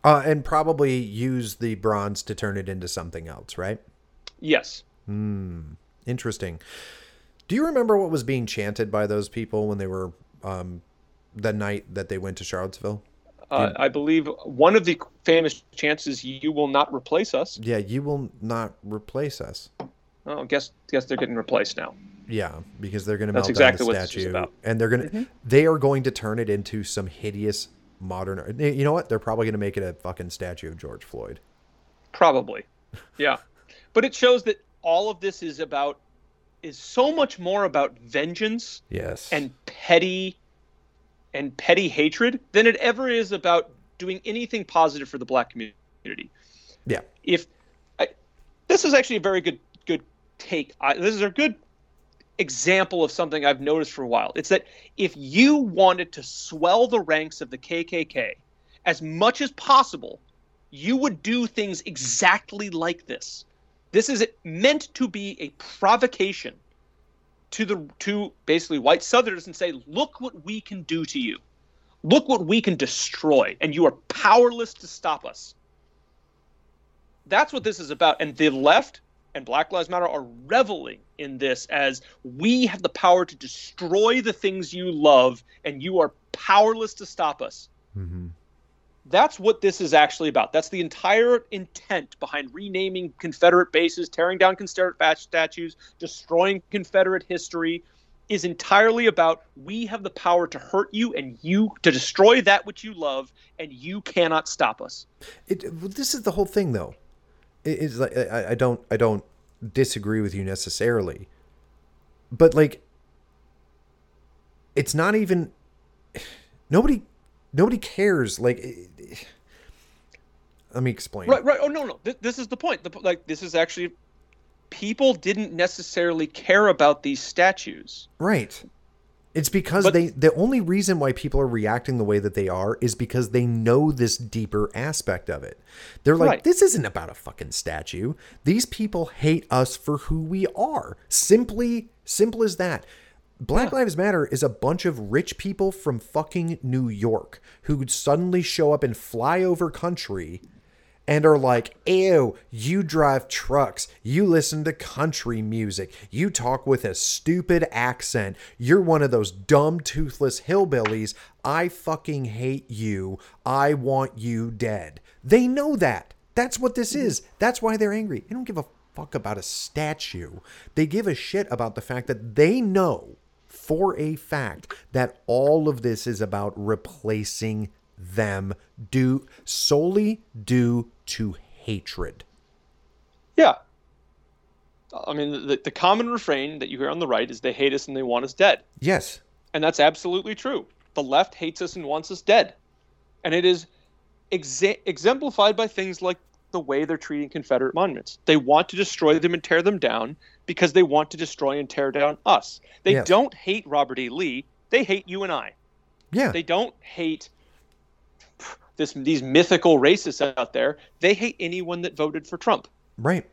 Uh, and probably use the bronze to turn it into something else, right? Yes. Hmm. Interesting. Do you remember what was being chanted by those people when they were um, the night that they went to Charlottesville? Uh, I believe one of the famous chants is "You will not replace us." Yeah, you will not replace us. Oh, guess guess they're getting replaced now. Yeah, because they're going to melt exactly down the this statue, about. Mm-hmm. and they're going to they are going to turn it into some hideous modern. You know what? They're probably going to make it a fucking statue of George Floyd. Probably. Yeah. [LAUGHS] but it shows that all of this is about is so much more about vengeance Yes. and petty and petty hatred than it ever is about doing anything positive for the black community. yeah, If I, this is actually a very good good take. I, this is a good example of something I've noticed for a while. It's that if you wanted to swell the ranks of the KKK as much as possible, you would do things exactly like this. This is meant to be a provocation to the to basically white Southerners and say, "Look what we can do to you. Look what we can destroy, and you are powerless to stop us." That's what this is about, and the left and Black Lives Matter are reveling in this as we have the power to destroy the things you love, and you are powerless to stop us. hmm That's what this is actually about. That's the entire intent behind renaming Confederate bases, tearing down Confederate statues, destroying Confederate history, is entirely about we have the power to hurt you and you to destroy that which you love, and you cannot stop us. It, this is the whole thing, though. It- It's like I, I don't I don't disagree with you necessarily, but like, it's not even nobody nobody cares. Like, it- it- let me explain. Right, right. Oh no, no. Th- this is the point. The, like this is actually people didn't necessarily care about these statues. Right. It's because But- they the only reason why people are reacting the way that they are is because they know this deeper aspect of it. They're like, Right. this isn't about a fucking statue. These people hate us for who we are. Simply simple as that. Black Lives Matter is a bunch of rich people from fucking New York who would suddenly show up in flyover country and are like, ew, you drive trucks, you listen to country music, you talk with a stupid accent, you're one of those dumb, toothless hillbillies. I fucking hate you. I want you dead. They know that. That's what this is. That's why they're angry. They don't give a fuck about a statue. They give a shit about the fact that they know for a fact that all of this is about replacing them due solely due to hatred. Yeah. I mean, the, the common refrain that you hear on the right is they hate us and they want us dead. Yes. And that's absolutely true. The left hates us and wants us dead. And it is exa- exemplified by things like the way they're treating Confederate monuments. They want to destroy them and tear them down because they want to destroy and tear down us. They Yes. don't hate Robert E. Lee. They hate you and I. Yeah. They don't hate this these mythical racists out there. They hate anyone that voted for Trump. right.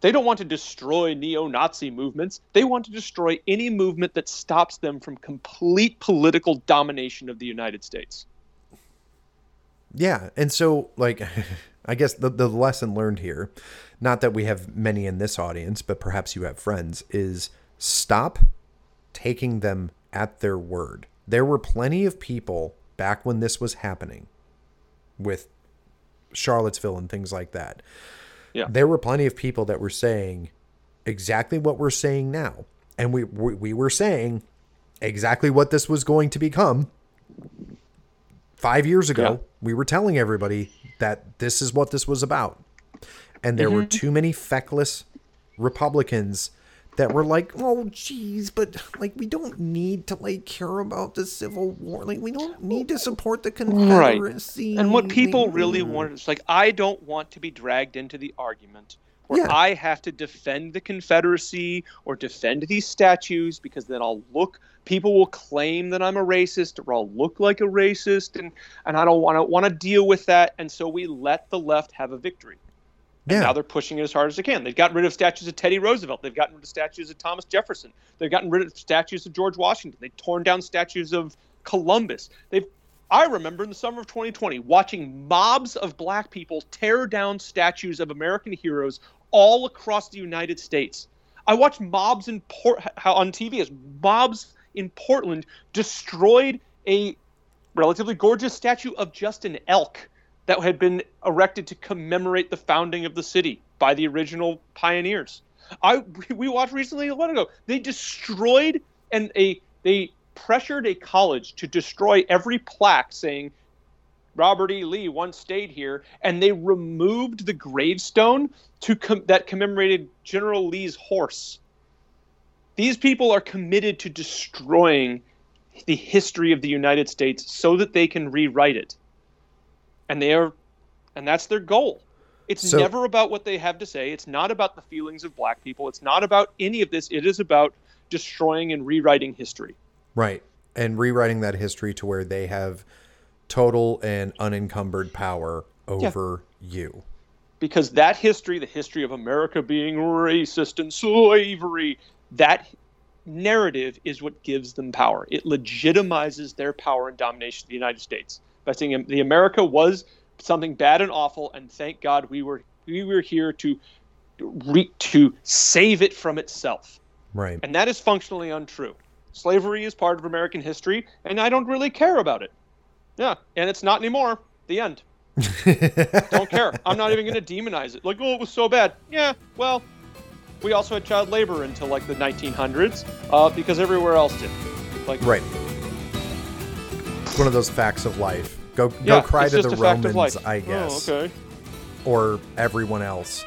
They don't want to destroy neo Nazi movements. They want to destroy any movement that stops them from complete political domination of the United States. Yeah. And so like [LAUGHS] I guess the the lesson learned here, not that we have many in this audience, but perhaps you have friends, is stop taking them at their word. There were plenty of people back when this was happening with Charlottesville and things like that. Yeah. There were plenty of people that were saying exactly what we're saying now. And we we, we were saying exactly what this was going to become. 5 years ago, Yeah. we were telling everybody that this is what this was about. And there Mm-hmm. were too many feckless Republicans that were like, "Oh, geez, but like we don't need to like care about the Civil War. Like we don't need to support the Confederacy." Right. And what people really want is like, I don't want to be dragged into the argument where Yeah. I have to defend the Confederacy or defend these statues because then I'll look, people will claim that I'm a racist or I'll look like a racist, and, and I don't want to want to deal with that. And so we let the left have a victory. And Yeah. now they're pushing it as hard as they can. They've gotten rid of statues of Teddy Roosevelt. They've gotten rid of statues of Thomas Jefferson. They've gotten rid of statues of George Washington. They've torn down statues of Columbus. They've I remember in the summer of 2020 watching mobs of black people tear down statues of American heroes all across the United States. I watched mobs in Port on TV as mobs in Portland destroyed a relatively gorgeous statue of Thompson Elk that had been erected to commemorate the founding of the city by the original pioneers. I [LAUGHS] we watched recently a while ago. They destroyed and a they pressured a college to destroy every plaque saying Robert E. Lee once stayed here, and they removed the gravestone to com- that commemorated General Lee's horse. These people are committed to destroying the history of the United States so that they can rewrite it. And they are and that's their goal. It's So- never about what they have to say. It's not about the feelings of black people. It's not about any of this. It is about destroying and rewriting history. Right. And rewriting that history to where they have total and unencumbered power over you. because that history, the history of America being racist and slavery, that narrative is what gives them power. It legitimizes their power and domination of the United States by saying the America was something bad and awful, and thank God we were we were here to re, to save it from itself. Right. And that is functionally untrue. Slavery is part of American history, and I don't really care about it. Yeah, and it's not anymore. The end. [LAUGHS] don't care. I'm not even going to demonize it. Like, oh, it was so bad. Yeah, well, we also had child labor until like the 1900s uh, because everywhere else did. Like, Right. It's one of those facts of life. Go go yeah, cry to the a fact of Romans. I oh, guess, Oh, okay. or everyone else.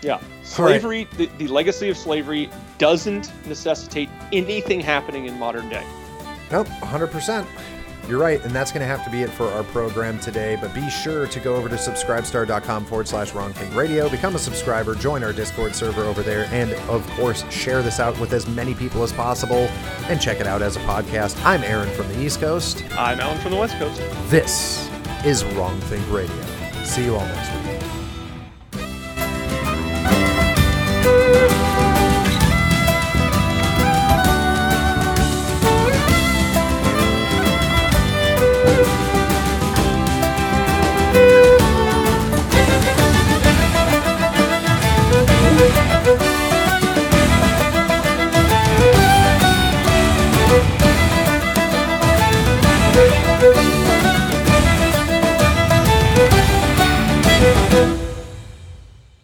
Yeah. Slavery, the, the legacy of slavery doesn't necessitate anything happening in modern day. Nope, 100%. You're right, and that's going to have to be it for our program today. But be sure to go over to subscribestar.com forward slash wrong think radio, become a subscriber, join our Discord server over there, and of course, share this out with as many people as possible and check it out as a podcast. I'm Aaron from the East Coast. I'm Alan from the West Coast. This is Wrong Think Radio. See you all next week.